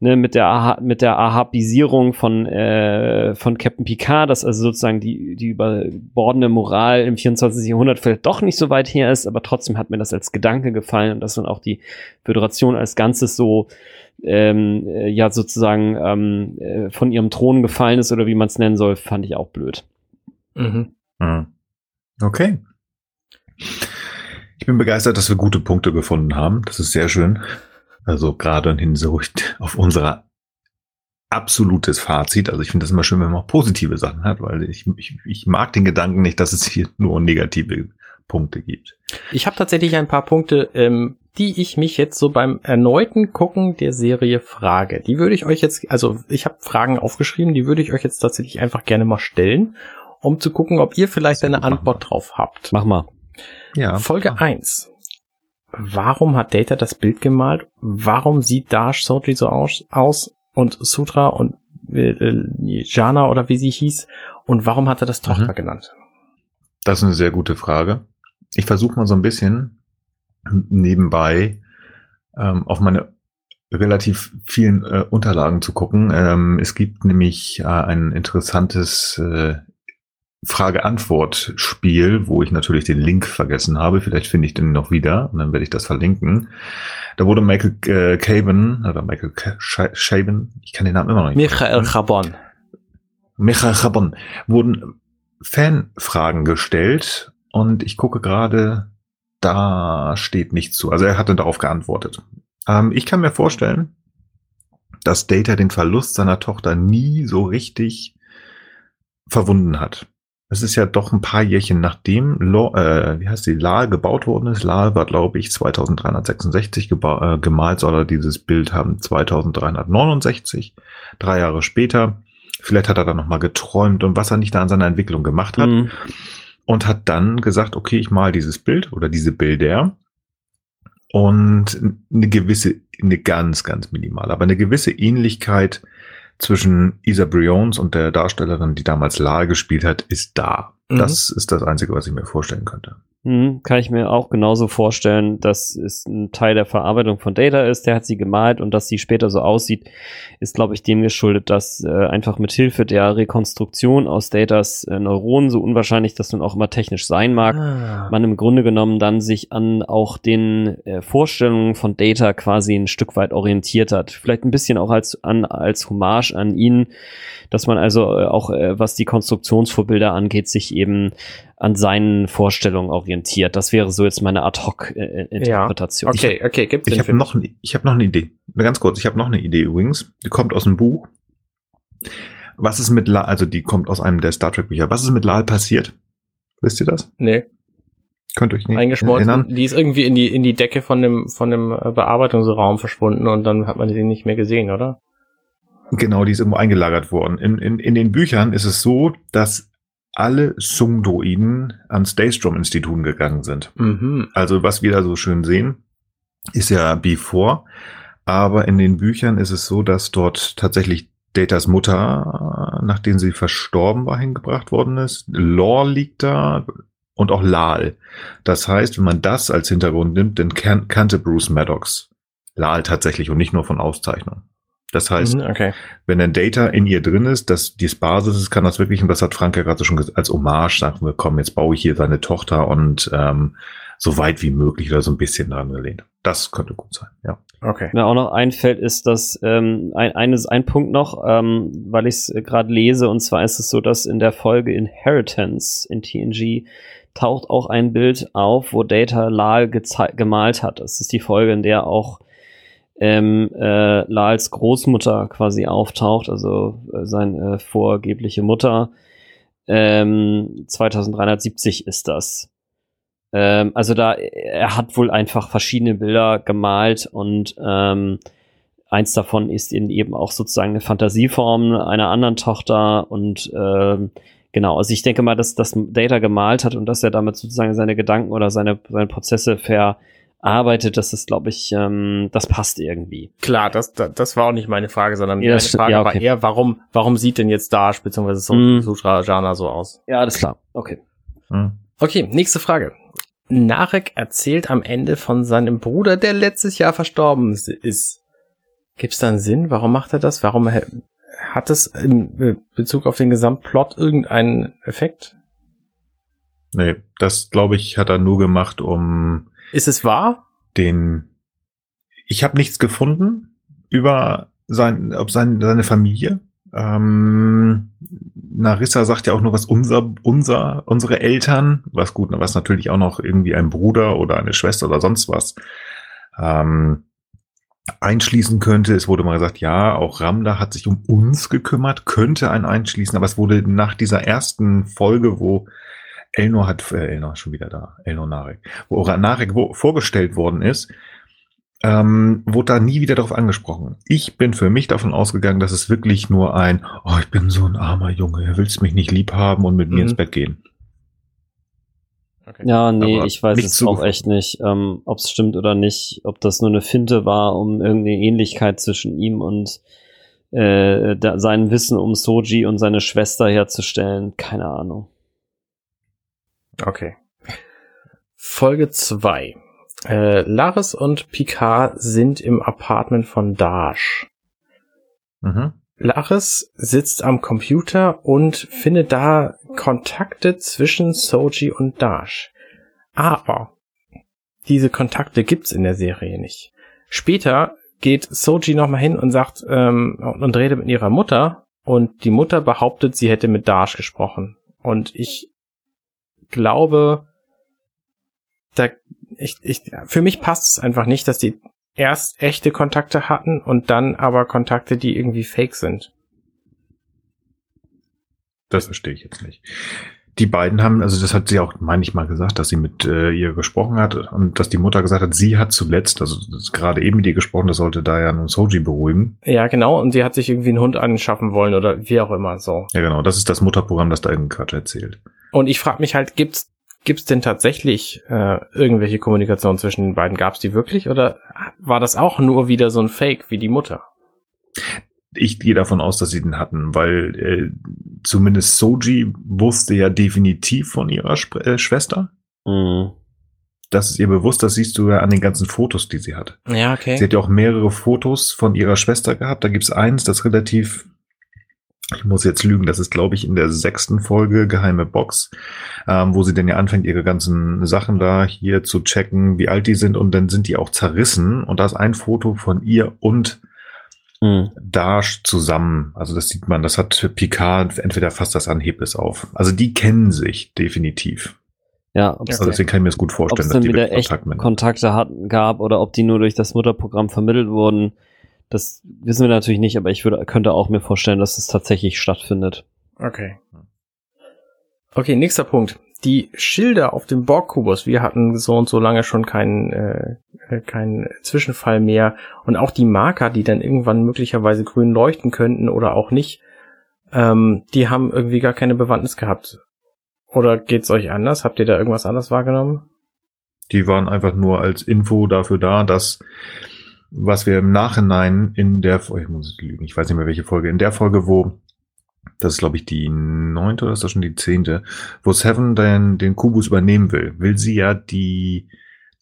ne, mit der, Aha, mit der Ahabisierung von, äh, von Captain Picard, dass also sozusagen die, die überbordende Moral im 24. Jahrhundert vielleicht doch nicht so weit her ist, aber trotzdem hat mir das als Gedanke gefallen und dass dann auch die Föderation als Ganzes so ähm, äh, ja sozusagen ähm, äh, von ihrem Thron gefallen ist oder wie man es nennen soll, fand ich auch blöd. Mhm. mhm. Okay. Ich bin begeistert, dass wir gute Punkte gefunden haben. Das ist sehr schön. Also gerade in Hinsicht auf unser absolutes Fazit. Also ich finde das immer schön, wenn man auch positive Sachen hat, weil ich, ich, ich mag den Gedanken nicht, dass es hier nur negative Punkte gibt. Ich habe tatsächlich ein paar Punkte, ähm, die ich mich jetzt so beim erneuten Gucken der Serie frage. Die würde ich euch jetzt, also ich habe Fragen aufgeschrieben, die würde ich euch jetzt tatsächlich einfach gerne mal stellen um zu gucken, ob ihr vielleicht eine Antwort drauf habt. Mach mal. Ja. Folge 1. Warum hat Data das Bild gemalt? Warum sieht Dash Sotri so aus, aus und Sutra und äh, äh, Jana oder wie sie hieß? Und warum hat er das Tochter mhm. genannt? Das ist eine sehr gute Frage. Ich versuche mal so ein bisschen nebenbei ähm, auf meine relativ vielen äh, Unterlagen zu gucken. Ähm, es gibt nämlich äh, ein interessantes äh, Frage-Antwort-Spiel, wo ich natürlich den Link vergessen habe. Vielleicht finde ich den noch wieder und dann werde ich das verlinken. Da wurde Michael äh, Caben, oder Michael Shaben, ich kann den Namen immer noch nicht. Michael Chabon. Michael Chabon. Wurden Fanfragen gestellt und ich gucke gerade, da steht nichts zu. Also er hatte darauf geantwortet. Ähm, ich kann mir vorstellen, dass Data den Verlust seiner Tochter nie so richtig verwunden hat. Es ist ja doch ein paar Jährchen nachdem Lo, äh, wie heißt die, Lahl gebaut worden ist. Lahl war, glaube ich, 2366 äh, gemalt, soll er dieses Bild haben 2369, drei Jahre später. Vielleicht hat er dann nochmal geträumt und was er nicht da an seiner Entwicklung gemacht hat. Mhm. Und hat dann gesagt, okay, ich mal dieses Bild oder diese Bilder und eine gewisse, eine ganz, ganz minimal, aber eine gewisse Ähnlichkeit zwischen Isa Briones und der Darstellerin, die damals Lar gespielt hat, ist da. Mhm. Das ist das Einzige, was ich mir vorstellen könnte. Mhm, kann ich mir auch genauso vorstellen, dass es ein Teil der Verarbeitung von Data ist. Der hat sie gemalt und dass sie später so aussieht, ist, glaube ich, dem geschuldet, dass äh, einfach mit Hilfe der Rekonstruktion aus Datas äh, Neuronen, so unwahrscheinlich das nun auch immer technisch sein mag, ah. man im Grunde genommen dann sich an auch den äh, Vorstellungen von Data quasi ein Stück weit orientiert hat. Vielleicht ein bisschen auch als, an, als Hommage an ihn, dass man also äh, auch, äh, was die Konstruktionsvorbilder angeht, sich eben an seinen Vorstellungen orientiert. Das wäre so jetzt meine Ad-Hoc-Interpretation. Ja. Okay, okay, gibt's Ich habe noch, ich habe noch eine Idee. Ganz kurz, ich habe noch eine Idee übrigens. Die kommt aus dem Buch. Was ist mit Lal, also die kommt aus einem der Star Trek Bücher. Was ist mit Lal passiert? Wisst ihr das? Nee. Könnt euch nicht Eingeschmolzen. erinnern? Die ist irgendwie in die, in die Decke von dem, von dem äh, Bearbeitungsraum verschwunden und dann hat man sie nicht mehr gesehen, oder? Genau, die ist irgendwo eingelagert worden. In, in, in den Büchern ist es so, dass alle Sungdoiden ans Daystrom-Institut gegangen sind. Mhm. Also was wir da so schön sehen, ist ja Before, aber in den Büchern ist es so, dass dort tatsächlich Datas Mutter, nachdem sie verstorben war, hingebracht worden ist. Lore liegt da und auch Lal. Das heißt, wenn man das als Hintergrund nimmt, dann kan kannte Bruce Maddox Lal tatsächlich und nicht nur von Auszeichnung. Das heißt, mhm, okay. wenn ein Data in ihr drin ist, dass dies Basis ist, kann das wirklich, und das hat Frank ja gerade schon gesagt, als Hommage sagen wir, komm, jetzt baue ich hier seine Tochter und ähm, so weit wie möglich oder so ein bisschen dran gelehnt. Das könnte gut sein, ja. Okay. Mir auch noch einfällt, ist, dass ähm, ein, eines, ein Punkt noch, ähm, weil ich es gerade lese, und zwar ist es so, dass in der Folge Inheritance in TNG taucht auch ein Bild auf, wo Data Lal gemalt hat. Das ist die Folge, in der auch ähm, äh, Lals Großmutter quasi auftaucht, also äh, seine äh, vorgebliche Mutter. Ähm, 2370 ist das. Ähm, also da, er hat wohl einfach verschiedene Bilder gemalt und ähm, eins davon ist eben auch sozusagen eine Fantasieform einer anderen Tochter und ähm, genau, also ich denke mal, dass das Data gemalt hat und dass er damit sozusagen seine Gedanken oder seine, seine Prozesse ver arbeitet, das ist, glaube ich, ähm, das passt irgendwie. Klar, das, das, das war auch nicht meine Frage, sondern Ja, meine. Frage Ja, okay. war eher, warum, warum sieht denn jetzt Dash bzw. So Mhm. Sutra Jana so aus? Ja, alles klar. Okay. Hm. Okay, nächste Frage. Narek erzählt am Ende von seinem Bruder, der letztes Jahr verstorben ist. Gibt's da einen Sinn? Warum macht er das? Warum hat es in Bezug auf den Gesamtplot irgendeinen Effekt? Nee, das glaube ich, hat er nur gemacht, um Ist es wahr? den. Ich habe nichts gefunden über sein, ob sein, seine Familie. Ähm, Narissa sagt ja auch nur was unser, unser, unsere Eltern, was gut, was natürlich auch noch irgendwie ein Bruder oder eine Schwester oder sonst was ähm, einschließen könnte. Es wurde mal gesagt, ja, auch Ramda hat sich um uns gekümmert, könnte ein einschließen, aber es wurde nach dieser ersten Folge, wo Elnor hat, äh, Elnor schon wieder da, Elnor Narek, wo Narek wo, vorgestellt worden ist, ähm, wurde da nie wieder darauf angesprochen. Ich bin für mich davon ausgegangen, dass es wirklich nur ein, oh, ich bin so ein armer Junge, willst mich nicht lieb haben und mit mir Mhm. ins Bett gehen. Okay. Ja, nee, Aber ich weiß es auch zugefunden. echt nicht, ähm, ob es stimmt oder nicht, ob das nur eine Finte war, um irgendeine Ähnlichkeit zwischen ihm und äh, da, sein Wissen um Soji und seine Schwester herzustellen. Keine Ahnung. Okay. Folge 2. Äh, Laris und Picard sind im Apartment von Dash. Mhm. Laris sitzt am Computer und findet da Kontakte zwischen Soji und Dash. Aber diese Kontakte gibt's in der Serie nicht. Später geht Soji nochmal hin und sagt ähm, und redet mit ihrer Mutter und die Mutter behauptet, sie hätte mit Dash gesprochen. Und ich glaube, da ich, ich, für mich passt es einfach nicht, dass die erst echte Kontakte hatten und dann aber Kontakte, die irgendwie fake sind. Das verstehe ich jetzt nicht. Die beiden haben, also das hat sie auch, meine ich mal gesagt, dass sie mit äh, ihr gesprochen hat und dass die Mutter gesagt hat, sie hat zuletzt, also gerade eben mit ihr gesprochen, das sollte da ja nun Soji beruhigen. Ja, genau, und sie hat sich irgendwie einen Hund anschaffen wollen oder wie auch immer so. Ja genau, das ist das Mutterprogramm, das da irgendeinen Quatsch erzählt. Und ich frage mich halt, gibt's gibt's denn tatsächlich äh, irgendwelche Kommunikation zwischen den beiden? Gab's die wirklich oder war das auch nur wieder so ein Fake wie die Mutter? Ich gehe davon aus, dass sie den hatten, weil äh, zumindest Soji wusste ja definitiv von ihrer Sp äh, Schwester. Mhm. Das ist ihr bewusst, das siehst du ja an den ganzen Fotos, die sie hat. Ja, okay. Sie hat ja auch mehrere Fotos von ihrer Schwester gehabt. Da gibt's eins, das relativ, ich muss jetzt lügen, das ist, glaube ich, in der sechsten Folge Geheime Box, ähm, wo sie dann ja anfängt, ihre ganzen Sachen da hier zu checken, wie alt die sind und dann sind die auch zerrissen und da ist ein Foto von ihr und Mhm. Dash zusammen. Also das sieht man, das hat Picard entweder fast das Anhebnis auf. Also die kennen sich definitiv. Ja, ob es Also deswegen kann ich mir das gut ob vorstellen, es dann wieder echt Kontakt miteinander- Kontakte hatten, gab oder ob die nur durch das Mutterprogramm vermittelt wurden, das wissen wir natürlich nicht, aber ich würde, könnte auch mir vorstellen, dass es tatsächlich stattfindet. Okay. Okay, nächster Punkt. Die Schilder auf dem Borg-Kubus. Wir hatten so und so lange schon keinen, äh, keinen Zwischenfall mehr. Und auch die Marker, die dann irgendwann möglicherweise grün leuchten könnten oder auch nicht, ähm, die haben irgendwie gar keine Bewandtnis gehabt. Oder geht's euch anders? Habt ihr da irgendwas anderes wahrgenommen? Die waren einfach nur als Info dafür da, dass was wir im Nachhinein in der Folge, ich muss lügen, ich weiß nicht mehr welche Folge, in der Folge, wo, das ist glaube ich die neunte oder ist das schon die zehnte, wo Seven den, den Kubus übernehmen will, will sie ja die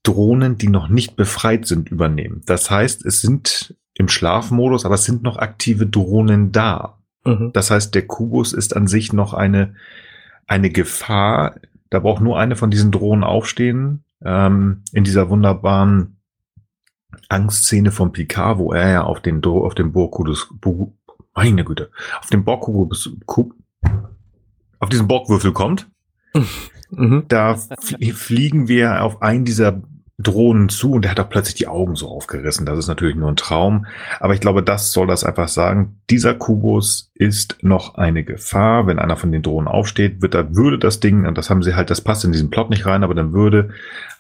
Drohnen, die noch nicht befreit sind, übernehmen. Das heißt, es sind im Schlafmodus, aber es sind noch aktive Drohnen da. Mhm. Das heißt, der Kubus ist an sich noch eine, eine Gefahr. Da braucht nur eine von diesen Drohnen aufstehen. Ähm, in dieser wunderbaren Angstszene von Picard, wo er ja auf den, Dro auf den Borg-Kubus, Bu- meine Güte, auf den Borg-Kubus, Ku- auf diesen Borgwürfel kommt. Mhm. Da flie- fliegen wir auf einen dieser Drohnen zu und der hat auch plötzlich die Augen so aufgerissen. Das ist natürlich nur ein Traum. Aber ich glaube, das soll das einfach sagen. Dieser Kubus ist noch eine Gefahr. Wenn einer von den Drohnen aufsteht, wird da, würde das Ding, und das haben sie halt, das passt in diesen Plot nicht rein, aber dann würde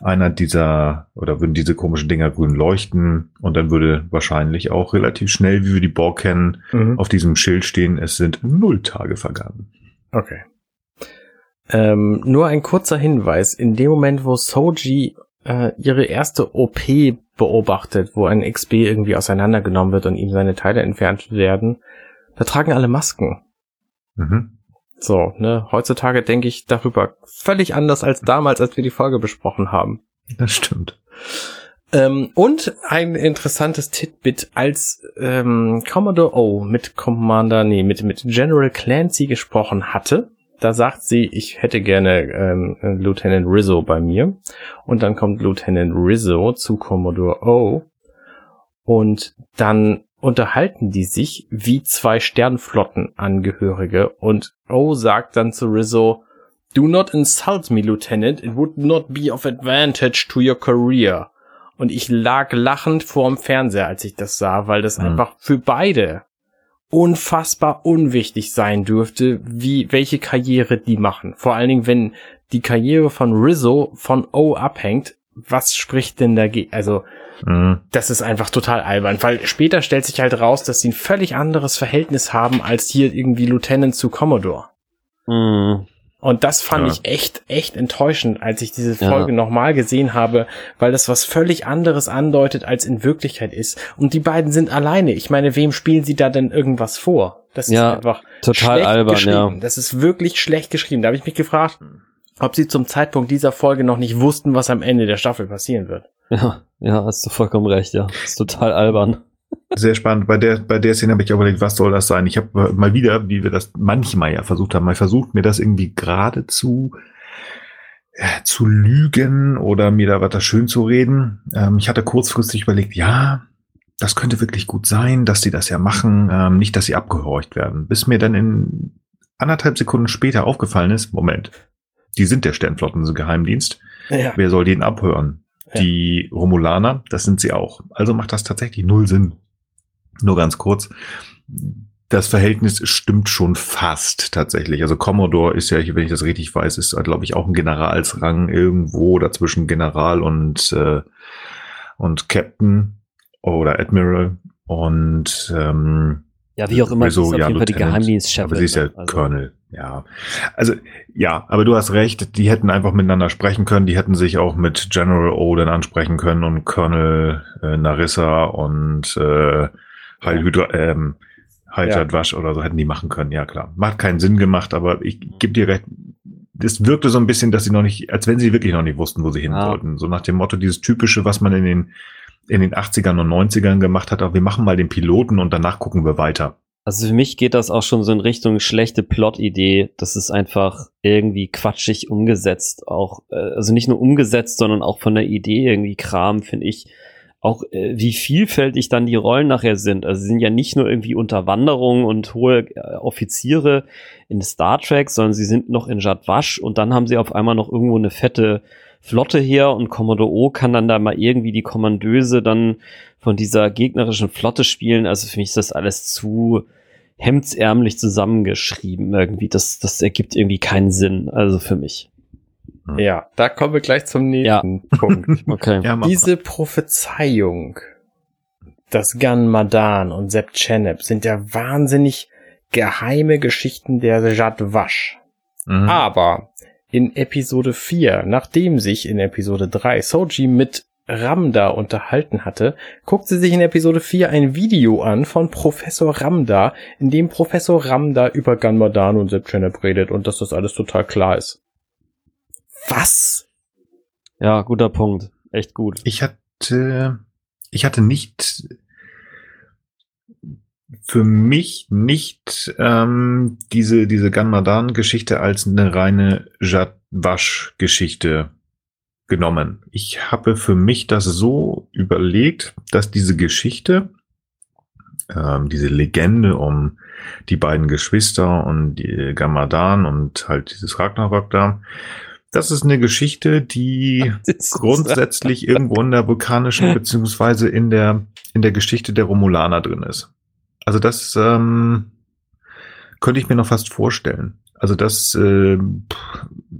einer dieser, oder würden diese komischen Dinger grün leuchten und dann würde wahrscheinlich auch relativ schnell, wie wir die Borg kennen, Mhm. auf diesem Schild stehen, es sind null Tage vergangen. Okay. Ähm, nur ein kurzer Hinweis. In dem Moment, wo Soji äh, ihre erste OP beobachtet, wo ein XB irgendwie auseinandergenommen wird und ihm seine Teile entfernt werden, da tragen alle Masken. Mhm. So, ne, heutzutage denke ich darüber völlig anders als damals, als wir die Folge besprochen haben. Das stimmt. Ähm, und ein interessantes Titbit, als ähm, Commodore O mit Commander, nee, mit, mit General Clancy gesprochen hatte, da sagt sie, ich hätte gerne ähm, Lieutenant Rizzo bei mir. Und dann kommt Lieutenant Rizzo zu Commodore O. Und dann unterhalten die sich wie zwei Sternflottenangehörige. Und O sagt dann zu Rizzo, Do not insult me, Lieutenant. It would not be of advantage to your career. Und ich lag lachend vorm Fernseher, als ich das sah, weil das mhm. einfach für beide unfassbar unwichtig sein dürfte, wie, welche Karriere die machen. Vor allen Dingen, wenn die Karriere von Rizzo von O abhängt, was spricht denn dagegen? Also, mhm. das ist einfach total albern, weil später stellt sich halt raus, dass sie ein völlig anderes Verhältnis haben als hier irgendwie Lieutenant zu Commodore. Mhm. Und das fand ja. ich echt, echt enttäuschend, als ich diese Folge ja. nochmal gesehen habe, weil das was völlig anderes andeutet, als in Wirklichkeit ist. Und die beiden sind alleine. Ich meine, wem spielen sie da denn irgendwas vor? Das ja, ist einfach total schlecht albern, geschrieben. Ja. Das ist wirklich schlecht geschrieben. Da habe ich mich gefragt, ob sie zum Zeitpunkt dieser Folge noch nicht wussten, was am Ende der Staffel passieren wird. Ja, ja, hast du vollkommen recht, ja. Das ist total albern. Sehr spannend. Bei der, bei der Szene habe ich überlegt, was soll das sein? Ich habe mal wieder, wie wir das manchmal ja versucht haben, mal versucht, mir das irgendwie geradezu äh, zu lügen oder mir da weiter schön zu reden. Ähm, ich hatte kurzfristig überlegt, ja, das könnte wirklich gut sein, dass die das ja machen, ähm, nicht, dass sie abgehorcht werden. Bis mir dann in anderthalb Sekunden später aufgefallen ist, Moment, die sind der Sternflotten-Geheimdienst. Ja. Wer soll den abhören? Ja. Die Romulaner, das sind sie auch. Also macht das tatsächlich null Sinn. Nur ganz kurz. Das Verhältnis stimmt schon fast tatsächlich. Also Commodore ist ja, wenn ich das richtig weiß, ist, glaube ich, auch ein Generalsrang irgendwo dazwischen General und, äh, und Captain oder Admiral. Und ähm, ja, wie auch immer, so, ist auf ja, jeden Fall die Geheimdienstchefin. Aber sie ist ja ne? also. Colonel, ja. Also, ja, aber du hast recht, die hätten einfach miteinander sprechen können, die hätten sich auch mit General Oden ansprechen können und Colonel äh, Narissa und äh, Heil Hydra, ähm, Heilschadwasch ja. oder so hätten die machen können, ja klar. Macht keinen Sinn gemacht, aber ich gebe dir recht, das wirkte so ein bisschen, dass sie noch nicht, als wenn sie wirklich noch nicht wussten, wo sie hin ja. sollten. So nach dem Motto, dieses typische, was man in den, in den 80ern und 90ern gemacht hat, auch wir machen mal den Piloten und danach gucken wir weiter. Also für mich geht das auch schon so in Richtung schlechte Plot-Idee. Das ist einfach irgendwie quatschig umgesetzt. Auch, äh, also nicht nur umgesetzt, sondern auch von der Idee irgendwie Kram, finde ich auch äh, wie vielfältig dann die Rollen nachher sind. Also sie sind ja nicht nur irgendwie Unterwanderung und hohe äh, Offiziere in Star Trek, sondern sie sind noch in Jadwasch und dann haben sie auf einmal noch irgendwo eine fette Flotte her und Commodore O kann dann da mal irgendwie die Kommandöse dann von dieser gegnerischen Flotte spielen. Also für mich ist das alles zu hemdsärmlich zusammengeschrieben irgendwie. Das, das ergibt irgendwie keinen Sinn. Also für mich. Ja, da kommen wir gleich zum nächsten ja. Punkt. okay. Ja, Diese Prophezeiung, dass Gun Madan und Sepp Chenep sind ja wahnsinnig geheime Geschichten der Jadwasch. Mhm. Aber in Episode 4, nachdem sich in Episode 3 Soji mit Ramda unterhalten hatte, guckt sie sich in Episode 4 ein Video an von Professor Ramda, in dem Professor Ramda über Ganmadan und Sepp Chenep redet und dass das alles total klar ist. Was? Ja, guter Punkt. Echt gut. Ich hatte, ich hatte nicht für mich nicht ähm, diese diese Ganmadan-Geschichte als eine reine Jadwasch-Geschichte genommen. Ich habe für mich das so überlegt, dass diese Geschichte, ähm, diese Legende um die beiden Geschwister und die Gamadan und halt dieses Ragnarok da, das ist eine Geschichte, die grundsätzlich irgendwo in der vulkanischen beziehungsweise in der in der Geschichte der Romulaner drin ist. Also das ähm, könnte ich mir noch fast vorstellen. Also das, äh,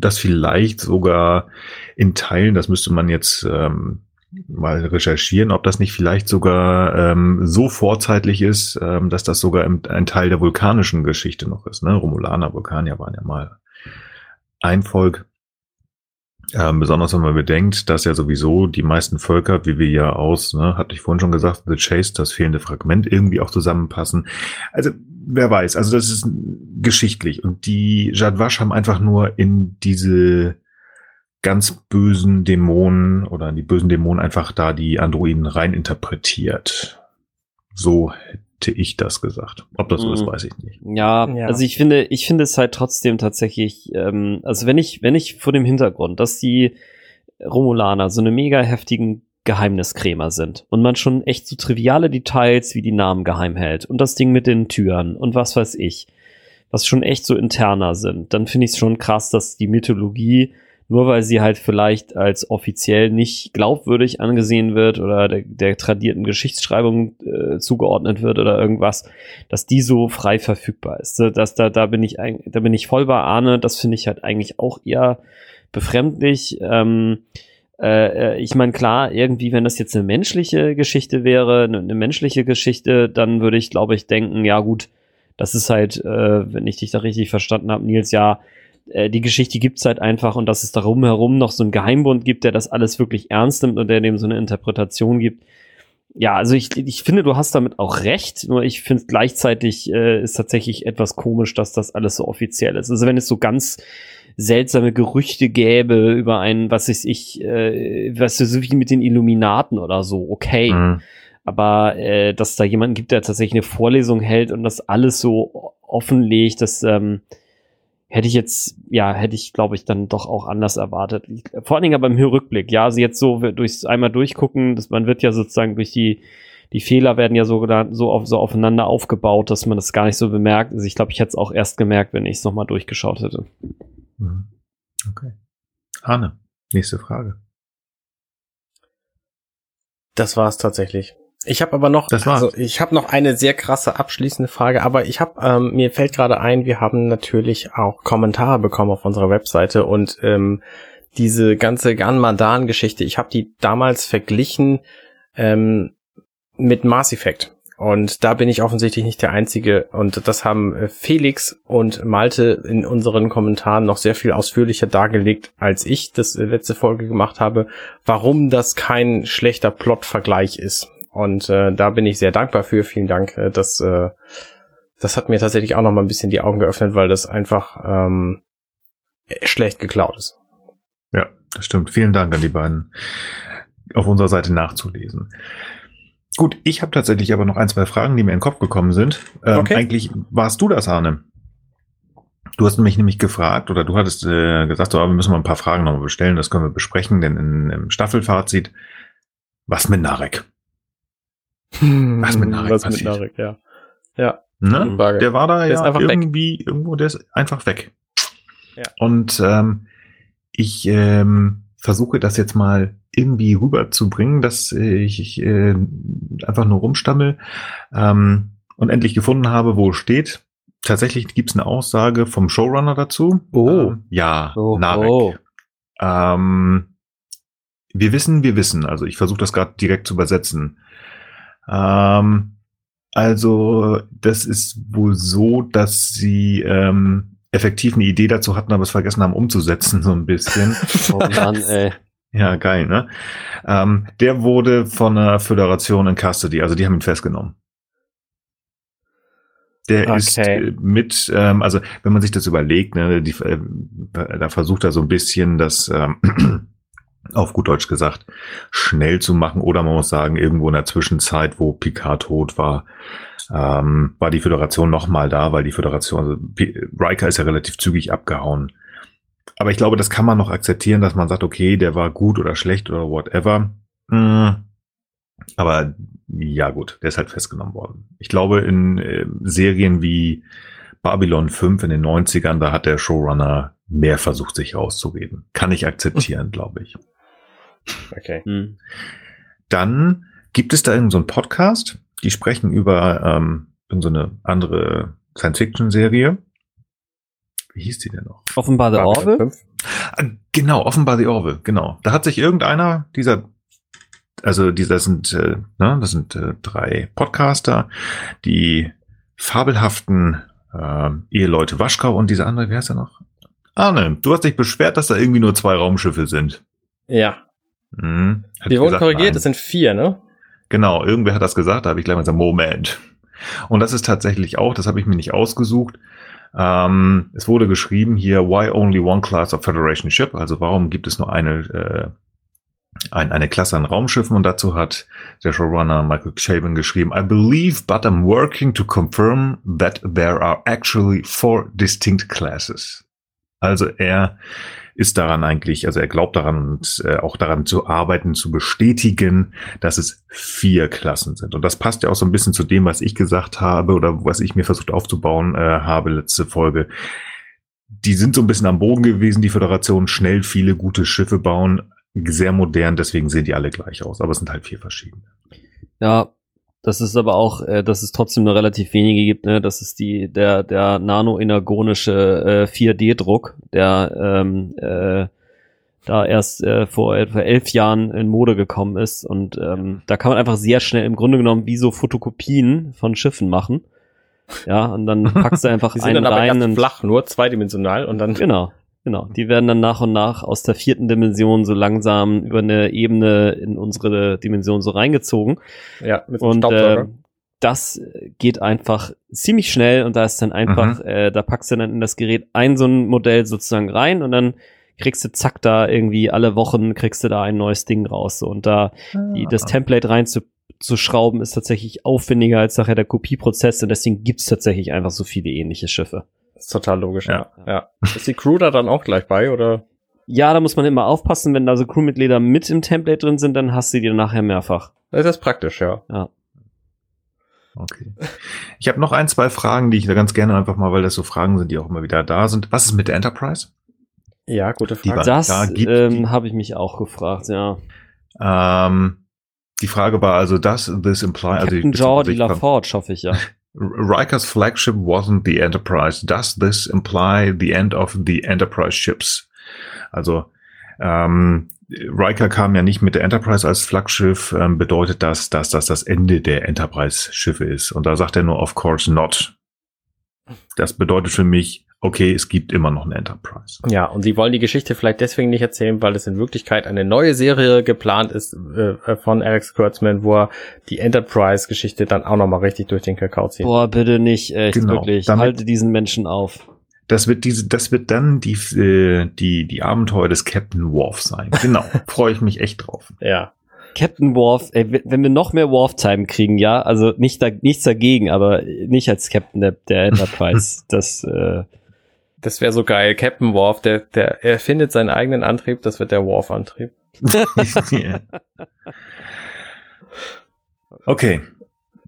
das vielleicht sogar in Teilen, das müsste man jetzt ähm, mal recherchieren, ob das nicht vielleicht sogar ähm, so vorzeitlich ist, ähm, dass das sogar im, ein Teil der vulkanischen Geschichte noch ist. Ne? Romulaner, Vulkanier waren ja mal ein Volk. Ähm, besonders wenn man bedenkt, dass ja sowieso die meisten Völker, wie wir ja aus, ne, hatte ich vorhin schon gesagt, The Chase, das fehlende Fragment irgendwie auch zusammenpassen. Also wer weiß, also das ist geschichtlich. Und die Jadwasch haben einfach nur in diese ganz bösen Dämonen oder in die bösen Dämonen einfach da die Androiden reininterpretiert. So hätte ich das gesagt. Ob das so mhm. ist, weiß ich nicht. Ja, ja, also ich finde, ich finde es halt trotzdem tatsächlich, ähm, also wenn ich, wenn ich vor dem Hintergrund, dass die Romulaner so eine mega heftigen Geheimniskrämer sind und man schon echt so triviale Details wie die Namen geheim hält und das Ding mit den Türen und was weiß ich, was schon echt so interner sind, dann finde ich es schon krass, dass die Mythologie nur weil sie halt vielleicht als offiziell nicht glaubwürdig angesehen wird oder der, der tradierten Geschichtsschreibung äh, zugeordnet wird oder irgendwas, dass die so frei verfügbar ist. Das, da, da bin ich da bin ich voll bei Arne. Das finde ich halt eigentlich auch eher befremdlich. Ähm, äh, äh ich meine, klar, irgendwie, wenn das jetzt eine menschliche Geschichte wäre, eine, eine menschliche Geschichte, dann würde ich, glaube ich, denken, ja gut, das ist halt, äh, wenn ich dich da richtig verstanden habe, Nils, ja, äh, die Geschichte gibt's halt einfach und dass es darum herum noch so einen Geheimbund gibt, der das alles wirklich ernst nimmt und der dem so eine Interpretation gibt. Ja, also ich, ich finde, du hast damit auch recht, nur ich finde gleichzeitig äh, ist tatsächlich etwas komisch, dass das alles so offiziell ist. Also wenn es so ganz seltsame Gerüchte gäbe über einen, was weiß ich, äh, was so wie mit den Illuminaten oder so, okay. Mhm. Aber äh, dass da jemanden gibt, der tatsächlich eine Vorlesung hält und das alles so offenlegt, das ähm, hätte ich jetzt, ja, hätte ich, glaube ich, dann doch auch anders erwartet. Vor allen Dingen aber im Rückblick, ja, also jetzt so durchs einmal durchgucken, dass man wird ja sozusagen durch die, die Fehler werden ja so, so, auf, so aufeinander aufgebaut, dass man das gar nicht so bemerkt. Also ich glaube, ich hätte es auch erst gemerkt, wenn ich es nochmal durchgeschaut hätte. Mhm. Okay. Arne, nächste Frage. Das war es tatsächlich. Ich habe aber noch, das war's. also ich habe noch eine sehr krasse abschließende Frage, aber ich habe ähm, mir fällt gerade ein, wir haben natürlich auch Kommentare bekommen auf unserer Webseite und ähm, diese ganze Ganmadan-Geschichte, ich habe die damals verglichen ähm, mit Mass Effect. Und da bin ich offensichtlich nicht der Einzige. Und das haben äh, Felix und Malte in unseren Kommentaren noch sehr viel ausführlicher dargelegt, als ich das äh, letzte Folge gemacht habe, warum das kein schlechter Plot-Vergleich ist. Und äh, da bin ich sehr dankbar für. Vielen Dank. Äh, das, äh, das hat mir tatsächlich auch noch mal ein bisschen die Augen geöffnet, weil das einfach ähm, schlecht geklaut ist. Ja, das stimmt. Vielen Dank an die beiden auf unserer Seite nachzulesen. Gut, ich habe tatsächlich aber noch ein, zwei Fragen, die mir in den Kopf gekommen sind. Ähm, okay. Eigentlich warst du das, Arne. Du hast mich nämlich gefragt oder du hattest äh, gesagt, so, wir müssen mal ein paar Fragen nochmal bestellen, das können wir besprechen, denn in, im Staffelfazit, was mit Narek? Was mit Narek Was passiert? mit Narek, ja. Ja. Ne? Der war da der ja irgendwie, weg. irgendwo, der ist einfach weg. Ja. Und ähm, ich ähm, versuche das jetzt mal irgendwie rüberzubringen, dass ich, ich äh, einfach nur rumstammel ähm, und endlich gefunden habe, wo es steht. Tatsächlich gibt es eine Aussage vom Showrunner dazu. Oh. Ähm, ja, oh, Narek. Oh. Ähm, wir wissen, wir wissen. Also ich versuche das gerade direkt zu übersetzen. Ähm, also das ist wohl so, dass sie ähm, effektiv eine Idee dazu hatten, aber es vergessen haben umzusetzen, so ein bisschen. oh Mann, ey. Ja, geil, ne? Ähm, der wurde von der Föderation in Custody, also die haben ihn festgenommen. Der okay. ist äh, mit, ähm, also wenn man sich das überlegt, ne, die, äh, da versucht er so ein bisschen das ähm, auf gut Deutsch gesagt, schnell zu machen. Oder man muss sagen, irgendwo in der Zwischenzeit, wo Picard tot war, ähm, war die Föderation nochmal da, weil die Föderation, also Riker ist ja relativ zügig abgehauen. Aber ich glaube, das kann man noch akzeptieren, dass man sagt, okay, der war gut oder schlecht oder whatever. Hm. Aber ja gut, der ist halt festgenommen worden. Ich glaube, in äh, Serien wie Babylon 5 in den 90ern, da hat der Showrunner mehr versucht, sich rauszureden. Kann ich akzeptieren, glaube ich. Okay. Hm. Dann gibt es da irgendeinen so Podcast, die sprechen über ähm, irgendeine so andere Science-Fiction-Serie. Wie hieß die denn noch? Offenbar The Orville? Ah, genau, offenbar The Orville, genau. Da hat sich irgendeiner dieser, also dieser sind, äh, ne, das sind äh, drei Podcaster, die fabelhaften äh, Eheleute Waschkau und diese andere, wie heißt er noch? Arne, du hast dich beschwert, dass da irgendwie nur zwei Raumschiffe sind. Ja. Hm, Wir wurden korrigiert, es sind vier, ne? Genau, irgendwer hat das gesagt, da habe ich gleich mal gesagt, Moment. Und das ist tatsächlich auch, das habe ich mir nicht ausgesucht. Ähm, es wurde geschrieben hier, why only one class of Federation ship? Also warum gibt es nur eine, äh, ein, eine Klasse an Raumschiffen? Und dazu hat der Showrunner Michael Chabon geschrieben, I believe, but I'm working to confirm that there are actually four distinct classes. Also er ist daran eigentlich, also er glaubt daran und äh, auch daran zu arbeiten, zu bestätigen, dass es vier Klassen sind. Und das passt ja auch so ein bisschen zu dem, was ich gesagt habe oder was ich mir versucht aufzubauen äh, habe letzte Folge. Die sind so ein bisschen am Boden gewesen, die Föderation, schnell viele gute Schiffe bauen, sehr modern, deswegen sehen die alle gleich aus, aber es sind halt vier verschiedene. Ja, das ist aber auch, äh, dass es trotzdem nur relativ wenige gibt, ne? Das ist die, der, der nanoenergonische äh, 4D-Druck, der ähm, äh, da erst äh, vor etwa elf Jahren in Mode gekommen ist. Und ähm, da kann man einfach sehr schnell im Grunde genommen wie so Fotokopien von Schiffen machen. Ja, und dann packst du einfach Die sind einen dann aber rein ganz und flach, nur zweidimensional und dann. Genau, genau. Die werden dann nach und nach aus der vierten Dimension so langsam über eine Ebene in unsere Dimension so reingezogen. Ja, mit einem Und äh, das geht einfach ziemlich schnell und da ist dann einfach, Mhm. äh, da packst du dann in das Gerät ein so ein Modell sozusagen rein und dann kriegst du zack da irgendwie alle Wochen kriegst du da ein neues Ding raus. So. Und da die, das Template rein zu, zu schrauben ist tatsächlich aufwendiger als nachher der Kopieprozess und deswegen gibt's tatsächlich einfach so viele ähnliche Schiffe. Das ist total logisch, ja. Ja. ja. Ist die Crew da dann auch gleich bei, oder? Ja, da muss man immer aufpassen, wenn da so Crewmitglieder mit im Template drin sind, dann hast du die nachher mehrfach. Das ist praktisch, ja. Okay. Ich habe noch ein, zwei Fragen, die ich da ganz gerne einfach mal, weil das so Fragen sind, die auch immer wieder da sind. Was ist mit der Enterprise? Ja, gute Die Frage. war- Das da gibt die- ähm, habe ich mich auch gefragt, ja. Ähm, die Frage war also, does this imply, also Captain ich- Jordi LaForge, hoffe ich ja. Rikers flagship wasn't the Enterprise. Does this imply the end of the Enterprise ships? Also ähm, Riker kam ja nicht mit der Enterprise als Flaggschiff, ähm, bedeutet das, dass das das Ende der Enterprise-Schiffe ist. Und da sagt er nur, of course not. Das bedeutet für mich, okay, es gibt immer noch eine Enterprise. Ja, und sie wollen die Geschichte vielleicht deswegen nicht erzählen, weil es in Wirklichkeit eine neue Serie geplant ist äh, von Alex Kurtzman, wo er die Enterprise-Geschichte dann auch nochmal richtig durch den Kakao zieht. Boah, bitte nicht, echt, Genau, wirklich. damit- Halte diesen Menschen auf. Das wird diese, das wird dann die, äh, die, die Abenteuer des Captain Worf sein. Genau. Freue ich mich echt drauf. Ja. Captain Worf, ey, wenn wir noch mehr Worf-Time kriegen, ja, also nicht da, nichts dagegen, aber nicht als Captain der, der Enterprise. das, äh, Das wäre so geil. Captain Worf, der, der erfindet seinen eigenen Antrieb, das wird der Worf-Antrieb. okay.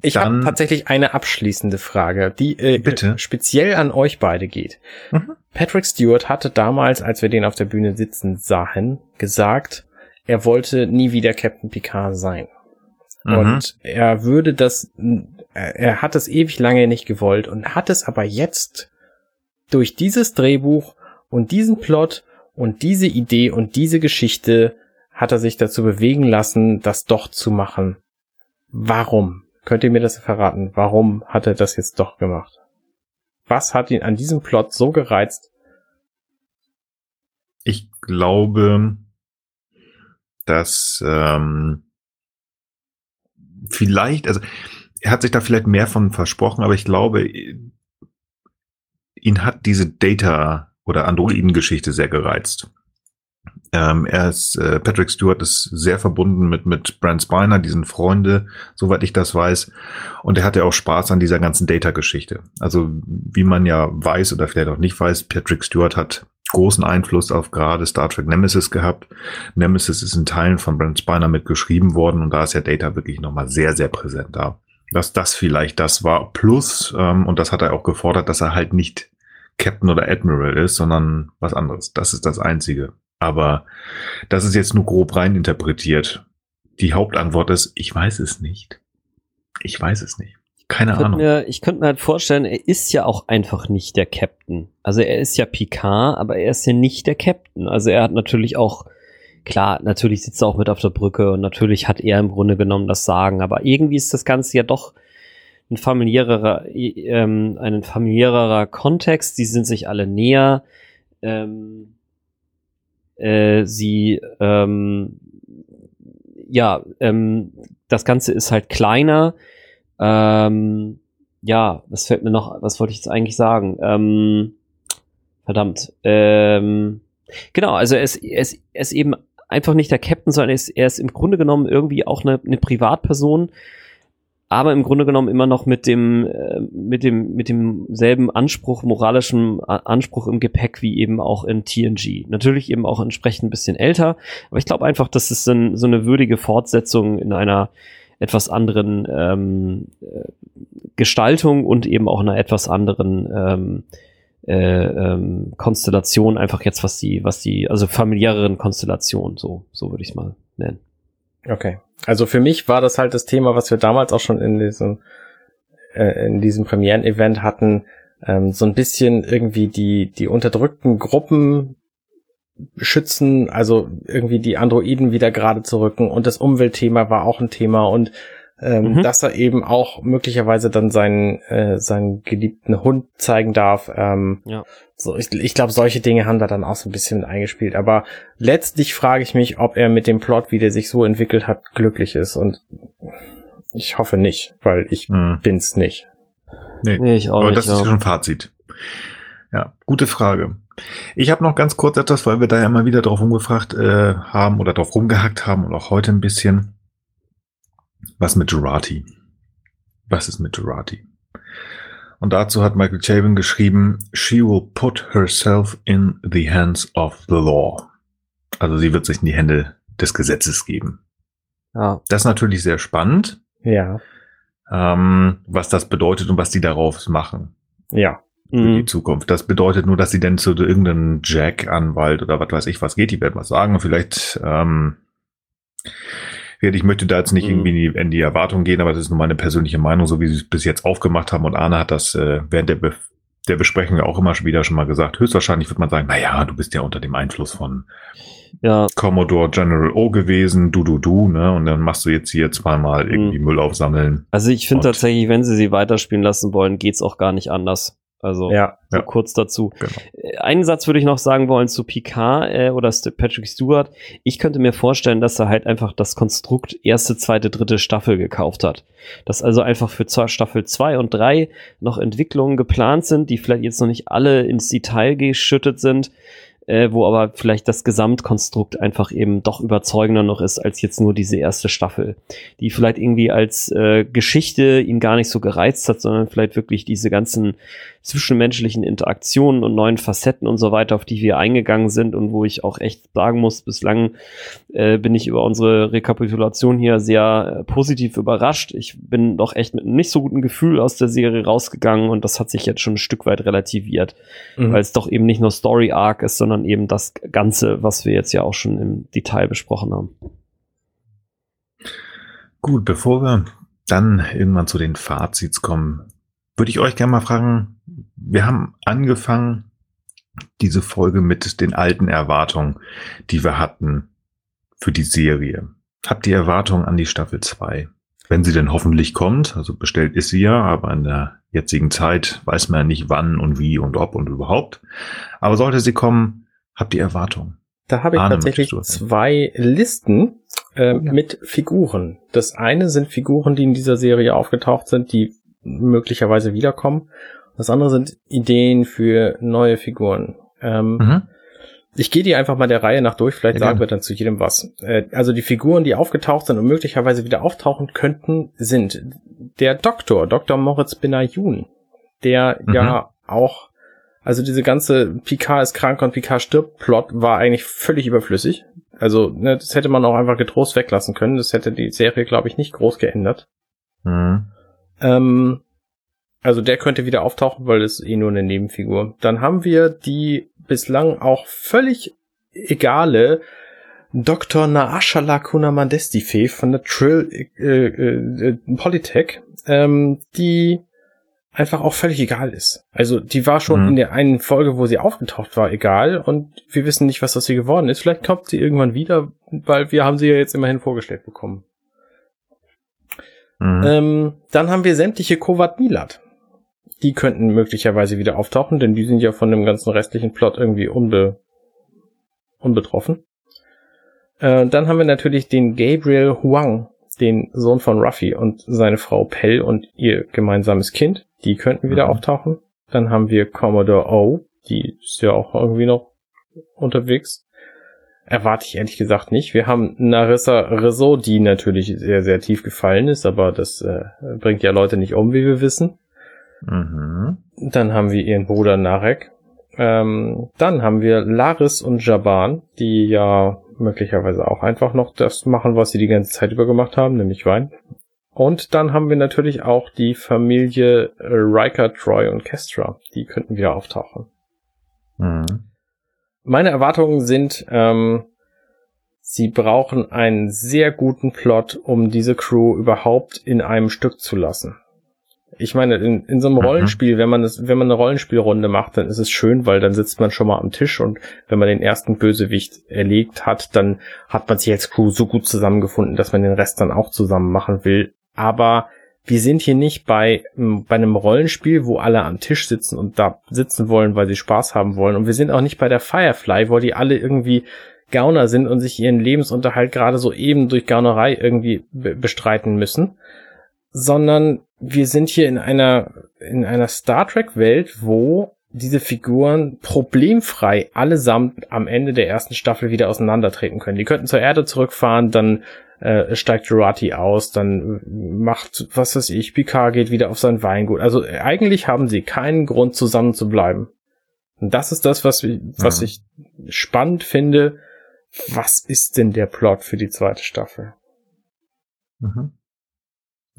Ich habe tatsächlich eine abschließende Frage, die äh, Bitte. speziell an euch beide geht. Mhm. Patrick Stewart hatte damals, als wir den auf der Bühne sitzen sahen, gesagt, er wollte nie wieder Captain Picard sein. Mhm. Und er würde das, er er hat es ewig lange nicht gewollt und hat es aber jetzt durch dieses Drehbuch und diesen Plot und diese Idee und diese Geschichte hat er sich dazu bewegen lassen, das doch zu machen. Warum? Könnt ihr mir das verraten? Warum hat er das jetzt doch gemacht? Was hat ihn an diesem Plot so gereizt? Ich glaube, dass ähm, vielleicht, also er hat sich da vielleicht mehr von versprochen, aber ich glaube, ihn hat diese Data oder Androiden-Geschichte sehr gereizt. Ähm, er ist, äh, Patrick Stewart ist sehr verbunden mit, mit Brent Spiner, diesen Freunde, soweit ich das weiß. Und er hatte auch Spaß an dieser ganzen Data-Geschichte. Also, wie man ja weiß oder vielleicht auch nicht weiß, Patrick Stewart hat großen Einfluss auf gerade Star Trek Nemesis gehabt. Nemesis ist in Teilen von Brent Spiner mitgeschrieben worden und da ist ja Data wirklich nochmal sehr, sehr präsent da. Dass das vielleicht das war. Plus, ähm, und das hat er auch gefordert, dass er halt nicht Captain oder Admiral ist, sondern was anderes. Das ist das Einzige. Aber das ist jetzt nur grob rein interpretiert. Die Hauptantwort ist, ich weiß es nicht. Ich weiß es nicht. Keine ich Ahnung. mir, ich könnte mir halt vorstellen, er ist ja auch einfach nicht der Captain. Also er ist ja Picard, aber er ist ja nicht der Captain. Also er hat natürlich auch, klar, natürlich sitzt er auch mit auf der Brücke und natürlich hat er im Grunde genommen das Sagen, aber irgendwie ist das Ganze ja doch ein familiärerer, ähm, ein familiärerer Kontext. Die sind sich alle näher. ähm, äh, sie ähm, ja, ähm, das Ganze ist halt kleiner. Ähm, ja, was fällt mir noch, was wollte ich jetzt eigentlich sagen? Ähm, verdammt. Ähm, genau, also er ist, er ist eben einfach nicht der Captain, sondern er ist, er ist im Grunde genommen irgendwie auch eine, eine Privatperson, aber im Grunde genommen immer noch mit dem, äh, mit dem, mit demselben Anspruch, moralischen Anspruch im Gepäck wie eben auch in TNG. Natürlich eben auch entsprechend ein bisschen älter, aber ich glaube einfach, dass es ein, so eine würdige Fortsetzung in einer etwas anderen ähm, äh, Gestaltung und eben auch einer etwas anderen ähm, äh, ähm, Konstellation, einfach jetzt was die, was die, also familiäreren Konstellationen, so, so würde ich es mal nennen. Okay. Also für mich war das halt das Thema, was wir damals auch schon in diesem, äh, in diesem Premieren-Event hatten, ähm, so ein bisschen irgendwie die, die unterdrückten Gruppen schützen, also irgendwie die Androiden wieder gerade zu rücken. Und das Umweltthema war auch ein Thema. Und ähm, mhm. dass er eben auch möglicherweise dann seinen, äh, seinen geliebten Hund zeigen darf. Ähm, ja. So, ich, ich glaube, solche Dinge haben da dann auch so ein bisschen eingespielt. Aber letztlich frage ich mich, ob er mit dem Plot, wie der sich so entwickelt hat, glücklich ist. Und ich hoffe nicht, weil ich mhm. bin's nicht. Nee, nee ich auch aber nicht, das ist schon ein Fazit. Ja, gute Frage. Ich habe noch ganz kurz etwas, weil wir da ja immer wieder drauf rumgefragt äh, haben oder drauf rumgehackt haben und auch heute ein bisschen. Was mit Jurati? Was ist mit Jurati? Und dazu hat Michael Chabon geschrieben, She will put herself in the hands of the law. Also sie wird sich in die Hände des Gesetzes geben. Ja. Das ist natürlich sehr spannend. Ja. Ähm, was das bedeutet und was die darauf machen. Ja. Für mhm. die Zukunft. Das bedeutet nur, dass sie denn zu irgendeinem Jack-Anwalt oder was weiß ich was geht, die werden was sagen. Vielleicht ähm, ich möchte da jetzt nicht mhm. irgendwie in die, in die Erwartung gehen, aber das ist nur meine persönliche Meinung, so wie sie es bis jetzt aufgemacht haben. Und Arne hat das äh, während der, Be der Besprechung auch immer schon wieder schon mal gesagt. Höchstwahrscheinlich wird man sagen, na ja, du bist ja unter dem Einfluss von ja. Commodore General O gewesen, du, du, du, ne? Und dann machst du jetzt hier zweimal irgendwie mhm. Müll aufsammeln. Also ich finde tatsächlich, wenn sie sie weiterspielen lassen wollen, geht's auch gar nicht anders. Also ja, so ja. kurz dazu. Genau. Äh, einen Satz würde ich noch sagen wollen zu Picard äh, oder Patrick Stewart. Ich könnte mir vorstellen, dass er halt einfach das Konstrukt erste, zweite, dritte Staffel gekauft hat. Dass also einfach für Staffel zwei und drei noch Entwicklungen geplant sind, die vielleicht jetzt noch nicht alle ins Detail geschüttet sind äh, wo aber vielleicht das Gesamtkonstrukt einfach eben doch überzeugender noch ist als jetzt nur diese erste Staffel, die vielleicht irgendwie als äh, Geschichte ihn gar nicht so gereizt hat, sondern vielleicht wirklich diese ganzen zwischenmenschlichen Interaktionen und neuen Facetten und so weiter, auf die wir eingegangen sind und wo ich auch echt sagen muss, bislang äh, bin ich über unsere Rekapitulation hier sehr äh, positiv überrascht. Ich bin doch echt mit einem nicht so guten Gefühl aus der Serie rausgegangen und das hat sich jetzt schon ein Stück weit relativiert, mhm. weil es doch eben nicht nur Story Arc ist, sondern eben das Ganze, was wir jetzt ja auch schon im Detail besprochen haben. Gut, bevor wir dann irgendwann zu den Fazits kommen, würde ich euch gerne mal fragen, wir haben angefangen, diese Folge mit den alten Erwartungen, die wir hatten für die Serie. Habt ihr Erwartungen an die Staffel 2? Wenn sie denn hoffentlich kommt, also bestellt ist sie ja, aber in der jetzigen Zeit weiß man ja nicht wann und wie und ob und überhaupt. Aber sollte sie kommen, habt ihr Erwartungen? Da habe ich Ahne, tatsächlich zwei Listen äh, ja. mit Figuren. Das eine sind Figuren, die in dieser Serie aufgetaucht sind, die möglicherweise wiederkommen. Das andere sind Ideen für neue Figuren. Ähm, mhm. Ich gehe die einfach mal der Reihe nach durch, vielleicht ja, sagen wir dann zu jedem was. Äh, also die Figuren, die aufgetaucht sind und möglicherweise wieder auftauchen könnten, sind der Doktor, Dr. Moritz Benayoun, der mhm. ja auch, also diese ganze Picard ist krank und Picard stirbt Plot war eigentlich völlig überflüssig. Also ne, das hätte man auch einfach getrost weglassen können. Das hätte die Serie, glaube ich, nicht groß geändert. Mhm. Ähm, also der könnte wieder auftauchen, weil es eh nur eine Nebenfigur. Dann haben wir die bislang auch völlig egale Dr. Naashala Kunamandestife von der Trill äh, äh, äh, Polytech, ähm, die einfach auch völlig egal ist. Also die war schon mhm. in der einen Folge, wo sie aufgetaucht war, egal und wir wissen nicht, was aus ihr geworden ist. Vielleicht kommt sie irgendwann wieder, weil wir haben sie ja jetzt immerhin vorgestellt bekommen. Mhm. Ähm, dann haben wir sämtliche Kovat Milat. Die könnten möglicherweise wieder auftauchen, denn die sind ja von dem ganzen restlichen Plot irgendwie unbe unbetroffen. Äh, dann haben wir natürlich den Gabriel Huang, den Sohn von Ruffy und seine Frau Pell und ihr gemeinsames Kind. Die könnten wieder mhm. auftauchen. Dann haben wir Commodore O, die ist ja auch irgendwie noch unterwegs. Erwarte ich ehrlich gesagt nicht. Wir haben Narissa Rizzo, die natürlich sehr, sehr tief gefallen ist, aber das äh, bringt ja Leute nicht um, wie wir wissen. Mhm. Dann haben wir ihren Bruder Narek. Ähm, dann haben wir Laris und Jaban, die ja möglicherweise auch einfach noch das machen, was sie die ganze Zeit über gemacht haben, nämlich Wein. Und dann haben wir natürlich auch die Familie Riker, Troy und Kestra. Die könnten wieder auftauchen. Mhm. Meine Erwartungen sind, ähm, sie brauchen einen sehr guten Plot, um diese Crew überhaupt in einem Stück zu lassen. Ich meine, in, in so einem mhm. Rollenspiel, wenn man das, wenn man eine Rollenspielrunde macht, dann ist es schön, weil dann sitzt man schon mal am Tisch und wenn man den ersten Bösewicht erlegt hat, dann hat man sich als Crew so gut zusammengefunden, dass man den Rest dann auch zusammen machen will aber wir sind hier nicht bei, bei einem Rollenspiel, wo alle am Tisch sitzen und da sitzen wollen, weil sie Spaß haben wollen. Und wir sind auch nicht bei der Firefly, wo die alle irgendwie Gauner sind und sich ihren Lebensunterhalt gerade so eben durch Gaunerei irgendwie bestreiten müssen, sondern wir sind hier in einer, in einer Star Trek Welt, wo diese Figuren problemfrei allesamt am Ende der ersten Staffel wieder auseinandertreten können. Die könnten zur Erde zurückfahren, dann äh, steigt Jurati aus, dann macht, was weiß ich, Picard geht wieder auf sein Weingut. Also äh, eigentlich haben sie keinen Grund zusammen zu bleiben. Und das ist das, was, was mhm. ich spannend finde. Was ist denn der Plot für die zweite Staffel? Mhm.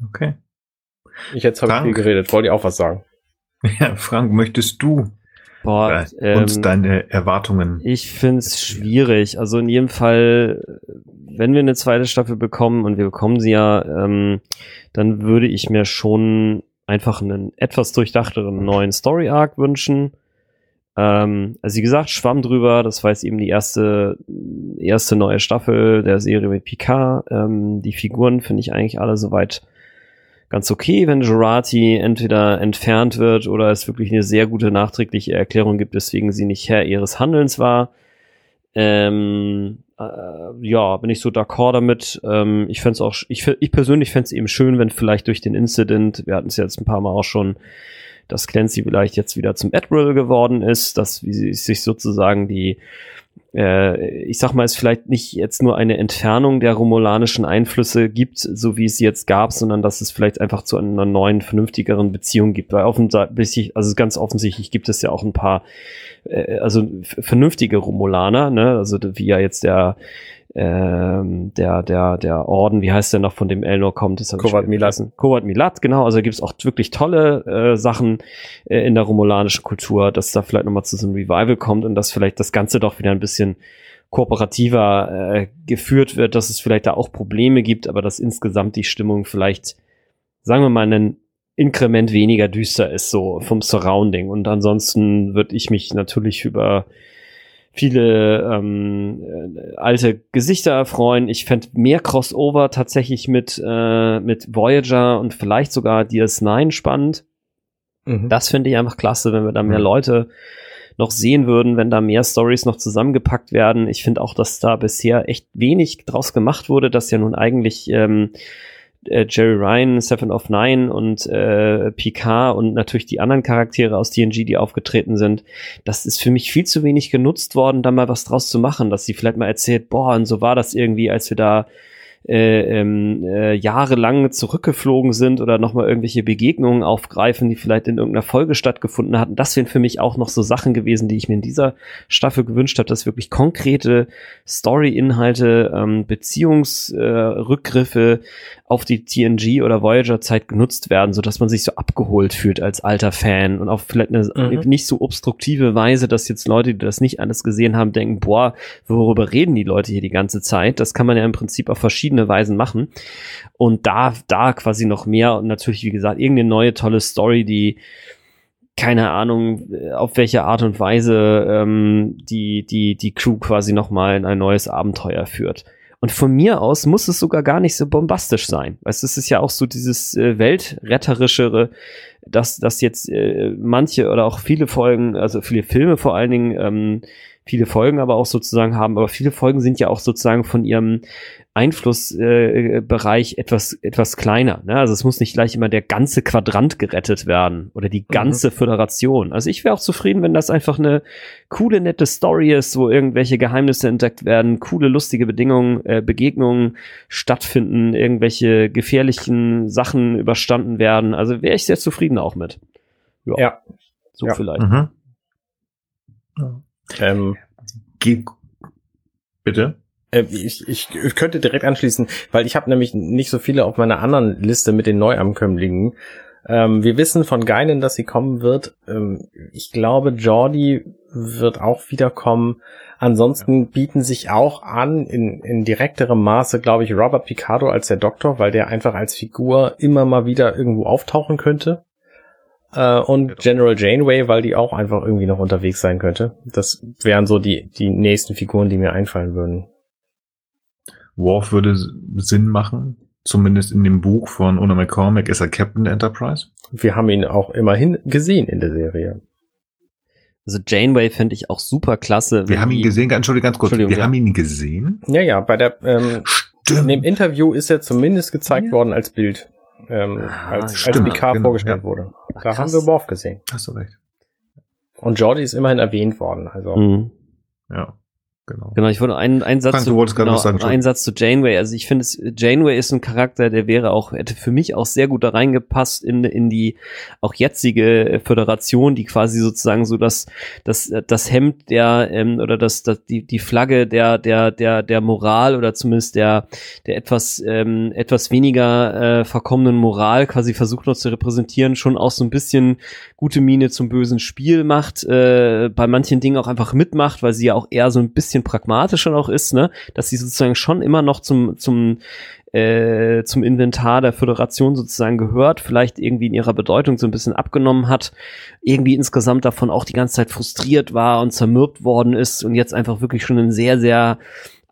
Okay. Ich jetzt habe viel geredet. Wollt ihr auch was sagen? Ja, Frank, möchtest du Boah, äh, uns ähm, deine Erwartungen? Ich find's schwierig. Also in jedem Fall wenn wir eine zweite Staffel bekommen und wir bekommen sie ja, ähm, dann würde ich mir schon einfach einen etwas durchdachteren neuen Story Arc wünschen. Ähm, also wie gesagt, Schwamm drüber, das war jetzt eben die erste, erste neue Staffel der Serie mit Picard. Ähm, die Figuren finde ich eigentlich alle soweit ganz okay, wenn Jurati entweder entfernt wird oder es wirklich eine sehr gute nachträgliche Erklärung gibt, weswegen sie nicht Herr ihres Handelns war. Ähm, äh, ja, bin ich so d'accord damit. Ähm, ich fände auch, ich, ich persönlich fände es eben schön, wenn vielleicht durch den Incident, wir hatten es jetzt ein paar Mal auch schon, dass Clancy vielleicht jetzt wieder zum Admiral geworden ist, dass wie sich sozusagen die ich sag mal, es vielleicht nicht jetzt nur eine Entfernung der romulanischen Einflüsse gibt, so wie es jetzt gab, sondern dass es vielleicht einfach zu einer neuen, vernünftigeren Beziehung gibt. Weil offensichtlich, also ganz offensichtlich gibt es ja auch ein paar, äh, also vernünftige Romulaner, ne, also wie ja jetzt der ähm, der, der, der Orden, wie heißt der noch, von dem Elnor kommt? Das Kovat Milat. Kovat Milat, genau. Also gibt es auch wirklich tolle äh, Sachen äh, in der romulanischen Kultur, dass da vielleicht nochmal zu so einem Revival kommt und dass vielleicht das Ganze doch wieder ein bisschen kooperativer äh, geführt wird, dass es vielleicht da auch Probleme gibt, aber dass insgesamt die Stimmung vielleicht, sagen wir mal, einen Inkrement weniger düster ist, so vom Surrounding. Und ansonsten würde ich mich natürlich über viele ähm, äh, alte Gesichter freuen. Ich fände mehr Crossover tatsächlich mit, äh, mit Voyager und vielleicht sogar DS9 spannend. Mhm. Das finde ich einfach klasse, wenn wir da mehr. Leute noch sehen würden, wenn da mehr Stories noch zusammengepackt werden. Ich finde auch, dass da bisher echt wenig draus gemacht wurde, dass ja nun eigentlich ähm, äh, Jerry Ryan, Seven of Nine und äh, Picard und natürlich die anderen Charaktere aus TNG, die aufgetreten sind, das ist für mich viel zu wenig genutzt worden, da mal was draus zu machen, dass sie vielleicht mal erzählt, boah, und so war das irgendwie, als wir da äh, ähm, äh, jahrelang zurückgeflogen sind oder nochmal irgendwelche Begegnungen aufgreifen, die vielleicht in irgendeiner Folge stattgefunden hatten. Das wären für mich auch noch so Sachen gewesen, die ich mir in dieser Staffel gewünscht habe, dass wirklich konkrete Story-Inhalte, ähm, Beziehungsrückgriffe, äh, auf die TNG oder Voyager Zeit genutzt werden, so dass man sich so abgeholt fühlt als alter Fan und auf vielleicht eine mhm. nicht so obstruktive Weise, dass jetzt Leute, die das nicht alles gesehen haben, denken, boah, worüber reden die Leute hier die ganze Zeit? Das kann man ja im Prinzip auf verschiedene Weisen machen und da da quasi noch mehr und natürlich wie gesagt irgendeine neue tolle Story, die keine Ahnung, auf welche Art und Weise ähm, die, die, die Crew quasi nochmal in ein neues Abenteuer führt. Und von mir aus muss es sogar gar nicht so bombastisch sein. Weißt es ist ja auch so dieses äh, weltretterischere dass, dass jetzt äh, manche oder auch viele Folgen, also viele Filme vor allen Dingen, ähm, viele Folgen aber auch sozusagen haben, aber viele Folgen sind ja auch sozusagen von ihrem Einflussbereich äh, etwas, etwas kleiner. Ne? Also es muss nicht gleich immer der ganze Quadrant gerettet werden oder die ganze mhm. Föderation. Also ich wäre auch zufrieden, wenn das einfach eine coole, nette Story ist, wo irgendwelche Geheimnisse entdeckt werden, coole, lustige Bedingungen, äh, Begegnungen stattfinden, irgendwelche gefährlichen Sachen überstanden werden. Also wäre ich sehr zufrieden auch mit. Ja. ja. So ja. vielleicht. Mhm. Ja. Ähm, Bitte? Äh, ich, ich könnte direkt anschließen, weil ich habe nämlich nicht so viele auf meiner anderen Liste mit den Neuankömmlingen. Ähm, wir wissen von Geinen, dass sie kommen wird. Ähm, ich glaube, Jordi wird auch wiederkommen. Ansonsten bieten sich auch an, in, in direkterem Maße, glaube ich, Robert Picardo als der Doktor, weil der einfach als Figur immer mal wieder irgendwo auftauchen könnte. Äh, und. General Janeway, weil die auch einfach irgendwie noch unterwegs sein könnte. Das wären so die, die nächsten Figuren, die mir einfallen würden. Worf würde Sinn machen. Zumindest in dem Buch von Una McCormack ist er Captain der Enterprise. Wir haben ihn auch immerhin gesehen in der Serie. Also Janeway finde ich auch super klasse. Wir haben ihn gesehen, Entschuldigung, ganz kurz. Wir ja. haben ihn gesehen. Ja, ja, bei der, ähm, Stimmt. in dem Interview ist er zumindest gezeigt ja. worden als Bild, ähm, ah, als, stimmt, als Picard genau, vorgestellt ja. wurde. Da Ach, haben wir Worf gesehen. Hast du recht. Und Jordi ist immerhin erwähnt worden, also. Mhm. Ja. Genau. Genau, ich wollte einen, einen Satz, Frank, zu, genau, sagen, einen Satz zu Janeway. Also ich finde, Janeway ist ein Charakter, der wäre auch, hätte für mich auch sehr gut da reingepasst in, in die auch jetzige Föderation, die quasi sozusagen so das, das, das Hemd der, ähm, oder das, das, die, die Flagge der, der, der, der Moral oder zumindest der, der etwas, ähm, etwas weniger äh, verkommenen Moral quasi versucht noch zu repräsentieren, schon auch so ein bisschen gute Miene zum bösen Spiel macht, äh, bei manchen Dingen auch einfach mitmacht, weil sie ja auch eher so ein bisschen pragmatischer noch ist, ne, dass sie sozusagen schon immer noch zum, zum, äh, zum Inventar der Föderation sozusagen gehört, vielleicht irgendwie in ihrer Bedeutung so ein bisschen abgenommen hat, irgendwie insgesamt davon auch die ganze Zeit frustriert war und zermürbt worden ist und jetzt einfach wirklich schon ein sehr, sehr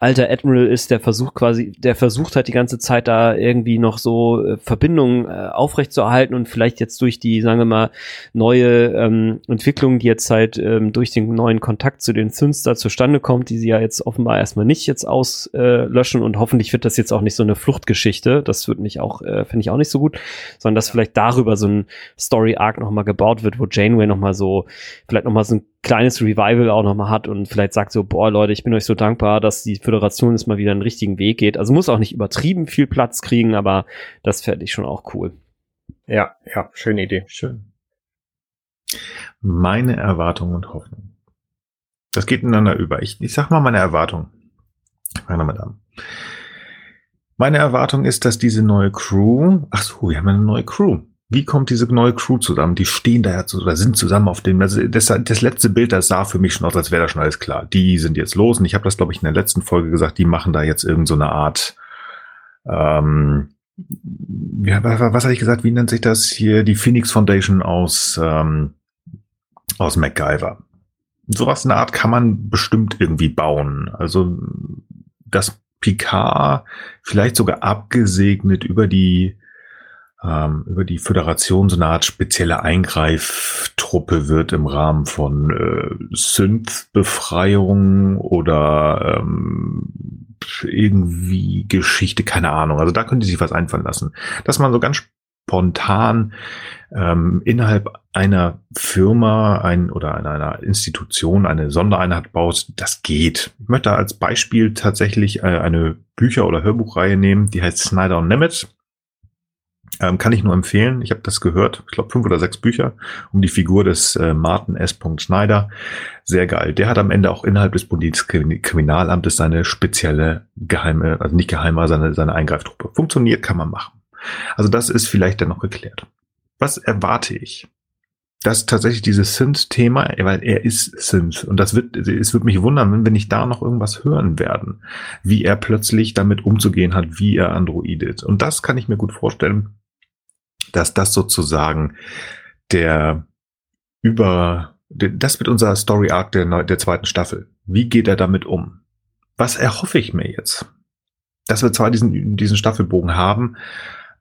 alter Admiral ist, der versucht quasi, der versucht hat die ganze Zeit da irgendwie noch so äh, Verbindungen äh, aufrechtzuerhalten und vielleicht jetzt durch die, sagen wir mal, neue ähm, Entwicklung, die jetzt halt ähm, durch den neuen Kontakt zu den Zünster zustande kommt, die sie ja jetzt offenbar erstmal nicht jetzt auslöschen äh, und hoffentlich wird das jetzt auch nicht so eine Fluchtgeschichte. Das wird nicht auch, äh, finde ich auch nicht so gut, sondern dass vielleicht darüber so ein Story-Arc nochmal gebaut wird, wo Janeway nochmal so, vielleicht nochmal so ein kleines Revival auch nochmal hat und vielleicht sagt so, boah Leute, ich bin euch so dankbar, dass die Föderation jetzt mal wieder einen richtigen Weg geht. Also muss auch nicht übertrieben viel Platz kriegen, aber das fände ich schon auch cool. Ja, ja, schöne Idee. Schön. Meine Erwartung und Hoffnung. Das geht ineinander über. Ich, ich sag mal meine Erwartung. Meine Damen und Herren. Meine Erwartung ist, dass diese neue Crew, ach so, wir haben eine neue Crew. Wie kommt diese neue Crew zusammen? Die stehen da ja zu, oder sind zusammen auf dem. Also das, das letzte Bild, das sah für mich schon aus, als wäre da schon alles klar. Die sind jetzt los und ich habe das, glaube ich, in der letzten Folge gesagt, die machen da jetzt irgend so Art. Ähm, ja, was, was habe ich gesagt? Wie nennt sich das hier? Die Phoenix Foundation aus, ähm, aus MacGyver. Sowas in der Art kann man bestimmt irgendwie bauen. Also, dass Picard vielleicht sogar abgesegnet über die ähm, über die Föderation so eine Art spezielle Eingreiftruppe wird im Rahmen von äh, Synth-Befreiung oder ähm, irgendwie Geschichte, keine Ahnung. Also da könnte sich was einfallen lassen. Dass man so ganz spontan ähm, innerhalb einer Firma ein, oder einer, Institution eine Sondereinheit baut, das geht. Ich möchte als Beispiel tatsächlich äh, eine Bücher- oder Hörbuchreihe nehmen, die heißt Snyder und Nemetz. Ähm, kann ich nur empfehlen. Ich habe das gehört. Ich glaube fünf oder sechs Bücher um die Figur des äh, Martin S. Schneider. Sehr geil. Der hat am Ende auch innerhalb des Bundeskriminalamtes seine spezielle geheime, also nicht geheime, seine, seine Eingreiftruppe. Funktioniert, kann man machen. Also das ist vielleicht dann noch geklärt. Was erwarte ich? Das tatsächlich dieses Synth-Thema, weil er ist Synth. Und das wird, es wird mich wundern, wenn wir nicht da noch irgendwas hören werden, wie er plötzlich damit umzugehen hat, wie er androidet. Und das kann ich mir gut vorstellen, dass das sozusagen der über, das wird unser Story Arc der, der zweiten Staffel. Wie geht er damit um? Was erhoffe ich mir jetzt? Dass wir zwar diesen, diesen Staffelbogen haben,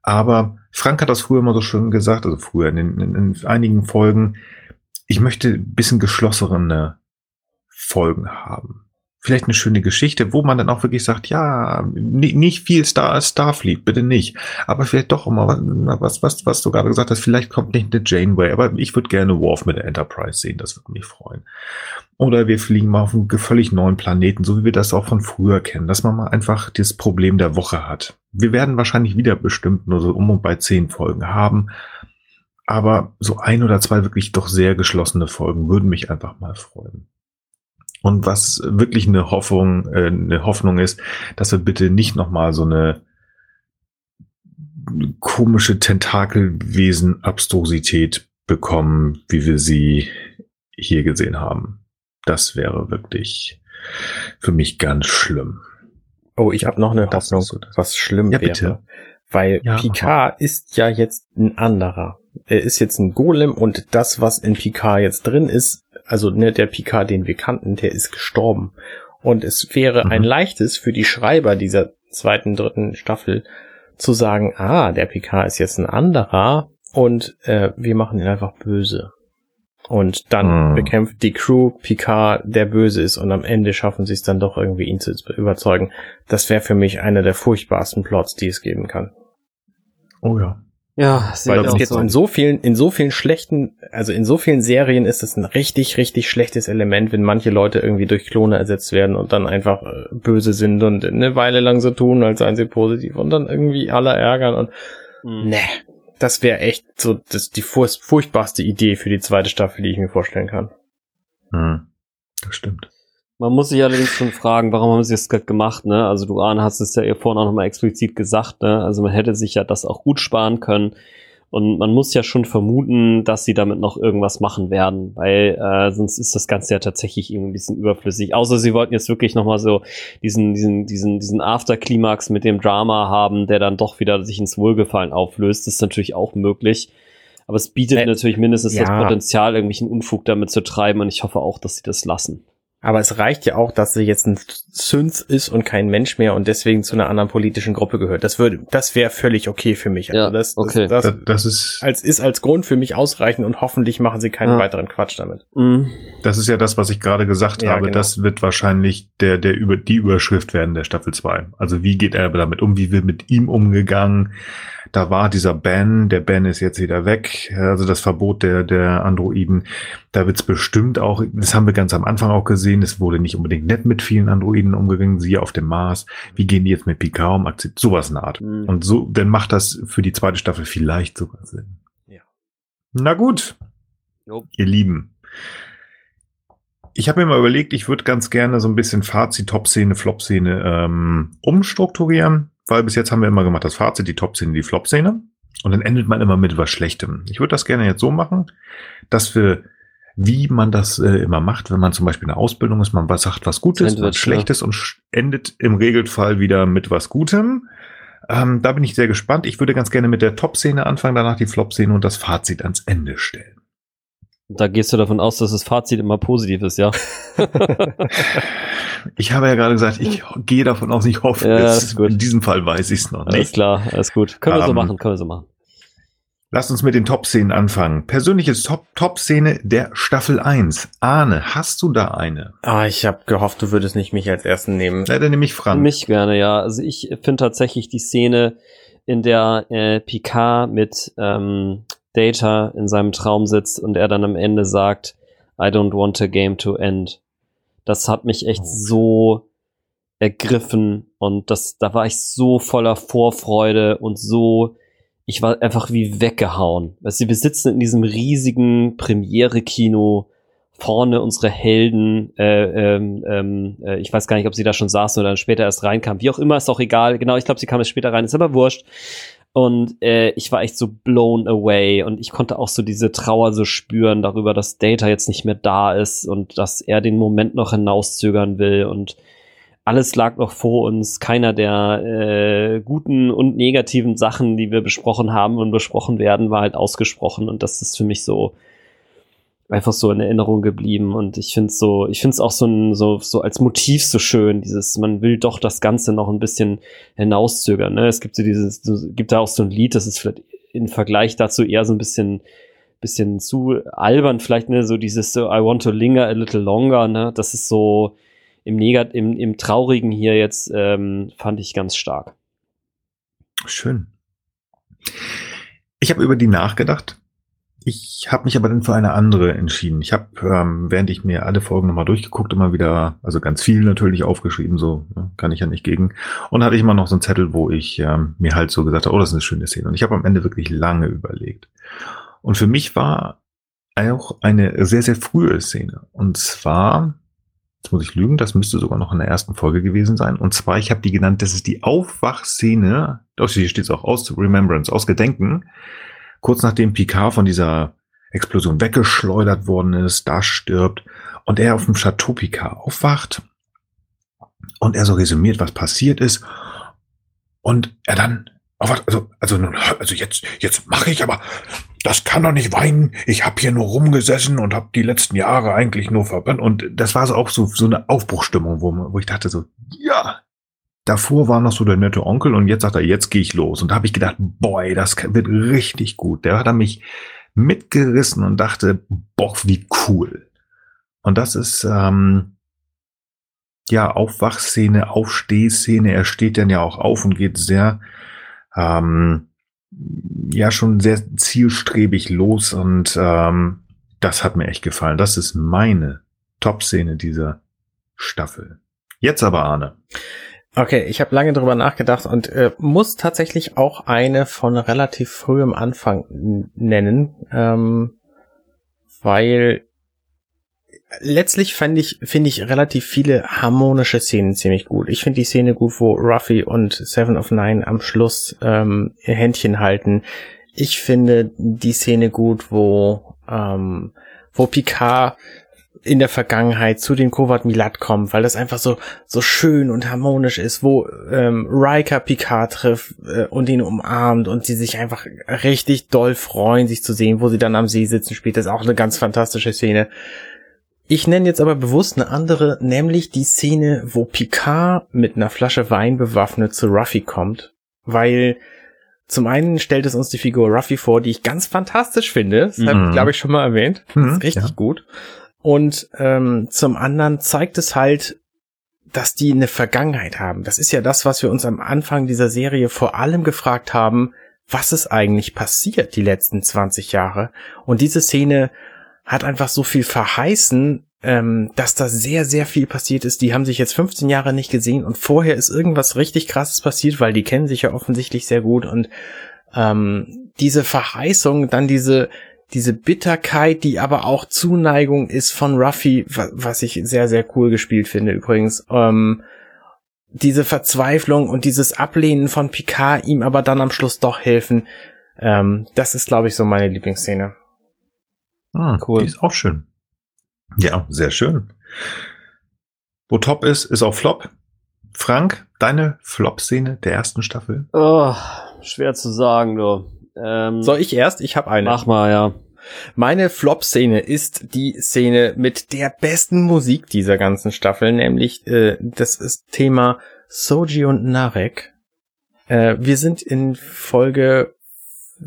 Aber Frank hat das früher immer so schön gesagt, also früher in, in, in einigen Folgen, ich möchte ein bisschen geschlossene Folgen haben vielleicht eine schöne Geschichte, wo man dann auch wirklich sagt, ja, nicht viel Star Starfleet, bitte nicht. Aber vielleicht doch immer was, was, was du gerade gesagt hast, vielleicht kommt nicht eine Janeway, aber ich würde gerne Worf mit der Enterprise sehen, das würde mich freuen. Oder wir fliegen mal auf einen völlig neuen Planeten, so wie wir das auch von früher kennen, dass man mal einfach das Problem der Woche hat. Wir werden wahrscheinlich wieder bestimmt nur so um und bei zehn Folgen haben. Aber so ein oder zwei wirklich doch sehr geschlossene Folgen würden mich einfach mal freuen. Und was wirklich eine Hoffnung, äh, eine Hoffnung ist, dass wir bitte nicht nochmal so eine komische Tentakelwesen-Abstrusität bekommen, wie wir sie hier gesehen haben. Das wäre wirklich für mich ganz schlimm. Oh, ich habe noch eine das Hoffnung, so was schlimm ja, wäre. Bitte. Weil ja, Picard ist ja jetzt ein anderer. Er ist jetzt ein Golem und das, was in Picard jetzt drin ist, also ne, der Picard, den wir kannten, der ist gestorben. Und es wäre mhm. ein leichtes für die Schreiber dieser zweiten, dritten Staffel zu sagen, ah, der Picard ist jetzt ein anderer und äh, wir machen ihn einfach böse. Und dann mhm. bekämpft die Crew Picard, der böse ist, und am Ende schaffen sie es dann doch irgendwie, ihn zu überzeugen. Das wäre für mich einer der furchtbarsten Plots, die es geben kann. Oh ja. Ja, weil das jetzt so. in so vielen, in so vielen schlechten, also in so vielen Serien ist es ein richtig, richtig schlechtes Element, wenn manche Leute irgendwie durch Klone ersetzt werden und dann einfach äh, böse sind und eine Weile lang so tun, als seien sie positiv und dann irgendwie alle ärgern und mhm. ne, das wäre echt so das die furchtbarste Idee für die zweite Staffel, die ich mir vorstellen kann. Mhm. Das stimmt. Man muss sich allerdings schon fragen, warum haben sie das gerade gemacht, ne? Also du Arne hast es ja ihr vorhin auch nochmal explizit gesagt, ne? Also man hätte sich ja das auch gut sparen können. Und man muss ja schon vermuten, dass sie damit noch irgendwas machen werden, weil äh, sonst ist das Ganze ja tatsächlich irgendwie ein bisschen überflüssig. Außer sie wollten jetzt wirklich nochmal so diesen, diesen, diesen, diesen Afterklimax mit dem Drama haben, der dann doch wieder sich ins Wohlgefallen auflöst. Das ist natürlich auch möglich. Aber es bietet äh, natürlich mindestens ja. das Potenzial, irgendwelchen Unfug damit zu treiben und ich hoffe auch, dass sie das lassen. Aber es reicht ja auch, dass sie jetzt ein Synth ist und kein Mensch mehr und deswegen zu einer anderen politischen Gruppe gehört. Das würde, das wäre völlig okay für mich. Also ja, das, okay. Das, das, das, ist als ist als Grund für mich ausreichend und hoffentlich machen sie keinen ja. weiteren Quatsch damit. Mhm. Das ist ja das, was ich gerade gesagt ja, habe. Genau. Das wird wahrscheinlich der der über die Überschrift werden der Staffel 2. Also wie geht er damit um? Wie wird mit ihm umgegangen? Da war dieser Ban, der Ban ist jetzt wieder weg, also das Verbot der, der Androiden, da wird es bestimmt auch, das haben wir ganz am Anfang auch gesehen, es wurde nicht unbedingt nett mit vielen Androiden umgegangen, siehe auf dem Mars, wie gehen die jetzt mit Picard um, sowas in der Art. Mhm. Und so, dann macht das für die zweite Staffel vielleicht sogar Sinn. Ja. Na gut, jo. ihr Lieben. Ich habe mir mal überlegt, ich würde ganz gerne so ein bisschen Fazit, Top-Szene, Flop-Szene ähm, umstrukturieren weil bis jetzt haben wir immer gemacht, das Fazit, die Top-Szene, die Flop-Szene. Und dann endet man immer mit was Schlechtem. Ich würde das gerne jetzt so machen, dass wir, wie man das äh, immer macht, wenn man zum Beispiel in der Ausbildung ist, man was sagt was Gutes, was Schlechtes ja. und endet im Regelfall wieder mit was Gutem. Ähm, da bin ich sehr gespannt. Ich würde ganz gerne mit der Top-Szene anfangen, danach die Flop-Szene und das Fazit ans Ende stellen. Da gehst du davon aus, dass das Fazit immer positiv ist, ja? ich habe ja gerade gesagt, ich gehe davon aus, ich hoffe ja, es. In diesem Fall weiß ich es noch nicht. Alles klar, alles gut. Können wir so ähm, machen, können wir so machen. Lass uns mit den Top-Szenen anfangen. Persönliche Top-Szene der Staffel 1. Arne, hast du da eine? Ah, ich habe gehofft, du würdest nicht mich als ersten nehmen. Ja, dann nehme ich Frank. Mich gerne, ja. Also ich finde tatsächlich die Szene, in der äh, Picard mit ähm, Data in seinem Traum sitzt und er dann am Ende sagt, I don't want a game to end. Das hat mich echt oh. so ergriffen und das, da war ich so voller Vorfreude und so, ich war einfach wie weggehauen. Du, wir sitzen in diesem riesigen Premiere-Kino, vorne unsere Helden, äh, ähm, ähm, äh, ich weiß gar nicht, ob sie da schon saßen oder dann später erst reinkam. Wie auch immer, ist auch egal. Genau, ich glaube, sie kam erst später rein, ist aber wurscht. Und äh, ich war echt so blown away und ich konnte auch so diese Trauer so spüren darüber, dass Data jetzt nicht mehr da ist und dass er den Moment noch hinauszögern will und alles lag noch vor uns. Keiner der äh, guten und negativen Sachen, die wir besprochen haben und besprochen werden, war halt ausgesprochen und das ist für mich so einfach so in Erinnerung geblieben und ich finde so, ich finde es auch so ein, so, so als Motiv so schön, dieses, man will doch das Ganze noch ein bisschen hinauszögern, ne? Es gibt so dieses, gibt da auch so ein Lied, das ist vielleicht im Vergleich dazu eher so ein bisschen, bisschen zu albern, vielleicht, ne, so dieses so, I want to linger a little longer, ne? Das ist so im Negat, im, im Traurigen hier jetzt, ähm, fand ich ganz stark. Schön. Ich habe über die nachgedacht ich habe mich aber dann für eine andere entschieden. Ich habe, ähm, während ich mir alle Folgen nochmal durchgeguckt, immer wieder, also ganz viel natürlich aufgeschrieben, so ne, kann ich ja nicht gegen. Und hatte ich immer noch so einen Zettel, wo ich ähm, mir halt so gesagt habe, oh, das ist eine schöne Szene. Und ich habe am Ende wirklich lange überlegt. Und für mich war auch eine sehr, sehr frühe Szene. Und zwar, jetzt muss ich lügen, das müsste sogar noch in der ersten Folge gewesen sein. Und zwar, ich habe die genannt, das ist die Aufwachszene, doch hier steht es auch aus Remembrance, aus Gedenken kurz nachdem Picard von dieser Explosion weggeschleudert worden ist, da stirbt und er auf dem Chateau Picard aufwacht und er so resümiert, was passiert ist und er dann also also also jetzt jetzt mache ich aber das kann doch nicht weinen. Ich habe hier nur rumgesessen und habe die letzten Jahre eigentlich nur verbrannt und das war so auch so so eine Aufbruchstimmung, wo, wo ich dachte so ja davor war noch so der nette Onkel und jetzt sagt er, jetzt gehe ich los. Und da habe ich gedacht, boy, das wird richtig gut. Der hat er mich mitgerissen und dachte, boah, wie cool. Und das ist ähm, ja Aufwachszene, Aufstehszene. Er steht dann ja auch auf und geht sehr ähm, ja schon sehr zielstrebig los und ähm, das hat mir echt gefallen. Das ist meine Top-Szene dieser Staffel. Jetzt aber Arne. Okay, ich habe lange drüber nachgedacht und äh, muss tatsächlich auch eine von relativ frühem Anfang nennen, ähm, weil letztlich fand ich finde ich relativ viele harmonische Szenen ziemlich gut. Ich finde die Szene gut, wo Ruffy und Seven of Nine am Schluss ähm, ihr Händchen halten. Ich finde die Szene gut, wo ähm, wo Picard in der Vergangenheit zu den Kovat Milat kommt, weil das einfach so so schön und harmonisch ist, wo ähm, Riker Picard trifft äh, und ihn umarmt und sie sich einfach richtig doll freuen, sich zu sehen, wo sie dann am See sitzen später. ist auch eine ganz fantastische Szene. Ich nenne jetzt aber bewusst eine andere, nämlich die Szene, wo Picard mit einer Flasche Wein bewaffnet zu Ruffy kommt, weil zum einen stellt es uns die Figur Ruffy vor, die ich ganz fantastisch finde. Das mhm. habe ich, glaube ich, schon mal erwähnt. Mhm, ist richtig ja. gut. Und ähm, zum anderen zeigt es halt, dass die eine Vergangenheit haben. Das ist ja das, was wir uns am Anfang dieser Serie vor allem gefragt haben, was ist eigentlich passiert die letzten 20 Jahre. Und diese Szene hat einfach so viel verheißen, ähm, dass da sehr, sehr viel passiert ist. Die haben sich jetzt 15 Jahre nicht gesehen und vorher ist irgendwas richtig krasses passiert, weil die kennen sich ja offensichtlich sehr gut und ähm, diese Verheißung, dann diese diese Bitterkeit, die aber auch Zuneigung ist von Ruffy, was ich sehr, sehr cool gespielt finde übrigens. Ähm, diese Verzweiflung und dieses Ablehnen von Picard, ihm aber dann am Schluss doch helfen, ähm, das ist, glaube ich, so meine Lieblingsszene. Ah, cool. Die ist auch schön. Ja, sehr schön. Wo Top ist, ist auch Flop. Frank, deine Flop-Szene der ersten Staffel? Oh, schwer zu sagen, du. Ähm, Soll ich erst? Ich habe eine. Mach mal, ja. Meine Flop-Szene ist die Szene mit der besten Musik dieser ganzen Staffel, nämlich äh, das ist Thema Soji und Narek. Äh, wir sind in Folge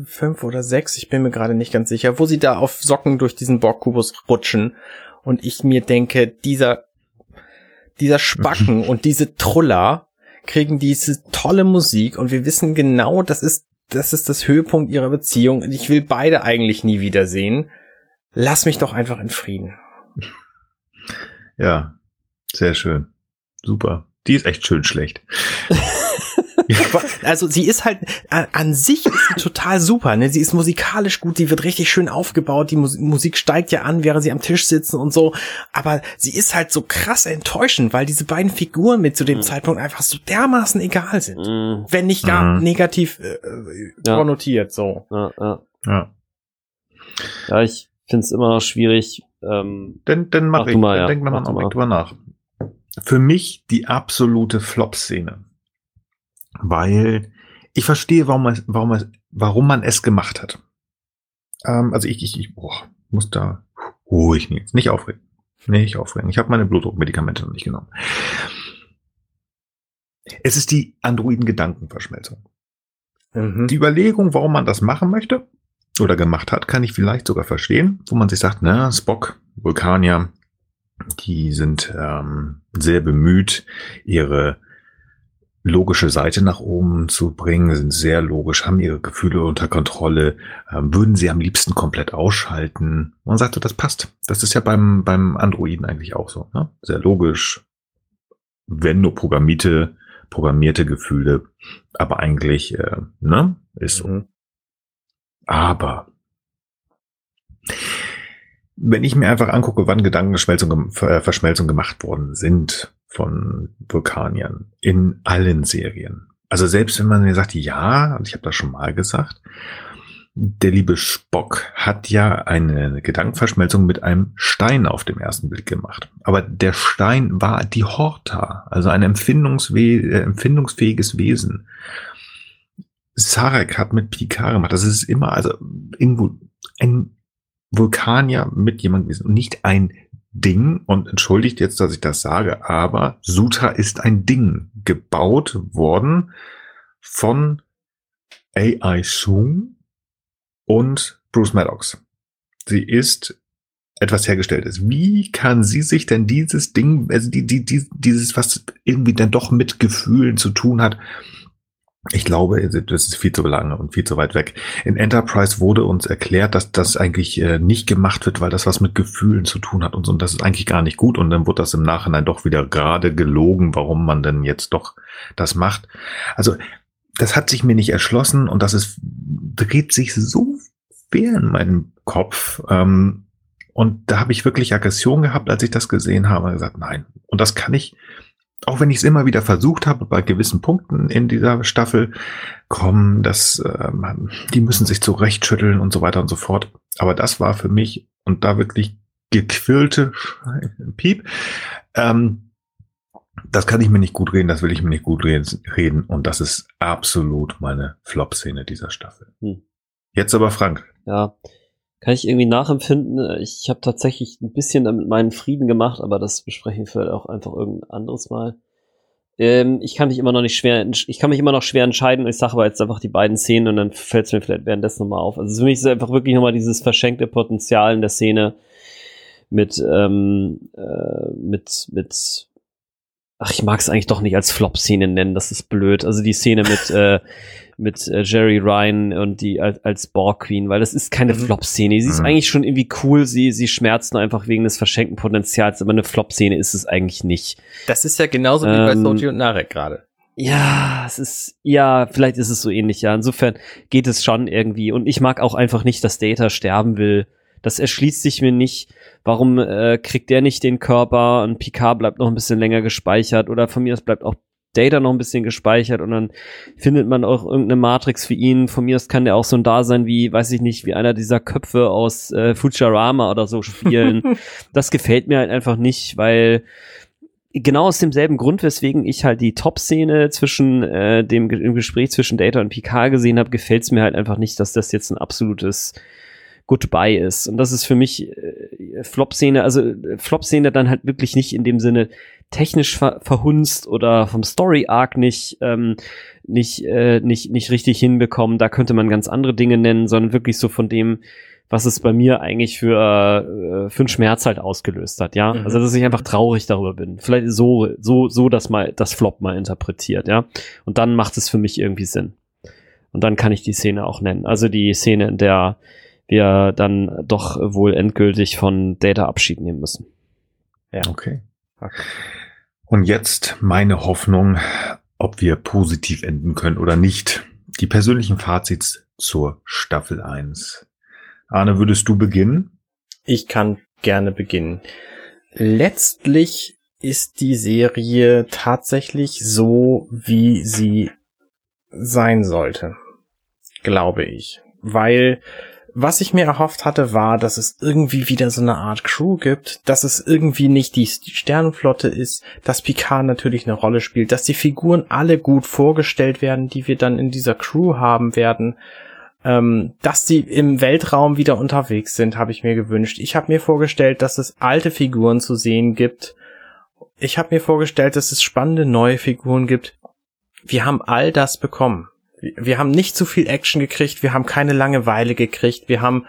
fünf oder sechs, ich bin mir gerade nicht ganz sicher, wo sie da auf Socken durch diesen Borgkubus rutschen und ich mir denke, dieser dieser Spacken und diese Truller kriegen diese tolle Musik und wir wissen genau, das ist das ist das Höhepunkt ihrer Beziehung und ich will beide eigentlich nie wiedersehen. Lass mich doch einfach in Frieden. Ja, sehr schön. Super. Die ist echt schön schlecht. also sie ist halt an sich ist sie total super. Ne? Sie ist musikalisch gut, sie wird richtig schön aufgebaut, die Musik steigt ja an, während sie am Tisch sitzen und so. Aber sie ist halt so krass enttäuschend, weil diese beiden Figuren mit zu dem mhm. Zeitpunkt einfach so dermaßen egal sind, mhm. wenn nicht gar mhm. negativ äh, ja. konnotiert. So. Ja, ja. ja. ja ich finde es immer noch schwierig. Ähm, denn dann mach, mach ich, mal, ja. denk mal noch mal drüber nach. Für mich die absolute Flop-Szene weil ich verstehe, warum man, warum man, warum man es gemacht hat. Ähm, also ich, ich, ich boah, muss da Ruhig, Nils. Nicht aufregen. Nicht aufregen. Ich habe meine Blutdruckmedikamente noch nicht genommen. Es ist die Androiden-Gedankenverschmelzung. Mhm. Die Überlegung, warum man das machen möchte oder gemacht hat, kann ich vielleicht sogar verstehen, wo man sich sagt, na, Spock, Vulkanier, die sind ähm, sehr bemüht, ihre logische Seite nach oben zu bringen, sind sehr logisch, haben ihre Gefühle unter Kontrolle, ähm, würden sie am liebsten komplett ausschalten. Man sagt so, das passt. Das ist ja beim, beim Androiden eigentlich auch so. Ne? Sehr logisch, wenn nur programmierte, programmierte Gefühle, aber eigentlich, äh, ne, ist so. Mhm. Aber wenn ich mir einfach angucke, wann Gedankenverschmelzung äh, Verschmelzung gemacht worden sind von Vulkaniern in allen Serien. Also selbst wenn man mir sagt, ja, und ich habe das schon mal gesagt, der liebe Spock hat ja eine Gedankenverschmelzung mit einem Stein auf dem ersten Blick gemacht. Aber der Stein war die Horta, also ein äh, empfindungsfähiges Wesen. Sarek hat mit Picard gemacht. Das ist immer, also irgendwo ein Vulkanier mit jemandem gewesen und nicht ein Ding. Und entschuldigt jetzt, dass ich das sage, aber Suta ist ein Ding gebaut worden von AI Sung und Bruce Maddox. Sie ist etwas hergestellt ist. Wie kann sie sich denn dieses Ding, also die, die, die, dieses, was irgendwie dann doch mit Gefühlen zu tun hat, ich glaube, das ist viel zu lange und viel zu weit weg. In Enterprise wurde uns erklärt, dass das eigentlich äh, nicht gemacht wird, weil das was mit Gefühlen zu tun hat und so. Und das ist eigentlich gar nicht gut. Und dann wird das im Nachhinein doch wieder gerade gelogen, warum man denn jetzt doch das macht. Also, das hat sich mir nicht erschlossen und das ist, dreht sich so schwer in meinem Kopf. Ähm, und da habe ich wirklich Aggression gehabt, als ich das gesehen habe und gesagt, nein. Und das kann ich, auch wenn ich es immer wieder versucht habe, bei gewissen Punkten in dieser Staffel, kommen, dass ähm, die müssen sich zurechtschütteln und so weiter und so fort. Aber das war für mich und da wirklich gequillte Piep. Ähm, das kann ich mir nicht gut reden, das will ich mir nicht gut reden und das ist absolut meine Flop-Szene dieser Staffel. Hm. Jetzt aber Frank. Ja, kann ich irgendwie nachempfinden. Ich habe tatsächlich ein bisschen damit meinen Frieden gemacht, aber das besprechen wir vielleicht auch einfach irgendein anderes Mal. Ähm, ich kann mich immer noch nicht schwer, ich kann mich immer noch schwer entscheiden. Ich sage aber jetzt einfach die beiden Szenen und dann fällt es mir vielleicht währenddessen nochmal auf. Also für mich ist es einfach wirklich nochmal dieses verschenkte Potenzial in der Szene mit, ähm, äh, mit, mit, ach, ich mag es eigentlich doch nicht als Flop-Szene nennen, das ist blöd. Also die Szene mit, äh, mit äh, Jerry Ryan und die als, als Borg Queen, weil das ist keine mhm. Flop-Szene. Sie ist mhm. eigentlich schon irgendwie cool, sie, sie schmerzt nur einfach wegen des verschenkten Potenzials, aber eine Flop-Szene ist es eigentlich nicht. Das ist ja genauso wie ähm, bei Soji und Narek gerade. Ja, es ist, ja, vielleicht ist es so ähnlich, ja. Insofern geht es schon irgendwie. Und ich mag auch einfach nicht, dass Data sterben will. Das erschließt sich mir nicht. Warum äh, kriegt der nicht den Körper und Picard bleibt noch ein bisschen länger gespeichert oder von mir aus bleibt auch Data noch ein bisschen gespeichert und dann findet man auch irgendeine Matrix für ihn. Von mir aus kann der auch so ein Dasein wie, weiß ich nicht, wie einer dieser Köpfe aus äh, Futurama oder so spielen. das gefällt mir halt einfach nicht, weil genau aus demselben Grund, weswegen ich halt die Top-Szene zwischen äh, dem im Gespräch zwischen Data und Picard gesehen habe, gefällt es mir halt einfach nicht, dass das jetzt ein absolutes Goodbye ist. Und das ist für mich äh, Flop-Szene, also äh, Flop-Szene dann halt wirklich nicht in dem Sinne, technisch ver verhunzt oder vom Story Arc nicht ähm, nicht äh, nicht nicht richtig hinbekommen. Da könnte man ganz andere Dinge nennen, sondern wirklich so von dem, was es bei mir eigentlich für äh, für einen Schmerz halt ausgelöst hat, ja. Mhm. Also dass ich einfach traurig darüber bin. Vielleicht so so so das mal das Flop mal interpretiert, ja. Und dann macht es für mich irgendwie Sinn. Und dann kann ich die Szene auch nennen. Also die Szene, in der wir dann doch wohl endgültig von Data Abschied nehmen müssen. Ja. Okay. Und jetzt meine Hoffnung, ob wir positiv enden können oder nicht. Die persönlichen Fazits zur Staffel 1. Arne, würdest du beginnen? Ich kann gerne beginnen. Letztlich ist die Serie tatsächlich so, wie sie sein sollte. Glaube ich. Weil was ich mir erhofft hatte, war, dass es irgendwie wieder so eine Art Crew gibt, dass es irgendwie nicht die Sternenflotte ist, dass Picard natürlich eine Rolle spielt, dass die Figuren alle gut vorgestellt werden, die wir dann in dieser Crew haben werden. Ähm, dass die im Weltraum wieder unterwegs sind, habe ich mir gewünscht. Ich habe mir vorgestellt, dass es alte Figuren zu sehen gibt. Ich habe mir vorgestellt, dass es spannende neue Figuren gibt. Wir haben all das bekommen. Wir haben nicht zu viel Action gekriegt, wir haben keine Langeweile gekriegt, wir haben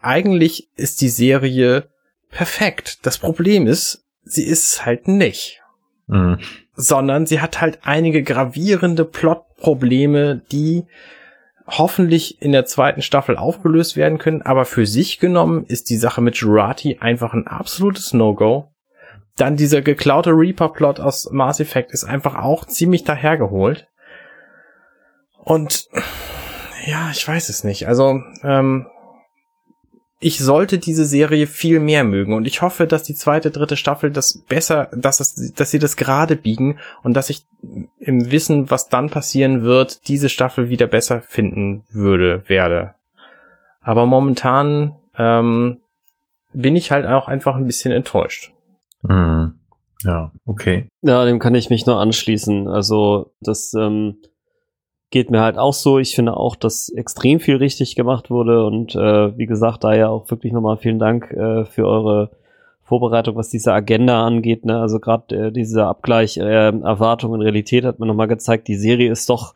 eigentlich ist die Serie perfekt. Das Problem ist, sie ist halt nicht. Mhm. Sondern sie hat halt einige gravierende Plotprobleme, die hoffentlich in der zweiten Staffel aufgelöst werden können, aber für sich genommen ist die Sache mit Jurati einfach ein absolutes No-Go. Dann dieser geklaute Reaper-Plot aus Mass Effect ist einfach auch ziemlich dahergeholt. Und ja, ich weiß es nicht. Also, ähm, ich sollte diese Serie viel mehr mögen und ich hoffe, dass die zweite, dritte Staffel das besser, dass es, dass sie das gerade biegen und dass ich im Wissen, was dann passieren wird, diese Staffel wieder besser finden würde, werde. Aber momentan ähm, bin ich halt auch einfach ein bisschen enttäuscht. Mhm. Ja, okay. Ja, dem kann ich mich nur anschließen. Also das ähm, geht mir halt auch so. Ich finde auch, dass extrem viel richtig gemacht wurde und äh, wie gesagt, da ja auch wirklich nochmal vielen Dank äh, für eure Vorbereitung, was diese Agenda angeht. Ne? Also gerade äh, dieser Abgleich äh, Erwartung und Realität hat mir nochmal gezeigt, die Serie ist doch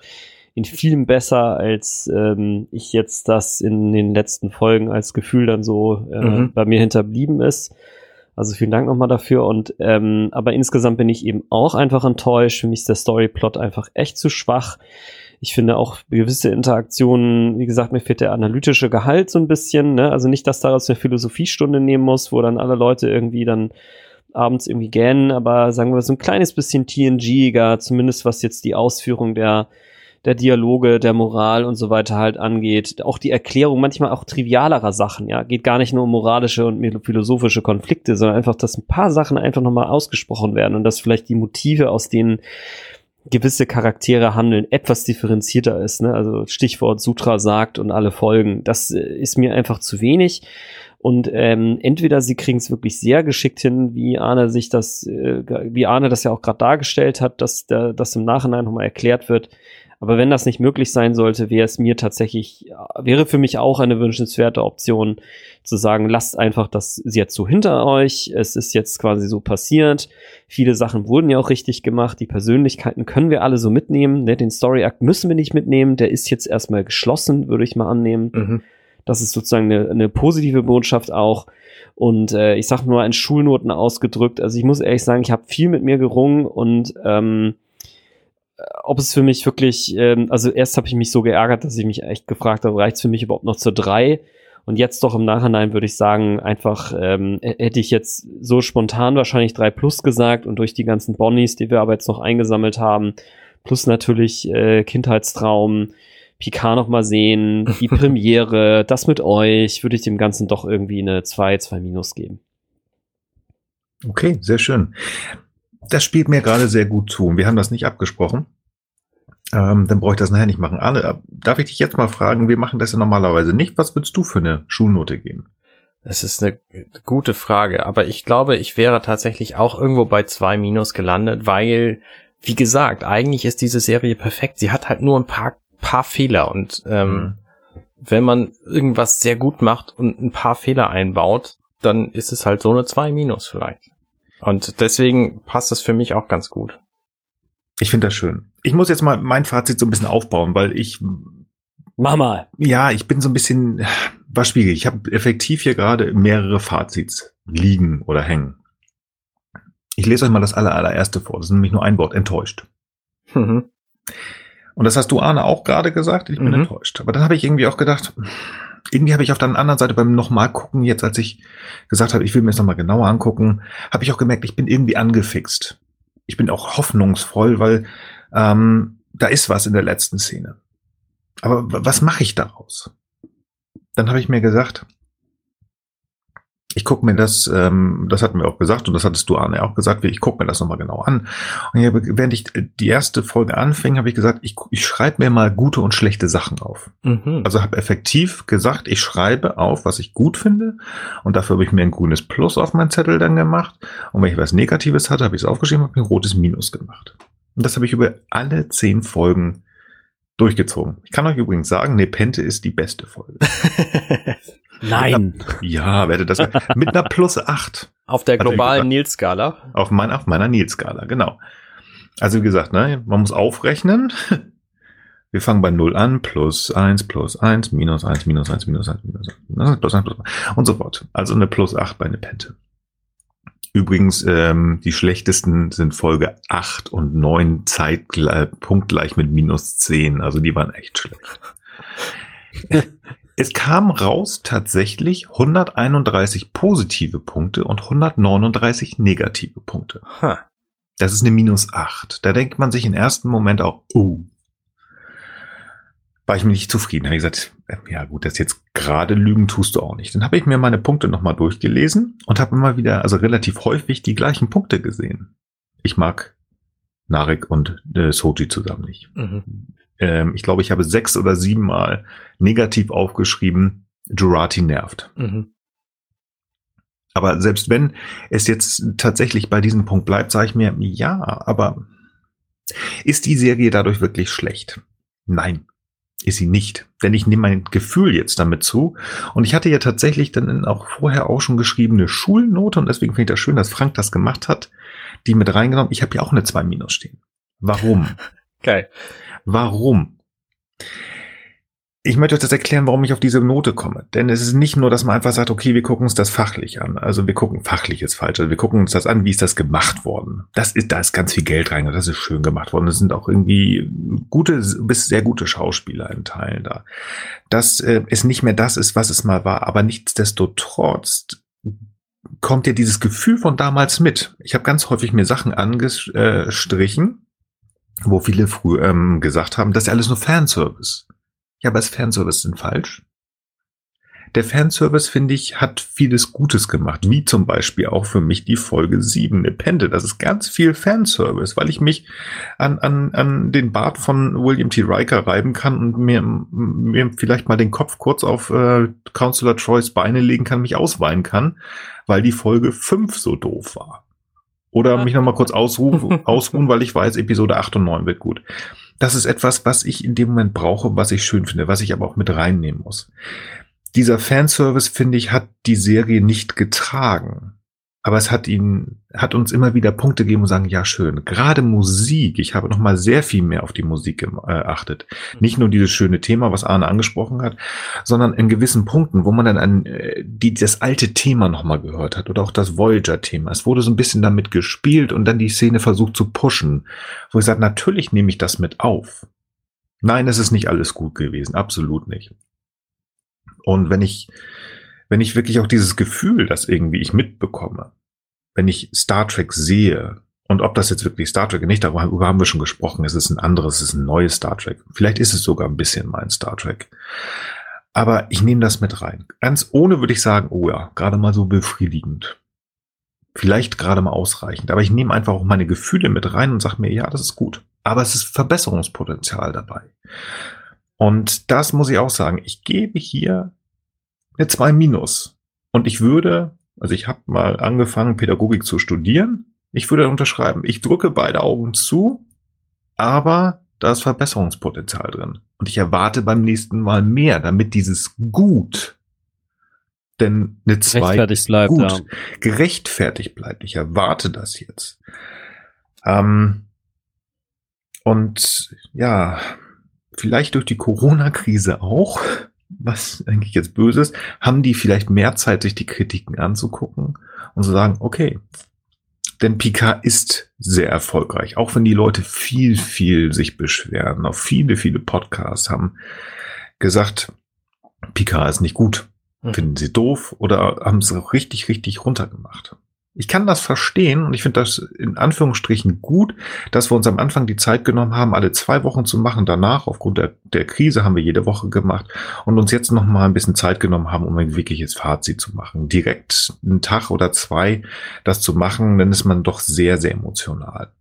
in vielem besser, als ähm, ich jetzt das in den letzten Folgen als Gefühl dann so äh, mhm. bei mir hinterblieben ist. Also vielen Dank nochmal dafür. Und ähm, aber insgesamt bin ich eben auch einfach enttäuscht. Für mich ist der Storyplot einfach echt zu schwach. Ich finde auch gewisse Interaktionen, wie gesagt, mir fehlt der analytische Gehalt so ein bisschen. Ne? Also nicht, dass daraus eine Philosophiestunde nehmen muss, wo dann alle Leute irgendwie dann abends irgendwie gähnen, aber sagen wir so ein kleines bisschen TNG-iger, zumindest was jetzt die Ausführung der der Dialoge, der Moral und so weiter halt angeht. Auch die Erklärung manchmal auch trivialerer Sachen, ja. Geht gar nicht nur um moralische und philosophische Konflikte, sondern einfach, dass ein paar Sachen einfach nochmal ausgesprochen werden und dass vielleicht die Motive, aus denen gewisse Charaktere handeln, etwas differenzierter ist. Ne? Also Stichwort Sutra sagt und alle Folgen. Das äh, ist mir einfach zu wenig. Und ähm, entweder sie kriegen es wirklich sehr geschickt hin, wie Arne sich das, äh, wie Arne das ja auch gerade dargestellt hat, dass der, das im Nachhinein nochmal erklärt wird, aber wenn das nicht möglich sein sollte, wäre es mir tatsächlich, wäre für mich auch eine wünschenswerte Option zu sagen, lasst einfach das jetzt so hinter euch. Es ist jetzt quasi so passiert. Viele Sachen wurden ja auch richtig gemacht. Die Persönlichkeiten können wir alle so mitnehmen. Ne? Den Story Act müssen wir nicht mitnehmen. Der ist jetzt erstmal geschlossen, würde ich mal annehmen. Mhm. Das ist sozusagen eine, eine positive Botschaft auch. Und äh, ich sage nur in Schulnoten ausgedrückt. Also ich muss ehrlich sagen, ich habe viel mit mir gerungen und ähm, ob es für mich wirklich, ähm, also erst habe ich mich so geärgert, dass ich mich echt gefragt habe, reicht es für mich überhaupt noch zur drei? Und jetzt doch im Nachhinein würde ich sagen, einfach ähm, hätte ich jetzt so spontan wahrscheinlich drei plus gesagt und durch die ganzen Bonnies, die wir aber jetzt noch eingesammelt haben, plus natürlich äh, Kindheitstraum, Picard noch mal sehen, die Premiere, das mit euch, würde ich dem Ganzen doch irgendwie eine zwei, zwei minus geben. Okay, sehr schön. Das spielt mir gerade sehr gut zu. Wir haben das nicht abgesprochen. Ähm, dann brauche ich das nachher nicht machen. Arne, äh, darf ich dich jetzt mal fragen, wir machen das ja normalerweise nicht. Was würdest du für eine Schulnote geben? Das ist eine gute Frage, aber ich glaube, ich wäre tatsächlich auch irgendwo bei zwei Minus gelandet, weil, wie gesagt, eigentlich ist diese Serie perfekt. Sie hat halt nur ein paar, paar Fehler und ähm, mhm. wenn man irgendwas sehr gut macht und ein paar Fehler einbaut, dann ist es halt so eine zwei Minus vielleicht. Und deswegen passt das für mich auch ganz gut. Ich finde das schön. Ich muss jetzt mal mein Fazit so ein bisschen aufbauen, weil ich. Mach mal. Ja, ich bin so ein bisschen, was schwierig. Ich habe effektiv hier gerade mehrere Fazits liegen oder hängen. Ich lese euch mal das aller, allererste vor. Das ist nämlich nur ein Wort, enttäuscht. Mhm. Und das hast du, Arne, auch gerade gesagt. Ich bin mhm. enttäuscht. Aber dann habe ich irgendwie auch gedacht, irgendwie habe ich auf der anderen Seite beim nochmal gucken, jetzt als ich gesagt habe, ich will mir das nochmal genauer angucken, habe ich auch gemerkt, ich bin irgendwie angefixt. Ich bin auch hoffnungsvoll, weil ähm, da ist was in der letzten Szene. Aber was mache ich daraus? Dann habe ich mir gesagt, ich gucke mir das, ähm, das hatten wir auch gesagt und das hattest du Arne auch gesagt, ich gucke mir das nochmal genau an. Und hier, während ich die erste Folge anfing, habe ich gesagt, ich, ich schreibe mir mal gute und schlechte Sachen auf. Mhm. Also habe effektiv gesagt, ich schreibe auf, was ich gut finde und dafür habe ich mir ein grünes Plus auf meinen Zettel dann gemacht. Und wenn ich was Negatives hatte, habe ich es aufgeschrieben, habe mir ein rotes Minus gemacht. Und das habe ich über alle zehn Folgen Durchgezogen. Ich kann euch übrigens sagen, Nepente ist die beste Folge. Nein. Ja, werde das mit einer plus acht Auf der er globalen. Nils-Skala. auf, mein, auf meiner Nils-Skala, genau. Also wie gesagt, ne, man muss aufrechnen. Wir fangen bei 0 an, plus 1, plus 1, minus 1, minus 1, minus 1, minus 1, minus 1, plus 1, plus 1 und so fort. Also eine plus 8 bei Nepente. Übrigens, ähm, die schlechtesten sind Folge 8 und 9 zeitgleich, punktgleich mit minus 10. Also die waren echt schlecht. Es kam raus tatsächlich 131 positive Punkte und 139 negative Punkte. Das ist eine minus 8. Da denkt man sich im ersten Moment auch, oh. War ich mir nicht zufrieden. Habe ich gesagt, äh, ja gut, das jetzt gerade Lügen tust du auch nicht. Dann habe ich mir meine Punkte nochmal durchgelesen und habe immer wieder, also relativ häufig, die gleichen Punkte gesehen. Ich mag Narek und äh, Soji zusammen nicht. Mhm. Ähm, ich glaube, ich habe sechs oder sieben Mal negativ aufgeschrieben, Jurati nervt. Mhm. Aber selbst wenn es jetzt tatsächlich bei diesem Punkt bleibt, sage ich mir, ja, aber ist die Serie dadurch wirklich schlecht? Nein, ist sie nicht. Denn ich nehme mein Gefühl jetzt damit zu. Und ich hatte ja tatsächlich dann auch vorher auch schon geschrieben eine Schulnote und deswegen finde ich das schön, dass Frank das gemacht hat, die mit reingenommen. Ich habe ja auch eine 2 minus stehen. Warum? Geil. Warum? Ich möchte euch das erklären, warum ich auf diese Note komme. Denn es ist nicht nur, dass man einfach sagt, okay, wir gucken uns das fachlich an. Also wir gucken, fachlich ist falsch. Also wir gucken uns das an, wie ist das gemacht worden. Das ist, da ist ganz viel Geld rein. Das ist schön gemacht worden. Es sind auch irgendwie gute, bis sehr gute Schauspieler in Teilen da. Dass äh, es nicht mehr das ist, was es mal war. Aber nichtsdestotrotz kommt ja dieses Gefühl von damals mit. Ich habe ganz häufig mir Sachen angestrichen, wo viele früher ähm, gesagt haben, das ist alles nur Fanservice. Ja, aber ist Fanservice denn falsch? Der Fanservice, finde ich, hat vieles Gutes gemacht, wie zum Beispiel auch für mich die Folge 7, Nepente. Das ist ganz viel Fanservice, weil ich mich an, an, an den Bart von William T. Riker reiben kann und mir, mir vielleicht mal den Kopf kurz auf äh, Counselor Troys Beine legen kann, mich ausweinen kann, weil die Folge 5 so doof war. Oder mich nochmal kurz ausruhen, ausruhen, weil ich weiß, Episode 8 und 9 wird gut. Das ist etwas, was ich in dem Moment brauche, was ich schön finde, was ich aber auch mit reinnehmen muss. Dieser Fanservice, finde ich, hat die Serie nicht getragen. Aber es hat ihn, hat uns immer wieder Punkte gegeben und sagen, ja, schön. Gerade Musik, ich habe noch mal sehr viel mehr auf die Musik geachtet. Nicht nur dieses schöne Thema, was Arne angesprochen hat, sondern in gewissen Punkten, wo man dann an äh, die, das alte Thema noch mal gehört hat oder auch das Voyager-Thema. Es wurde so ein bisschen damit gespielt und dann die Szene versucht zu pushen, wo ich sage, natürlich nehme ich das mit auf. Nein, es ist nicht alles gut gewesen, absolut nicht. Und wenn ich wenn ich wirklich auch dieses Gefühl, das irgendwie ich mitbekomme, wenn ich Star Trek sehe, und ob das jetzt wirklich Star Trek ist, nicht, darüber haben wir schon gesprochen, es ist ein anderes, es ist ein neues Star Trek. Vielleicht ist es sogar ein bisschen mein Star Trek. Aber ich nehme das mit rein. Ganz ohne würde ich sagen, oh ja, gerade mal so befriedigend. Vielleicht gerade mal ausreichend. Aber ich nehme einfach auch meine Gefühle mit rein und sage mir, ja, das ist gut. Aber es ist Verbesserungspotenzial dabei. Und das muss ich auch sagen. Ich gebe hier eine 2 minus. Und ich würde, also ich habe mal angefangen, Pädagogik zu studieren. Ich würde unterschreiben, ich drücke beide Augen zu, aber da ist Verbesserungspotenzial drin. Und ich erwarte beim nächsten Mal mehr, damit dieses Gut, denn eine 2 Gerechtfertigt bleibt, gut, ja. gerechtfertigt bleibt. Ich erwarte das jetzt. Ähm, und ja, vielleicht durch die Corona-Krise auch, was eigentlich jetzt böse ist, haben die vielleicht mehr Zeit, sich die Kritiken anzugucken und zu sagen, okay, denn Picard ist sehr erfolgreich, auch wenn die Leute viel, viel sich beschweren. Auch viele, viele Podcasts haben gesagt, Picard ist nicht gut. Mhm. Finden sie doof oder haben es auch richtig, richtig runtergemacht. Ich kann das verstehen und ich finde das in Anführungsstrichen gut, dass wir uns am Anfang die Zeit genommen haben, alle zwei Wochen zu machen. Danach, aufgrund der, der Krise, haben wir jede Woche gemacht und uns jetzt noch mal ein bisschen Zeit genommen haben, um ein wirkliches Fazit zu machen. Direkt einen Tag oder zwei das zu machen, dann ist man doch sehr, sehr emotional.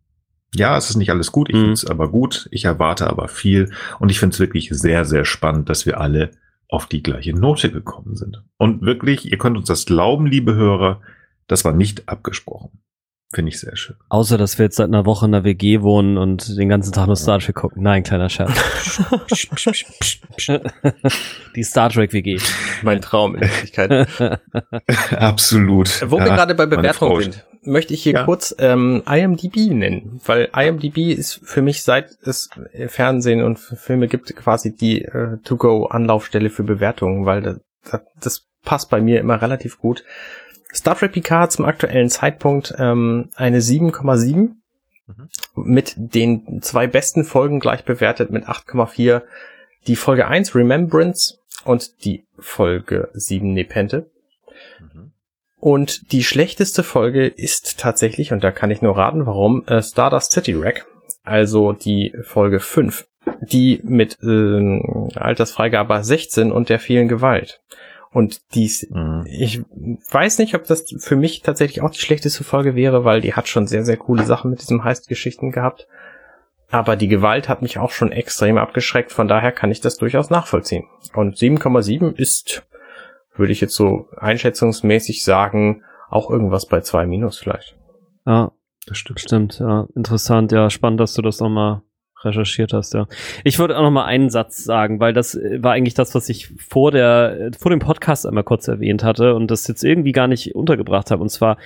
Ja, es ist nicht alles gut, ich Mhm. finde es aber gut, ich erwarte aber viel und ich finde es wirklich sehr, sehr spannend, dass wir alle auf die gleiche Note gekommen sind. Und wirklich, ihr könnt uns das glauben, liebe Hörer, das war nicht abgesprochen. Finde ich sehr schön. Außer, dass wir jetzt seit einer Woche in der WG wohnen und den ganzen Tag nur Star Trek gucken. Nein, kleiner Scherz. Die Star Trek WG. Mein Traum in Wirklichkeit. Absolut. Wo wir Ja, gerade bei Bewertungen sind, möchte ich hier Ja. kurz ähm, IMDb nennen, weil IMDb ist für mich, seit es äh, Fernsehen und Filme gibt, quasi die äh, To-Go-Anlaufstelle für Bewertungen, weil das, das passt bei mir immer relativ gut. Star Trek Picard hat zum aktuellen Zeitpunkt ähm, eine 7,7 Mhm. mit den zwei besten Folgen gleich bewertet mit 8,4. Die Folge 1 Remembrance und die Folge 7 Nepente. Mhm. Und die schlechteste Folge ist tatsächlich, und da kann ich nur raten, warum, äh, Stardust City Wreck, also die Folge 5, die mit ähm, Altersfreigabe 16 und der vielen Gewalt. Und dies, Mhm. ich weiß nicht, ob das für mich tatsächlich auch die schlechteste Folge wäre, weil die hat schon sehr, sehr coole Sachen mit diesem Heist-Geschichten gehabt. Aber die Gewalt hat mich auch schon extrem abgeschreckt, von daher kann ich das durchaus nachvollziehen. Und 7,7 ist, würde ich jetzt so einschätzungsmäßig sagen, auch irgendwas bei 2 minus vielleicht. Ja, Das stimmt. stimmt. Ja, interessant. Ja, spannend, dass du das nochmal recherchiert hast, ja. Ich würde auch noch mal einen Satz sagen, weil das äh, war eigentlich das, was ich vor der, äh, vor dem Podcast einmal kurz erwähnt hatte und das jetzt irgendwie gar nicht untergebracht habe. Und zwar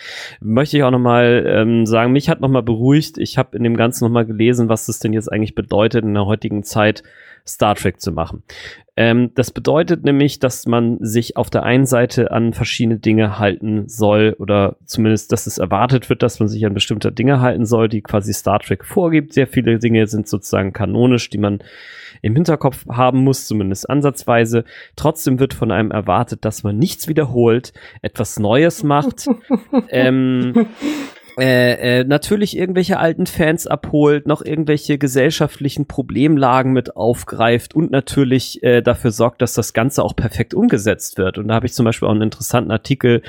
möchte ich auch noch mal ähm, sagen, mich hat noch mal beruhigt. Ich habe in dem Ganzen noch mal gelesen, was das denn jetzt eigentlich bedeutet, in der heutigen Zeit Star Trek zu machen. Ähm, das bedeutet nämlich, dass man sich auf der einen Seite an verschiedene Dinge halten soll oder zumindest, dass es erwartet wird, dass man sich an bestimmte Dinge halten soll, die quasi Star Trek vorgibt. Sehr viele Dinge sind sozusagen kanonisch, die man im Hinterkopf haben muss, zumindest ansatzweise. Trotzdem wird von einem erwartet, dass man nichts wiederholt, etwas Neues macht. ähm, äh, äh, natürlich irgendwelche alten Fans abholt, noch irgendwelche gesellschaftlichen Problemlagen mit aufgreift und natürlich äh, dafür sorgt, dass das Ganze auch perfekt umgesetzt wird. Und da habe ich zum Beispiel auch einen interessanten Artikel,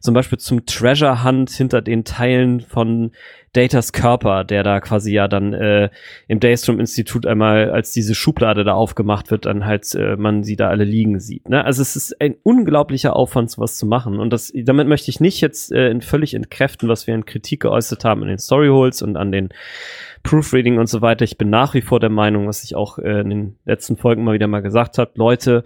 zum Beispiel zum Treasure Hunt hinter den Teilen von Datas Körper, der da quasi ja dann äh, im Daystrom Institut einmal als diese Schublade da aufgemacht wird, dann halt äh, man sie da alle liegen sieht. Ne? Also es ist ein unglaublicher Aufwand, sowas zu machen. Und das, damit möchte ich nicht jetzt äh, völlig entkräften, was wir in Kritik geäußert haben in den Storyholes und an den Proofreading und so weiter. Ich bin nach wie vor der Meinung, was ich auch äh, in den letzten Folgen mal wieder mal gesagt habe, Leute,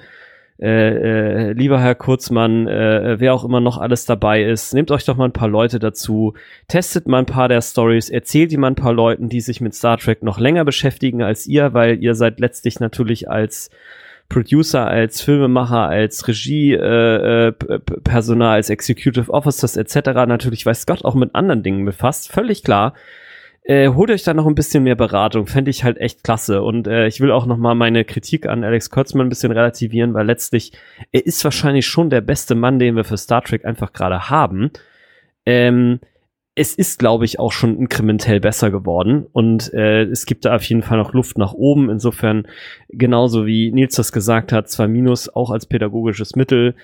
äh, äh, lieber Herr Kurzmann, äh, wer auch immer noch alles dabei ist, nehmt euch doch mal ein paar Leute dazu, testet mal ein paar der Stories, erzählt die mal ein paar Leuten, die sich mit Star Trek noch länger beschäftigen als ihr, weil ihr seid letztlich natürlich als Producer, als Filmemacher, als Regie, äh, äh, als Executive Officers etc. natürlich weiß Gott auch mit anderen Dingen befasst, völlig klar. Äh, holt euch da noch ein bisschen mehr Beratung, fände ich halt echt klasse. Und äh, ich will auch noch mal meine Kritik an Alex Kurtzman ein bisschen relativieren, weil letztlich, er ist wahrscheinlich schon der beste Mann, den wir für Star Trek einfach gerade haben. Ähm, es ist, glaube ich, auch schon inkrementell besser geworden und äh, es gibt da auf jeden Fall noch Luft nach oben. Insofern, genauso wie Nils das gesagt hat, zwei Minus auch als pädagogisches Mittel.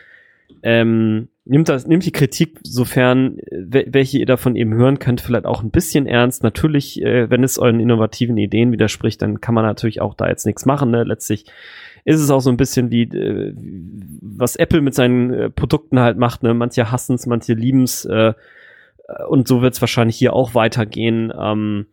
Ähm, nimmt das, nimmt die Kritik, sofern äh, wel- welche ihr davon eben hören könnt, vielleicht auch ein bisschen ernst. Natürlich, äh, wenn es euren innovativen Ideen widerspricht, dann kann man natürlich auch da jetzt nichts machen. Ne? Letztlich ist es auch so ein bisschen wie äh, was Apple mit seinen äh, Produkten halt macht. Ne? Manche hassen es, manche lieben es. Äh, und so wird es wahrscheinlich hier auch weitergehen. Ähm,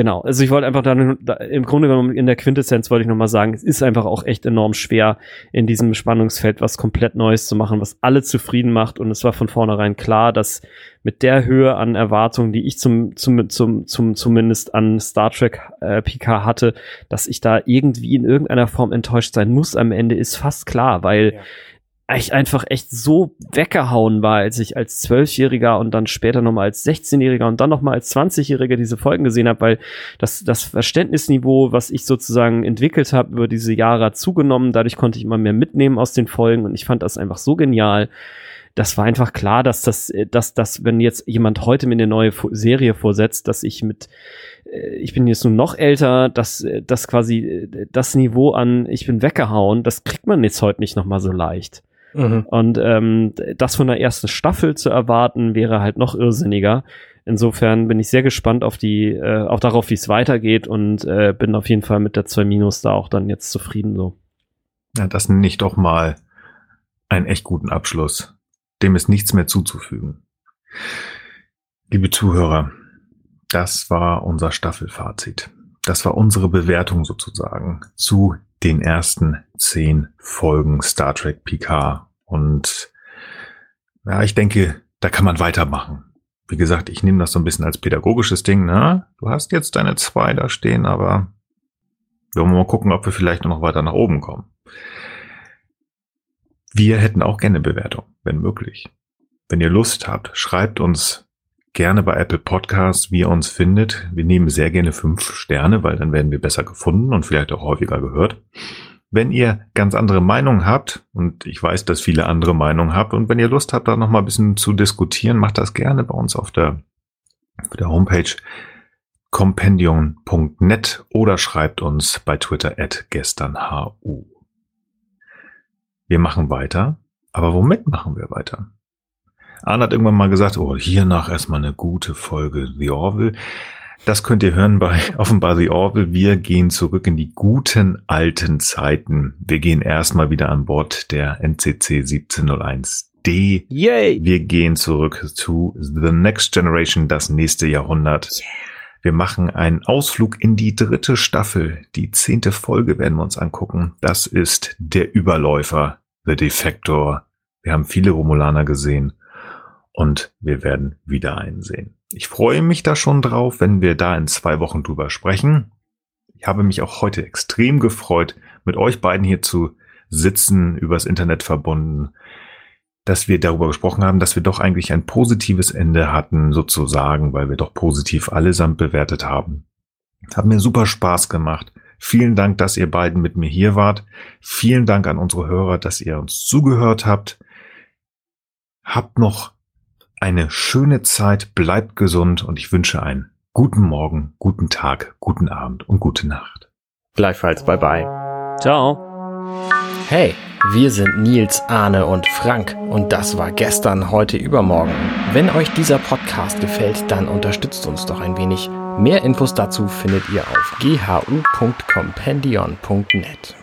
genau, also ich wollte einfach dann da, im Grunde genommen in der Quintessenz wollte ich nochmal sagen, es ist einfach auch echt enorm schwer, in diesem Spannungsfeld was komplett Neues zu machen, was alle zufrieden macht. Und es war von vornherein klar, dass mit der Höhe an Erwartungen, die ich zum, zum, zum, zum zumindest an Star Trek äh, PK hatte, dass ich da irgendwie in irgendeiner Form enttäuscht sein muss am Ende, ist fast klar, weil Ja. Ich einfach echt so weggehauen war, als ich als Zwölfjähriger und dann später nochmal als 16-Jähriger und dann nochmal als 20-Jähriger diese Folgen gesehen habe, weil das, das Verständnisniveau, was ich sozusagen entwickelt habe über diese Jahre hat zugenommen, dadurch konnte ich immer mehr mitnehmen aus den Folgen und ich fand das einfach so genial. Das war einfach klar, dass das, äh, dass das, wenn jetzt jemand heute mir eine neue Serie vorsetzt, dass ich mit äh, ich bin jetzt nur noch älter, dass äh, das quasi das Niveau an ich bin weggehauen, das kriegt man jetzt heute nicht noch mal so leicht. Mhm. Und ähm, das von der ersten Staffel zu erwarten, wäre halt noch irrsinniger. Insofern bin ich sehr gespannt auf die, äh, auch darauf, wie es weitergeht und äh, bin auf jeden Fall mit der 2 Minus da auch dann jetzt zufrieden so. Ja, das nenne ich doch mal einen echt guten Abschluss. Dem ist nichts mehr zuzufügen. Liebe Zuhörer, das war unser Staffelfazit. Das war unsere Bewertung sozusagen zu den ersten zehn Folgen Star Trek Picard. Und ja, ich denke, da kann man weitermachen. Wie gesagt, ich nehme das so ein bisschen als pädagogisches Ding. Ne? Du hast jetzt deine zwei da stehen, aber wir wollen mal gucken, ob wir vielleicht noch weiter nach oben kommen. Wir hätten auch gerne Bewertung, wenn möglich. Wenn ihr Lust habt, schreibt uns gerne bei Apple Podcasts, wie ihr uns findet. Wir nehmen sehr gerne fünf Sterne, weil dann werden wir besser gefunden und vielleicht auch häufiger gehört. Wenn ihr ganz andere Meinungen habt, und ich weiß, dass viele andere Meinungen habt, und wenn ihr Lust habt, da noch mal ein bisschen zu diskutieren, macht das gerne bei uns auf der, auf der Homepage compendium.net oder schreibt uns bei Twitter at gesternhu. Wir machen weiter, aber womit machen wir weiter? Arne hat irgendwann mal gesagt, oh, hiernach erstmal eine gute Folge The Orville. Das könnt ihr hören bei offenbar The Orville. Wir gehen zurück in die guten alten Zeiten. Wir gehen erstmal wieder an Bord der NCC 1701D. Yay! Wir gehen zurück zu The Next Generation, das nächste Jahrhundert. Yeah. Wir machen einen Ausflug in die dritte Staffel. Die zehnte Folge werden wir uns angucken. Das ist der Überläufer, The Defector. Wir haben viele Romulaner gesehen und wir werden wieder einsehen. Ich freue mich da schon drauf, wenn wir da in zwei Wochen drüber sprechen. Ich habe mich auch heute extrem gefreut, mit euch beiden hier zu sitzen, übers Internet verbunden, dass wir darüber gesprochen haben, dass wir doch eigentlich ein positives Ende hatten, sozusagen, weil wir doch positiv allesamt bewertet haben. Hat mir super Spaß gemacht. Vielen Dank, dass ihr beiden mit mir hier wart. Vielen Dank an unsere Hörer, dass ihr uns zugehört habt. Habt noch eine schöne Zeit, bleibt gesund und ich wünsche einen guten Morgen, guten Tag, guten Abend und gute Nacht. Gleichfalls, bye bye. Ciao. Hey, wir sind Nils, Arne und Frank und das war gestern, heute, übermorgen. Wenn euch dieser Podcast gefällt, dann unterstützt uns doch ein wenig. Mehr Infos dazu findet ihr auf ghu.compendion.net.